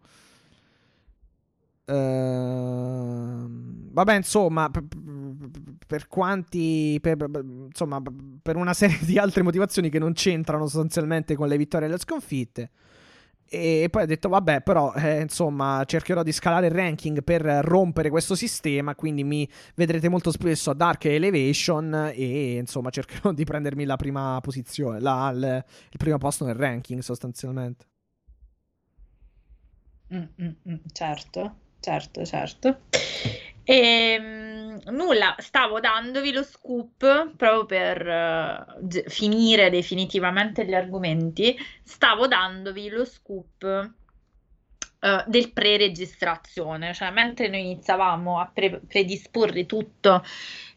Ehm, vabbè, insomma, per, per quanti... per- per- insomma, per una serie di altre motivazioni che non c'entrano sostanzialmente con le vittorie e le sconfitte. E poi ha detto, vabbè, però, eh, insomma, cercherò di scalare il ranking per rompere questo sistema, quindi mi vedrete molto spesso a Dark Elevation e, insomma, cercherò di prendermi la prima posizione, la- il, il primo posto nel ranking, sostanzialmente. Mm, mm, mm, certo, certo, certo. Ehm, nulla, stavo dandovi lo scoop proprio per ge- finire definitivamente gli argomenti. Stavo dandovi lo scoop eh, del pre-registrazione, cioè mentre noi iniziavamo a pre- predisporre tutto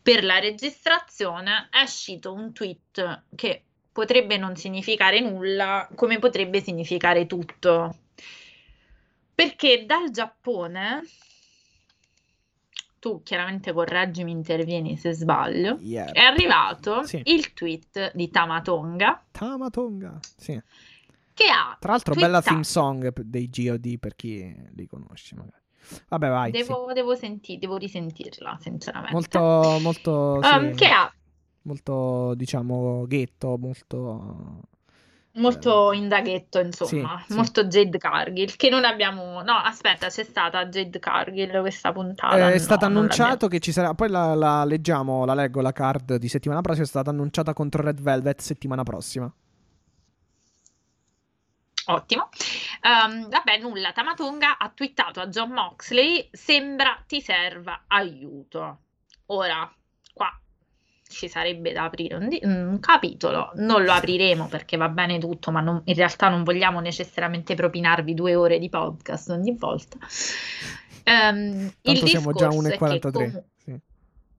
per la registrazione, è uscito un tweet che potrebbe non significare nulla, come potrebbe significare tutto. Perché dal Giappone, tu chiaramente correggimi, intervieni se sbaglio, Yeah. è arrivato Sì. il tweet di Tamatonga Tamatonga, sì. che ha Tra l'altro, bella twittato- theme song dei GOD per chi li conosce, magari. Vabbè, vai. Devo, devo, senti- devo risentirla, sinceramente. Molto, molto, Um, sì, che ha molto, diciamo, ghetto, molto... molto indaghetto, insomma, sì, sì. molto Jade Cargill, che non abbiamo... No, aspetta, c'è stata Jade Cargill questa puntata. Eh, è No, stato annunciato che ci sarà. Poi la, la leggiamo, la leggo la card di settimana prossima. È stata annunciata contro Red Velvet settimana prossima. Ottimo. Ehm, vabbè, nulla. Tamatonga ha twittato a John Moxley: Sembra ti serva aiuto. Ora, qua ci sarebbe da aprire un, di- un capitolo. Non lo apriremo perché va bene tutto, ma non- in realtà non vogliamo necessariamente propinarvi due ore di podcast ogni volta. Il Tanto siamo già discorso è che 1,43. comu- Sì.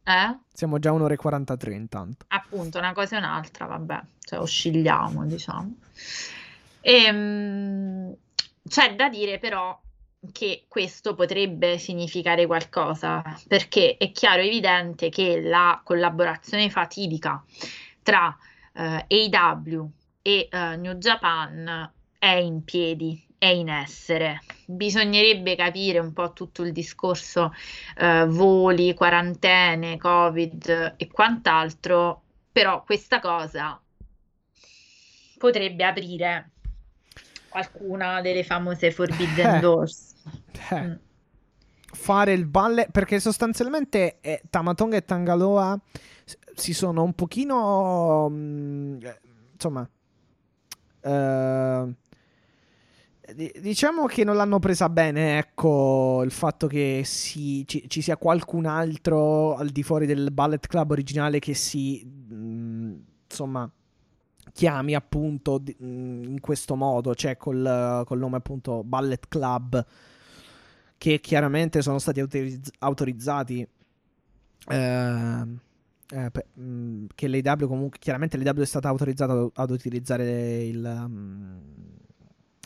eh? Siamo già 1 ore e 43 intanto. Appunto, una cosa e un'altra, vabbè, cioè oscilliamo, diciamo. Ehm, c'è da dire però che questo potrebbe significare qualcosa, perché è chiaro e evidente che la collaborazione fatidica tra eh, AEW e eh, New Japan è in piedi, è in essere. Bisognerebbe capire un po' tutto il discorso eh, voli, quarantene, Covid e quant'altro, però questa cosa potrebbe aprire qualcuna delle famose Forbidden. Doors. Eh, Mm. Fare il balle. Perché sostanzialmente eh, Tamatonga e Tangaloa si sono un pochino. mm, eh, insomma. eh, di- Diciamo che non l'hanno presa bene, ecco, il fatto che si- ci, ci sia qualcun altro al di fuori del Ballet Club originale che si, mm, insomma, chiami appunto di- mm, in questo modo, cioè col, col nome appunto Ballet Club, che chiaramente sono stati autorizz- autorizzati. ehm, eh, pe- mm, che l'AW comunque chiaramente l'AW è stata autorizzata ad- ad utilizzare il, mm,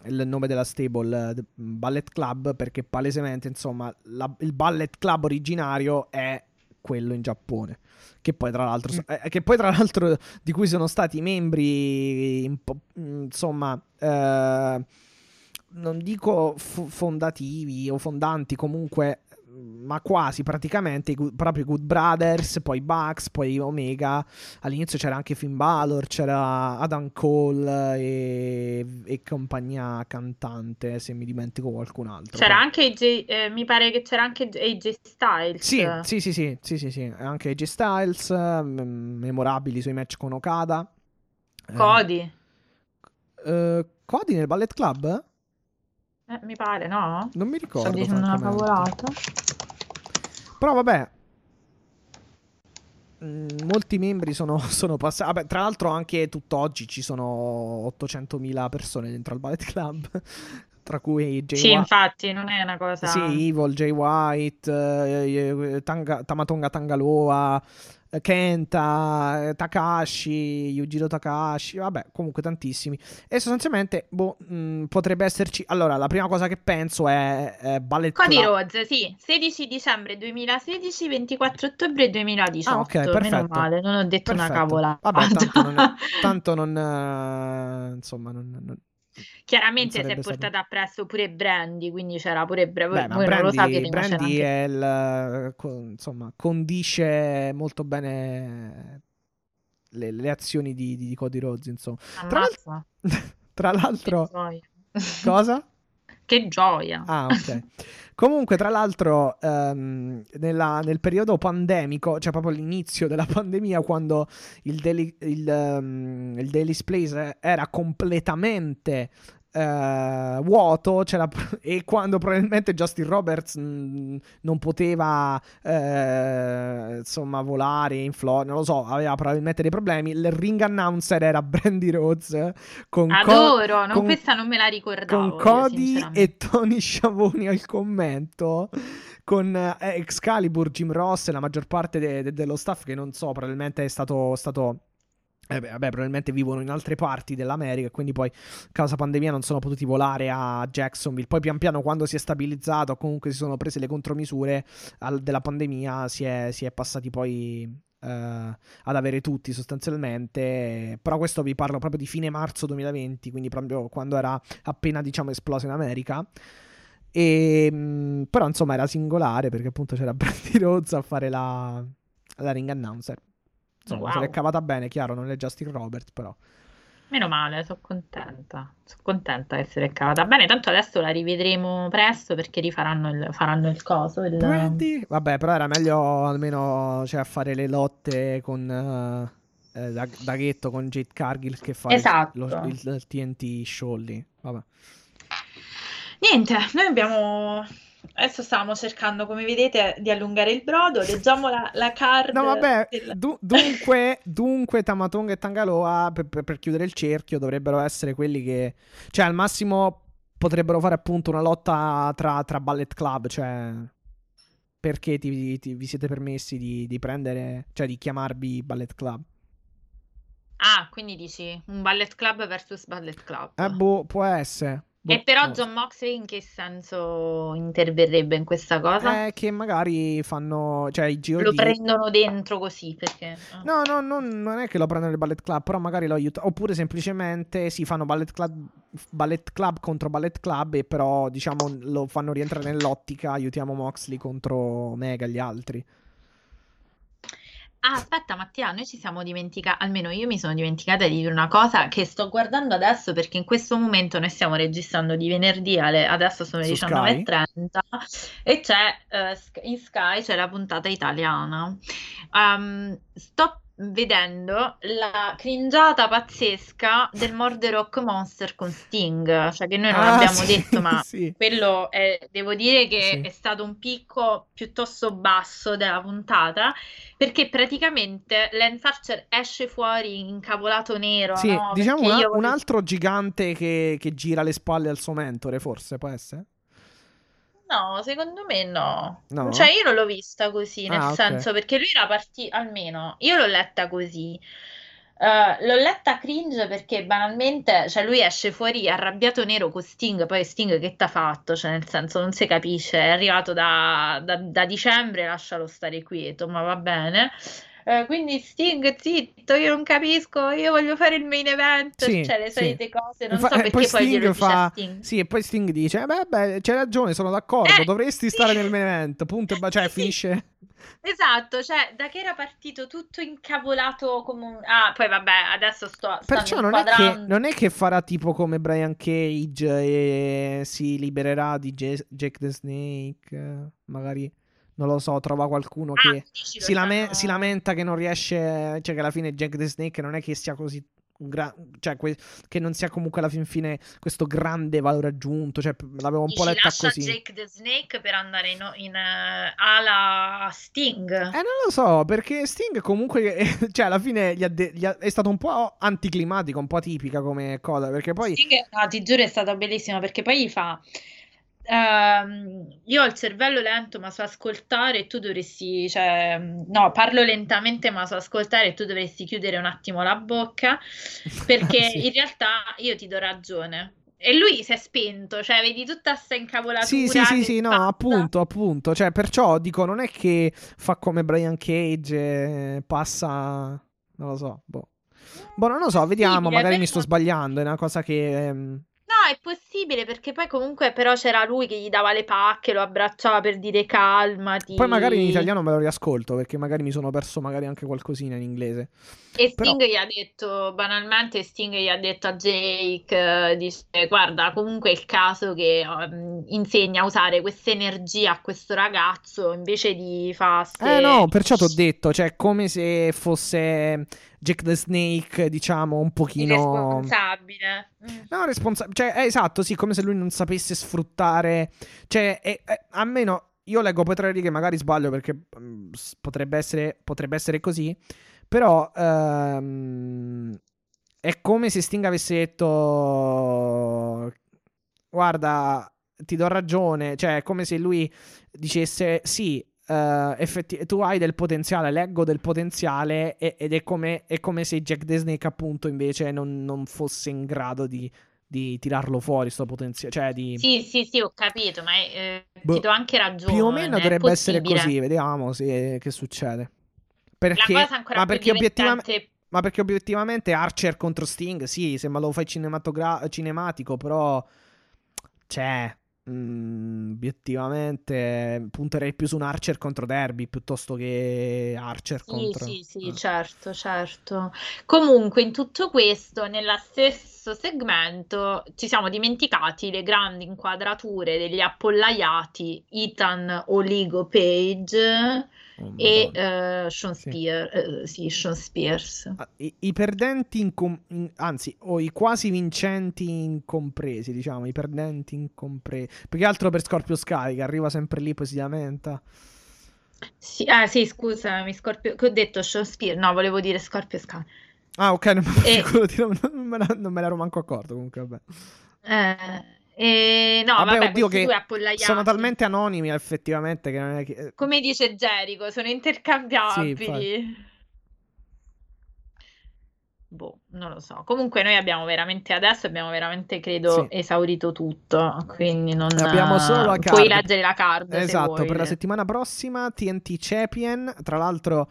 il nome della stable eh, The Ballet Club perché palesemente insomma la- il Ballet Club originario è quello in Giappone che poi tra l'altro so- eh, che poi tra l'altro di cui sono stati membri mm, insomma eh, non dico f- fondativi o fondanti comunque ma quasi praticamente proprio Good Brothers, poi i Bucks, poi Omega. All'inizio c'era anche Finn Balor, c'era Adam Cole e, e compagnia cantante, se mi dimentico qualcun altro. C'era Poi- anche AJ, eh, mi pare che c'era anche AJ Styles. Sì, sì, sì, sì, sì, sì, sì. Anche AJ Styles, eh, m- memorabili sui match con Okada. Cody, eh, Cody nel Ballet Club? Eh, mi pare, no? Non mi ricordo. Sto dicendo una cavolata. Però vabbè. mm, Molti membri sono, sono passati. Vabbè, tra l'altro, anche tutt'oggi ci sono 800.000 persone dentro al Ballet Club. Tra cui Jay Sì, White. infatti, non è una cosa... Sì, Evil, Jay White, eh, eh, Tanga- Tamatonga Tangaloa, Kenta, eh, Takashi, Yujiro Takashi, vabbè, comunque tantissimi. E sostanzialmente, boh, mh, potrebbe esserci... Allora, la prima cosa che penso è, è Ballet Cody. Rhodes, sì, 16 dicembre 2016, 24 ottobre 2018. Ah, ok, Meno perfetto. male, non ho detto una Perfetto. cavolata. Vabbè, tanto non, tanto non, eh, insomma, non, non- Chiaramente si è sarebbe stato- portata appresso pure Brandy, quindi c'era pure Bra- Beh, voi non lo Brandy, sapete, Brandy anche- è il, insomma, condisce molto bene le, le azioni di, di Cody Rhodes, insomma. Tra, Ammazza, tra che l'altro, cosa? Che gioia. Ah, ok. Comunque, tra l'altro, ehm, nella- nel periodo pandemico, cioè proprio all'inizio della pandemia, quando il Daily, il, ehm, il Daily's Place era completamente eh, vuoto, c'era- e quando probabilmente Justin Roberts mh, non poteva eh, insomma volare in Florida, non lo so, aveva probabilmente dei problemi. Il ring announcer era Brandy Rhodes con Co- Adoro, non- con- questa non me la ricordavo. con Cody e Tony Sciavoni al commento con eh, Excalibur, Jim Ross e la maggior parte de- de- dello staff che non so, probabilmente è stato, stato eh beh, vabbè, probabilmente vivono in altre parti dell'America quindi poi causa pandemia non sono potuti volare a Jacksonville. Poi pian piano quando si è stabilizzato, comunque si sono prese le contromisure al- della pandemia, si è, si è passati poi eh, ad avere tutti sostanzialmente. Però questo vi parlo proprio di fine marzo 2020, quindi proprio quando era appena diciamo esploso in America. E, mh, però insomma era singolare perché appunto c'era Brandy Rhodes a fare la, la ring announcer. Insomma, Wow. se l'è cavata bene, chiaro, non è Justin Roberts, però. Meno male, sono contenta. Sono contenta di essere cavata bene. Tanto adesso la rivedremo presto perché rifaranno il, faranno il coso. Il... Brandy? Vabbè, però era meglio almeno cioè, fare le lotte con eh, eh, Dag- Daghetto con Jade Cargill che fa il- Esatto. lo- il, il TNT show lì. Vabbè. Niente, noi abbiamo. Adesso stavamo cercando, come vedete, di allungare il brodo. Leggiamo la, la card. No, vabbè, del- du- dunque, dunque Tamatonga e Tangaloa, per, per- per chiudere il cerchio, dovrebbero essere quelli che... Cioè, al massimo potrebbero fare appunto una lotta tra, tra Ballet Club, cioè... Perché ti- ti- vi siete permessi di, di prendere... Cioè, di chiamarvi Ballet Club? Ah, quindi dici un ballet club versus ballet club. Eh, boh, può essere. Boh, E però lo so. John Moxley in che senso interverrebbe in questa cosa? Eh, che magari fanno... Cioè, i GOD... Lo prendono dentro così perché... ah. No, no, non, non è che lo prendono il ballet club, però magari lo aiutano. Oppure semplicemente si fanno ballet club, ballet club contro ballet club e però, diciamo, lo fanno rientrare nell'ottica, aiutiamo Moxley contro Mega e gli altri. Ah, aspetta Mattia, noi ci siamo dimenticati, almeno io mi sono dimenticata di dire una cosa che sto guardando adesso perché in questo momento noi stiamo registrando di venerdì, alle- adesso sono le Su 19.30 e c'è Sk- in Sky c'è la puntata italiana. Um, sto vedendo la cringiata pazzesca del Murder Rock Monster con Sting, cioè che noi non Ah, abbiamo sì, detto ma sì. quello è, devo dire che Sì. è stato un picco piuttosto basso della puntata perché praticamente Lance Archer esce fuori incavolato nero, Sì, no? diciamo una- io un altro gigante che, che gira le spalle al suo mentore, forse, può essere? No, secondo me no. No? Cioè io non l'ho vista così, nel Ah, ok. senso perché lui era partito, almeno io l'ho letta così. Eh, l'ho letta cringe perché banalmente, cioè lui esce fuori arrabbiato nero con Sting, poi Sting che t'ha fatto? Cioè nel senso non si capisce, è arrivato da, da- da dicembre, lascialo stare quieto, ma va bene. Eh, quindi Sting, zitto, io non capisco, io voglio fare il main event, Sì, cioè le sì. solite cose, non Infa- so eh, perché poi poi glielo Sting a fa... Sting. Sì, e poi Sting dice, "Eh, beh, beh, c'hai ragione, sono d'accordo, Eh, dovresti sì. stare nel main event, punto e ba- cioè Sì, sì. finisce... Esatto, cioè da che era partito tutto incavolato come un... Ah, poi vabbè, adesso sto, Perciò non è, che, non è che farà tipo come Brian Cage e si libererà di Jack the Snake. eh, Magari, non lo so, trova qualcuno Ah, che si, lame- si lamenta che non riesce. Cioè, che alla fine Jack the Snake non è che sia così. Un gra- cioè, que- che non sia comunque alla fin fine questo grande valore aggiunto. Cioè, p- l'avevo un po' letta lascia così. Jake the Snake per andare in, in eh, ala Sting. Eh, non lo so, perché Sting comunque, cioè, alla fine gli ha de- gli ha- è stato un po' anticlimatico, un po' atipica come cosa, perché poi... Sting, no, ti giuro, è stato bellissimo perché poi gli fa. Ehm, io ho il cervello lento, ma so ascoltare e tu dovresti, cioè, no, parlo lentamente, ma so ascoltare e tu dovresti chiudere un attimo la bocca perché Sì. in realtà io ti do ragione. E lui si è spento, cioè, vedi tutta sta incavolatura. Sì, sì, sì, sì, no, appunto, appunto. Cioè, perciò dico, non è che fa come Brian Cage, passa... Non lo so, boh. Boh, non lo so, vediamo, magari mi sto sbagliando, è una cosa che... ehm, è possibile perché poi comunque però c'era lui che gli dava le pacche, lo abbracciava per dire calmati. Poi magari in italiano me lo riascolto, perché magari mi sono perso magari anche qualcosina in inglese. E Però- Sting gli ha detto, banalmente, Sting gli ha detto a Jake, eh, dice, guarda, comunque è il caso che um, insegna a usare questa energia a questo ragazzo invece di farsi... Eh no, perciò ti ho detto, cioè, come se fosse Jack the Snake, diciamo, un pochino... irresponsabile. Mm. No, responsabile. Cioè, è esatto, sì, come se lui non sapesse sfruttare. Cioè, è- è- almeno io leggo poi tre righe, magari sbaglio perché mm, s- potrebbe essere, potrebbe essere così. Però ehm, è come se Sting avesse detto: Guarda, ti do ragione. Cioè, è come se lui dicesse: Sì. Eh, effetti- tu hai del potenziale, leggo del potenziale e- ed è come, è come se Jack the Snake appunto invece non, non fosse in grado di, di tirarlo fuori sto potenziale, cioè di... Sì, sì, sì, ho capito, ma eh, Boh, ti do anche ragione. più o meno dovrebbe essere così, vediamo se, che succede. Perché, cosa ancora ma, più perché obiettivamente, ma perché obiettivamente Archer contro Sting, sì, se me lo fai cinematogra- cinematico, però... Cioè... mm, obiettivamente punterei più su un Archer contro Derby piuttosto che Archer Sì, contro... sì, sì, eh. certo, certo. Comunque, in tutto questo, nello stesso segmento, ci siamo dimenticati le grandi inquadrature degli appollaiati Ethan Oligo Page Oh, e eh, Sean Sì. Spear- eh, sì, Sean Spears. Ah, I, i perdenti, incom- in- anzi, o i quasi vincenti incompresi, diciamo, i perdenti incompresi. Più che altro per Scorpio Sky, che arriva sempre lì, poi si lamenta. Sì, ah, sì, scusami, Scorpio, che ho detto Sean Spears, no, volevo dire Scorpio Sky. Ah, ok, non, me- E- non me, la- non me l'ero manco accorto, comunque, vabbè. Eh, e no, Vabbè, vabbè, oddio, che sono talmente anonimi, effettivamente, che che... eh, Come dice Jericho, sono Sì, intercambiabili. Boh, non lo so. Comunque noi abbiamo veramente adesso abbiamo veramente credo Sì. esaurito tutto, quindi non Abbiamo solo la puoi card. leggere la card Esatto, per la settimana prossima TNT Champion, tra l'altro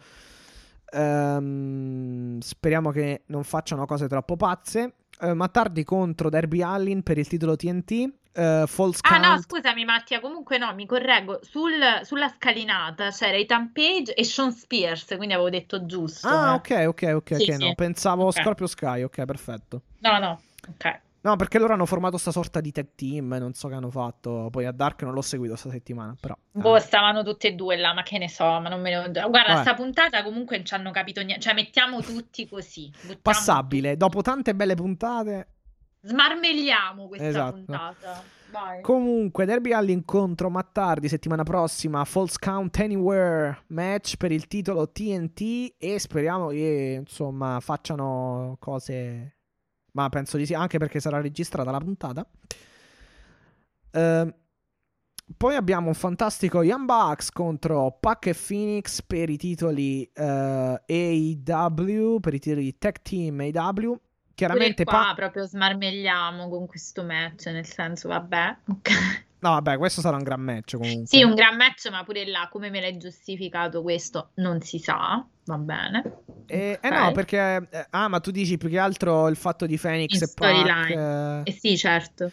ehm, speriamo che non facciano cose troppo pazze. Eh, Mattardi contro Derby Allin per il titolo TNT. eh, False Ah no, Count. scusami Mattia, comunque no, mi correggo. Sul- sulla scalinata c'era Ethan Page e Sean Spears, quindi avevo detto giusto. Ah, eh. ok, ok, ok, Sì, ok, sì. no, pensavo Ok. Scorpio Sky, ok, perfetto. No, no, ok. No, perché loro hanno formato sta sorta di tag team, non so che hanno fatto. Poi a Dark non l'ho seguito sta settimana, però. Boh, eh, stavano tutte e due là, ma che ne so, ma non me ne... Guarda, Vabbè. sta puntata comunque non ci hanno capito niente, cioè mettiamo tutti così, passabile. tutti. Dopo tante belle puntate. Smarmelliamo questa Esatto. puntata. Vai. Comunque, Derby Allin contro Mattardi settimana prossima. False Count Anywhere match per il titolo TNT. E speriamo che insomma facciano cose. Ma penso di sì, anche perché sarà registrata la puntata. Ehm, poi abbiamo un fantastico Young Bucks contro Pac e Phoenix per i titoli eh, AEW, per i titoli Tech Team AEW. Chiaramente Pure qua Pa- proprio smarmelliamo con questo match, nel senso, vabbè. ok. No, vabbè, questo sarà un gran match comunque. Sì, un gran match, ma pure là, come me l'hai giustificato questo, non si sa, va bene. Eh, eh Ok. no, perché... eh, ah, ma tu dici più che altro il fatto di Phoenix In e Pac... storyline. eh, Eh sì, certo.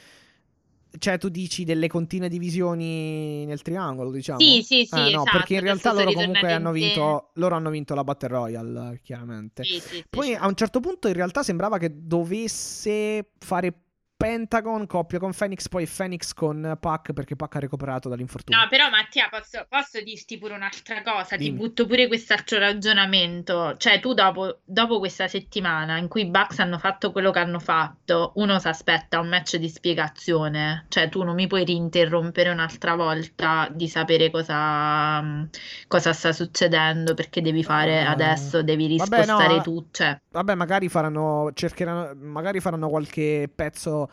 cioè, tu dici delle continue divisioni nel triangolo, diciamo? Sì, sì, sì, Ah, no, esatto, perché in realtà loro comunque hanno vinto... Loro hanno vinto la Battle Royale, chiaramente. Sì, sì, sì, Poi certo. a un certo punto in realtà sembrava che dovesse fare Pentagon coppia con Phoenix, poi Phoenix con Pac perché Pac ha recuperato dall'infortunio. No, però Mattia, posso, posso dirti pure un'altra cosa, ti Dimmi. butto pure quest'altro ragionamento. Cioè, tu dopo, dopo questa settimana in cui i Bucks hanno fatto quello che hanno fatto, uno si aspetta un match di spiegazione. Cioè, tu non mi puoi rinterrompere un'altra volta di sapere cosa, cosa sta succedendo, perché devi fare Eh, adesso, devi vabbè, rispostare no, tu. Cioè, Vabbè, magari faranno, cercheranno, magari faranno qualche pezzo,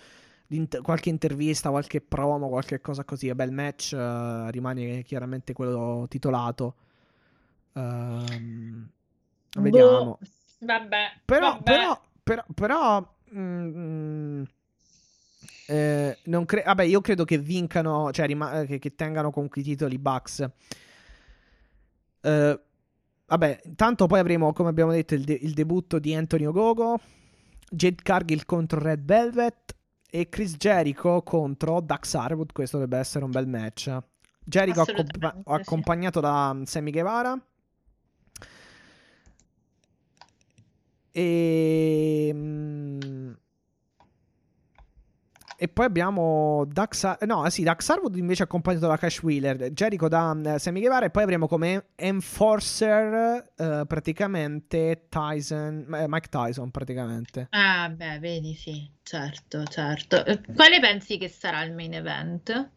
di int- qualche intervista, qualche promo, qualche cosa così. Vabbè, il match eh, rimane chiaramente quello titolato. Ehm, vediamo. boh, vabbè, Però, vabbè. però, però, però, mm, eh, non cre- vabbè, io credo che vincano, cioè rima- eh, che, che tengano comunque i titoli Bucks. Eh, vabbè, intanto poi avremo, come abbiamo detto, il, de- il debutto di Anthony Ogogo, Jade Cargill contro Red Velvet e Chris Jericho contro Dax Harwood. Questo dovrebbe essere un bel match. Jericho sì. accompagnato da Sammy Guevara. E, mm, e poi abbiamo Dax, no, sì, Dax Harwood invece accompagnato da Cash Wheeler, Jericho da mm, Sammy Guevara e poi avremo come enforcer eh, praticamente Tyson, eh, Mike Tyson praticamente. Ah, beh, vedi, sì, certo, certo. Eh, Quale pensi che sarà il main event?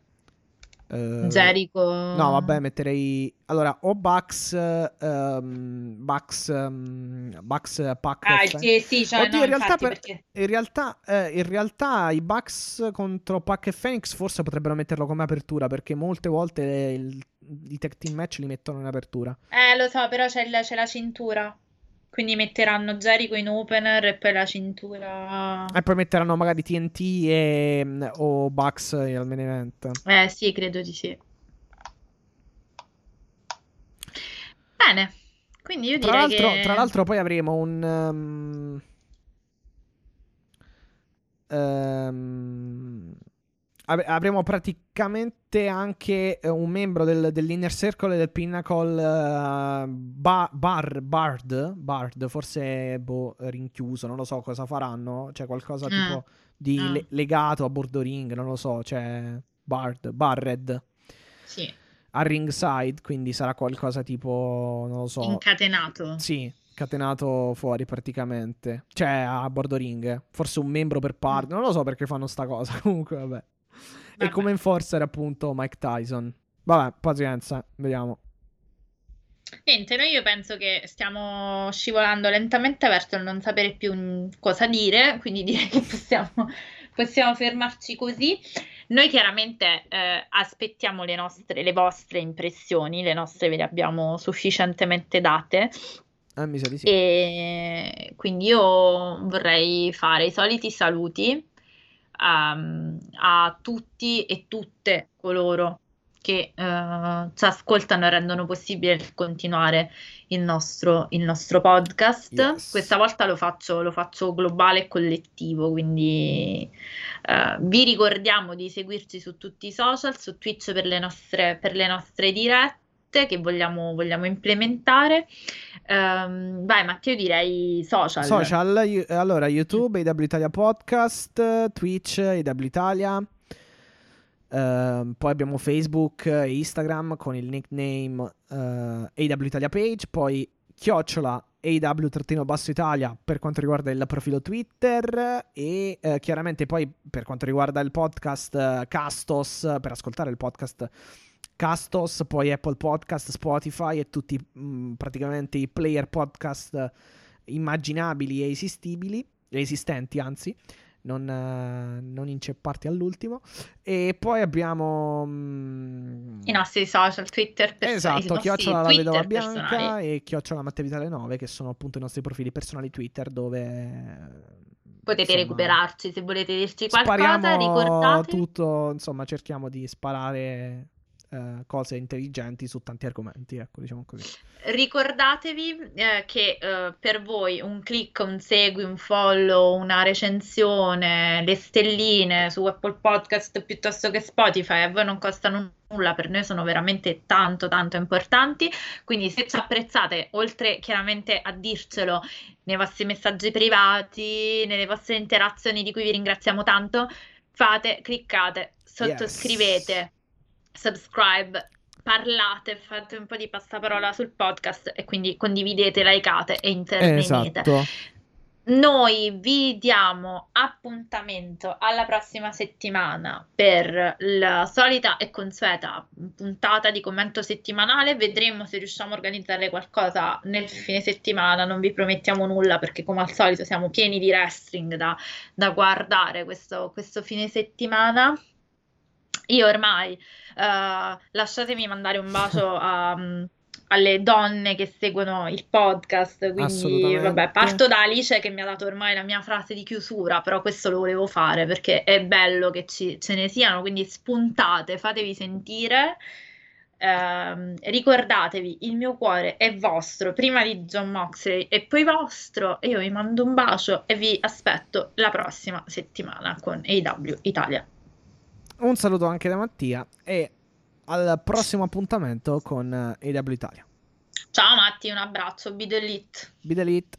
Eh, Jericho. No, vabbè, metterei allora o Bucks, ehm, Bucks, ehm, Bucks Pac Ah, e- sì, sì, cioè, Oddio, no, in realtà, per- perché... in, realtà, eh, in realtà i Bucks contro Pac e Phoenix forse potrebbero metterlo come apertura perché molte volte il- i tag team match li mettono in apertura. Eh, lo so, però c'è il- c'è la cintura. Quindi metteranno Jericho in opener e poi la cintura... E poi metteranno magari TNT e, mm, o Bucks al main event. Eh, sì, credo di sì. Bene, quindi io Tra direi l'altro, che... tra l'altro poi avremo un... um, ehm, avremo praticamente anche uh, un membro del, dell'Inner Circle e del Pinnacle uh, ba- bar, Bard, Bard, forse boh, rinchiuso, non lo so cosa faranno, c'è qualcosa mm. tipo di mm. le- legato a bordo ring, non lo so, c'è Bard, Barred. Sì. A ringside, quindi sarà qualcosa tipo, non lo so. Incatenato. Sì, catenato fuori praticamente. Cioè a bordo ring. Forse un membro per parte. Non lo so perché fanno sta cosa. Comunque, vabbè. E come enforcer appunto Mike Tyson. Vabbè, pazienza, vediamo. Niente, noi io penso che stiamo scivolando lentamente verso il non sapere più cosa dire, quindi direi che possiamo, possiamo fermarci così. Noi chiaramente eh, aspettiamo le, nostre, le vostre impressioni, le nostre ve le abbiamo sufficientemente date. Ah, mi sa di sì. E quindi io vorrei fare i soliti saluti um, a tutti e tutte coloro che uh, ci ascoltano e rendono possibile continuare il nostro, il nostro podcast. Yes. Questa volta lo faccio, lo faccio, globale e collettivo, quindi uh, vi ricordiamo di seguirci su tutti i social, su Twitch per le nostre, per le nostre dirette che vogliamo, vogliamo implementare. Um, vai Matteo, direi social. Social, allora YouTube, IW Italia Podcast, Twitch, IW Italia. Uh, poi abbiamo Facebook e Instagram con il nickname uh, eh, AW Italia Page, poi chiocciola AW-Basso Italia per quanto riguarda il profilo Twitter e uh, chiaramente poi per quanto riguarda il podcast Castos, per ascoltare il podcast Castos, poi Apple Podcast, Spotify e tutti mh, mm, praticamente i player podcast immaginabili e esistibili, esistenti anzi non, uh, non incepparti all'ultimo. E poi abbiamo mm, i nostri social, Twitter, pers- esatto, chiocciola la vedova bianca personali. e chiocciola Matteo Vitale 9, che sono appunto i nostri profili personali Twitter dove potete insomma, recuperarci se volete dirci qualcosa. Ricordate tutto, insomma, cerchiamo di sparare eh, cose intelligenti su tanti argomenti, ecco, diciamo così. Ricordatevi eh, che eh, per voi un click, un segui, un follow, una recensione, le stelline su Apple Podcast piuttosto che Spotify a voi non costano nulla, per noi sono veramente tanto tanto importanti, quindi se ci apprezzate, oltre chiaramente a dircelo nei vostri messaggi privati, nelle vostre interazioni di cui vi ringraziamo tanto, fate, cliccate, sottoscrivete. Yes subscribe, parlate, fate un po' di passaparola sul podcast e quindi condividete, likeate e intervenite. Esatto. Noi vi diamo appuntamento alla prossima settimana per la solita e consueta puntata di commento settimanale. Vedremo se riusciamo a organizzare qualcosa nel fine settimana. Non vi promettiamo nulla perché, come al solito, siamo pieni di wrestling da, da guardare questo, questo fine settimana. Io ormai, uh, lasciatemi mandare un bacio a, um, alle donne che seguono il podcast, quindi vabbè, parto da Alice che mi ha dato ormai la mia frase di chiusura, però questo lo volevo fare perché è bello che ci, ce ne siano, quindi spuntate, fatevi sentire. Uh, ricordatevi, il mio cuore è vostro prima di John Moxley e poi vostro. E io vi mando un bacio e vi aspetto la prossima settimana con AW Italia. Un saluto anche da Mattia e al prossimo appuntamento con AW Italia. Ciao Matti, un abbraccio. Bido Elite.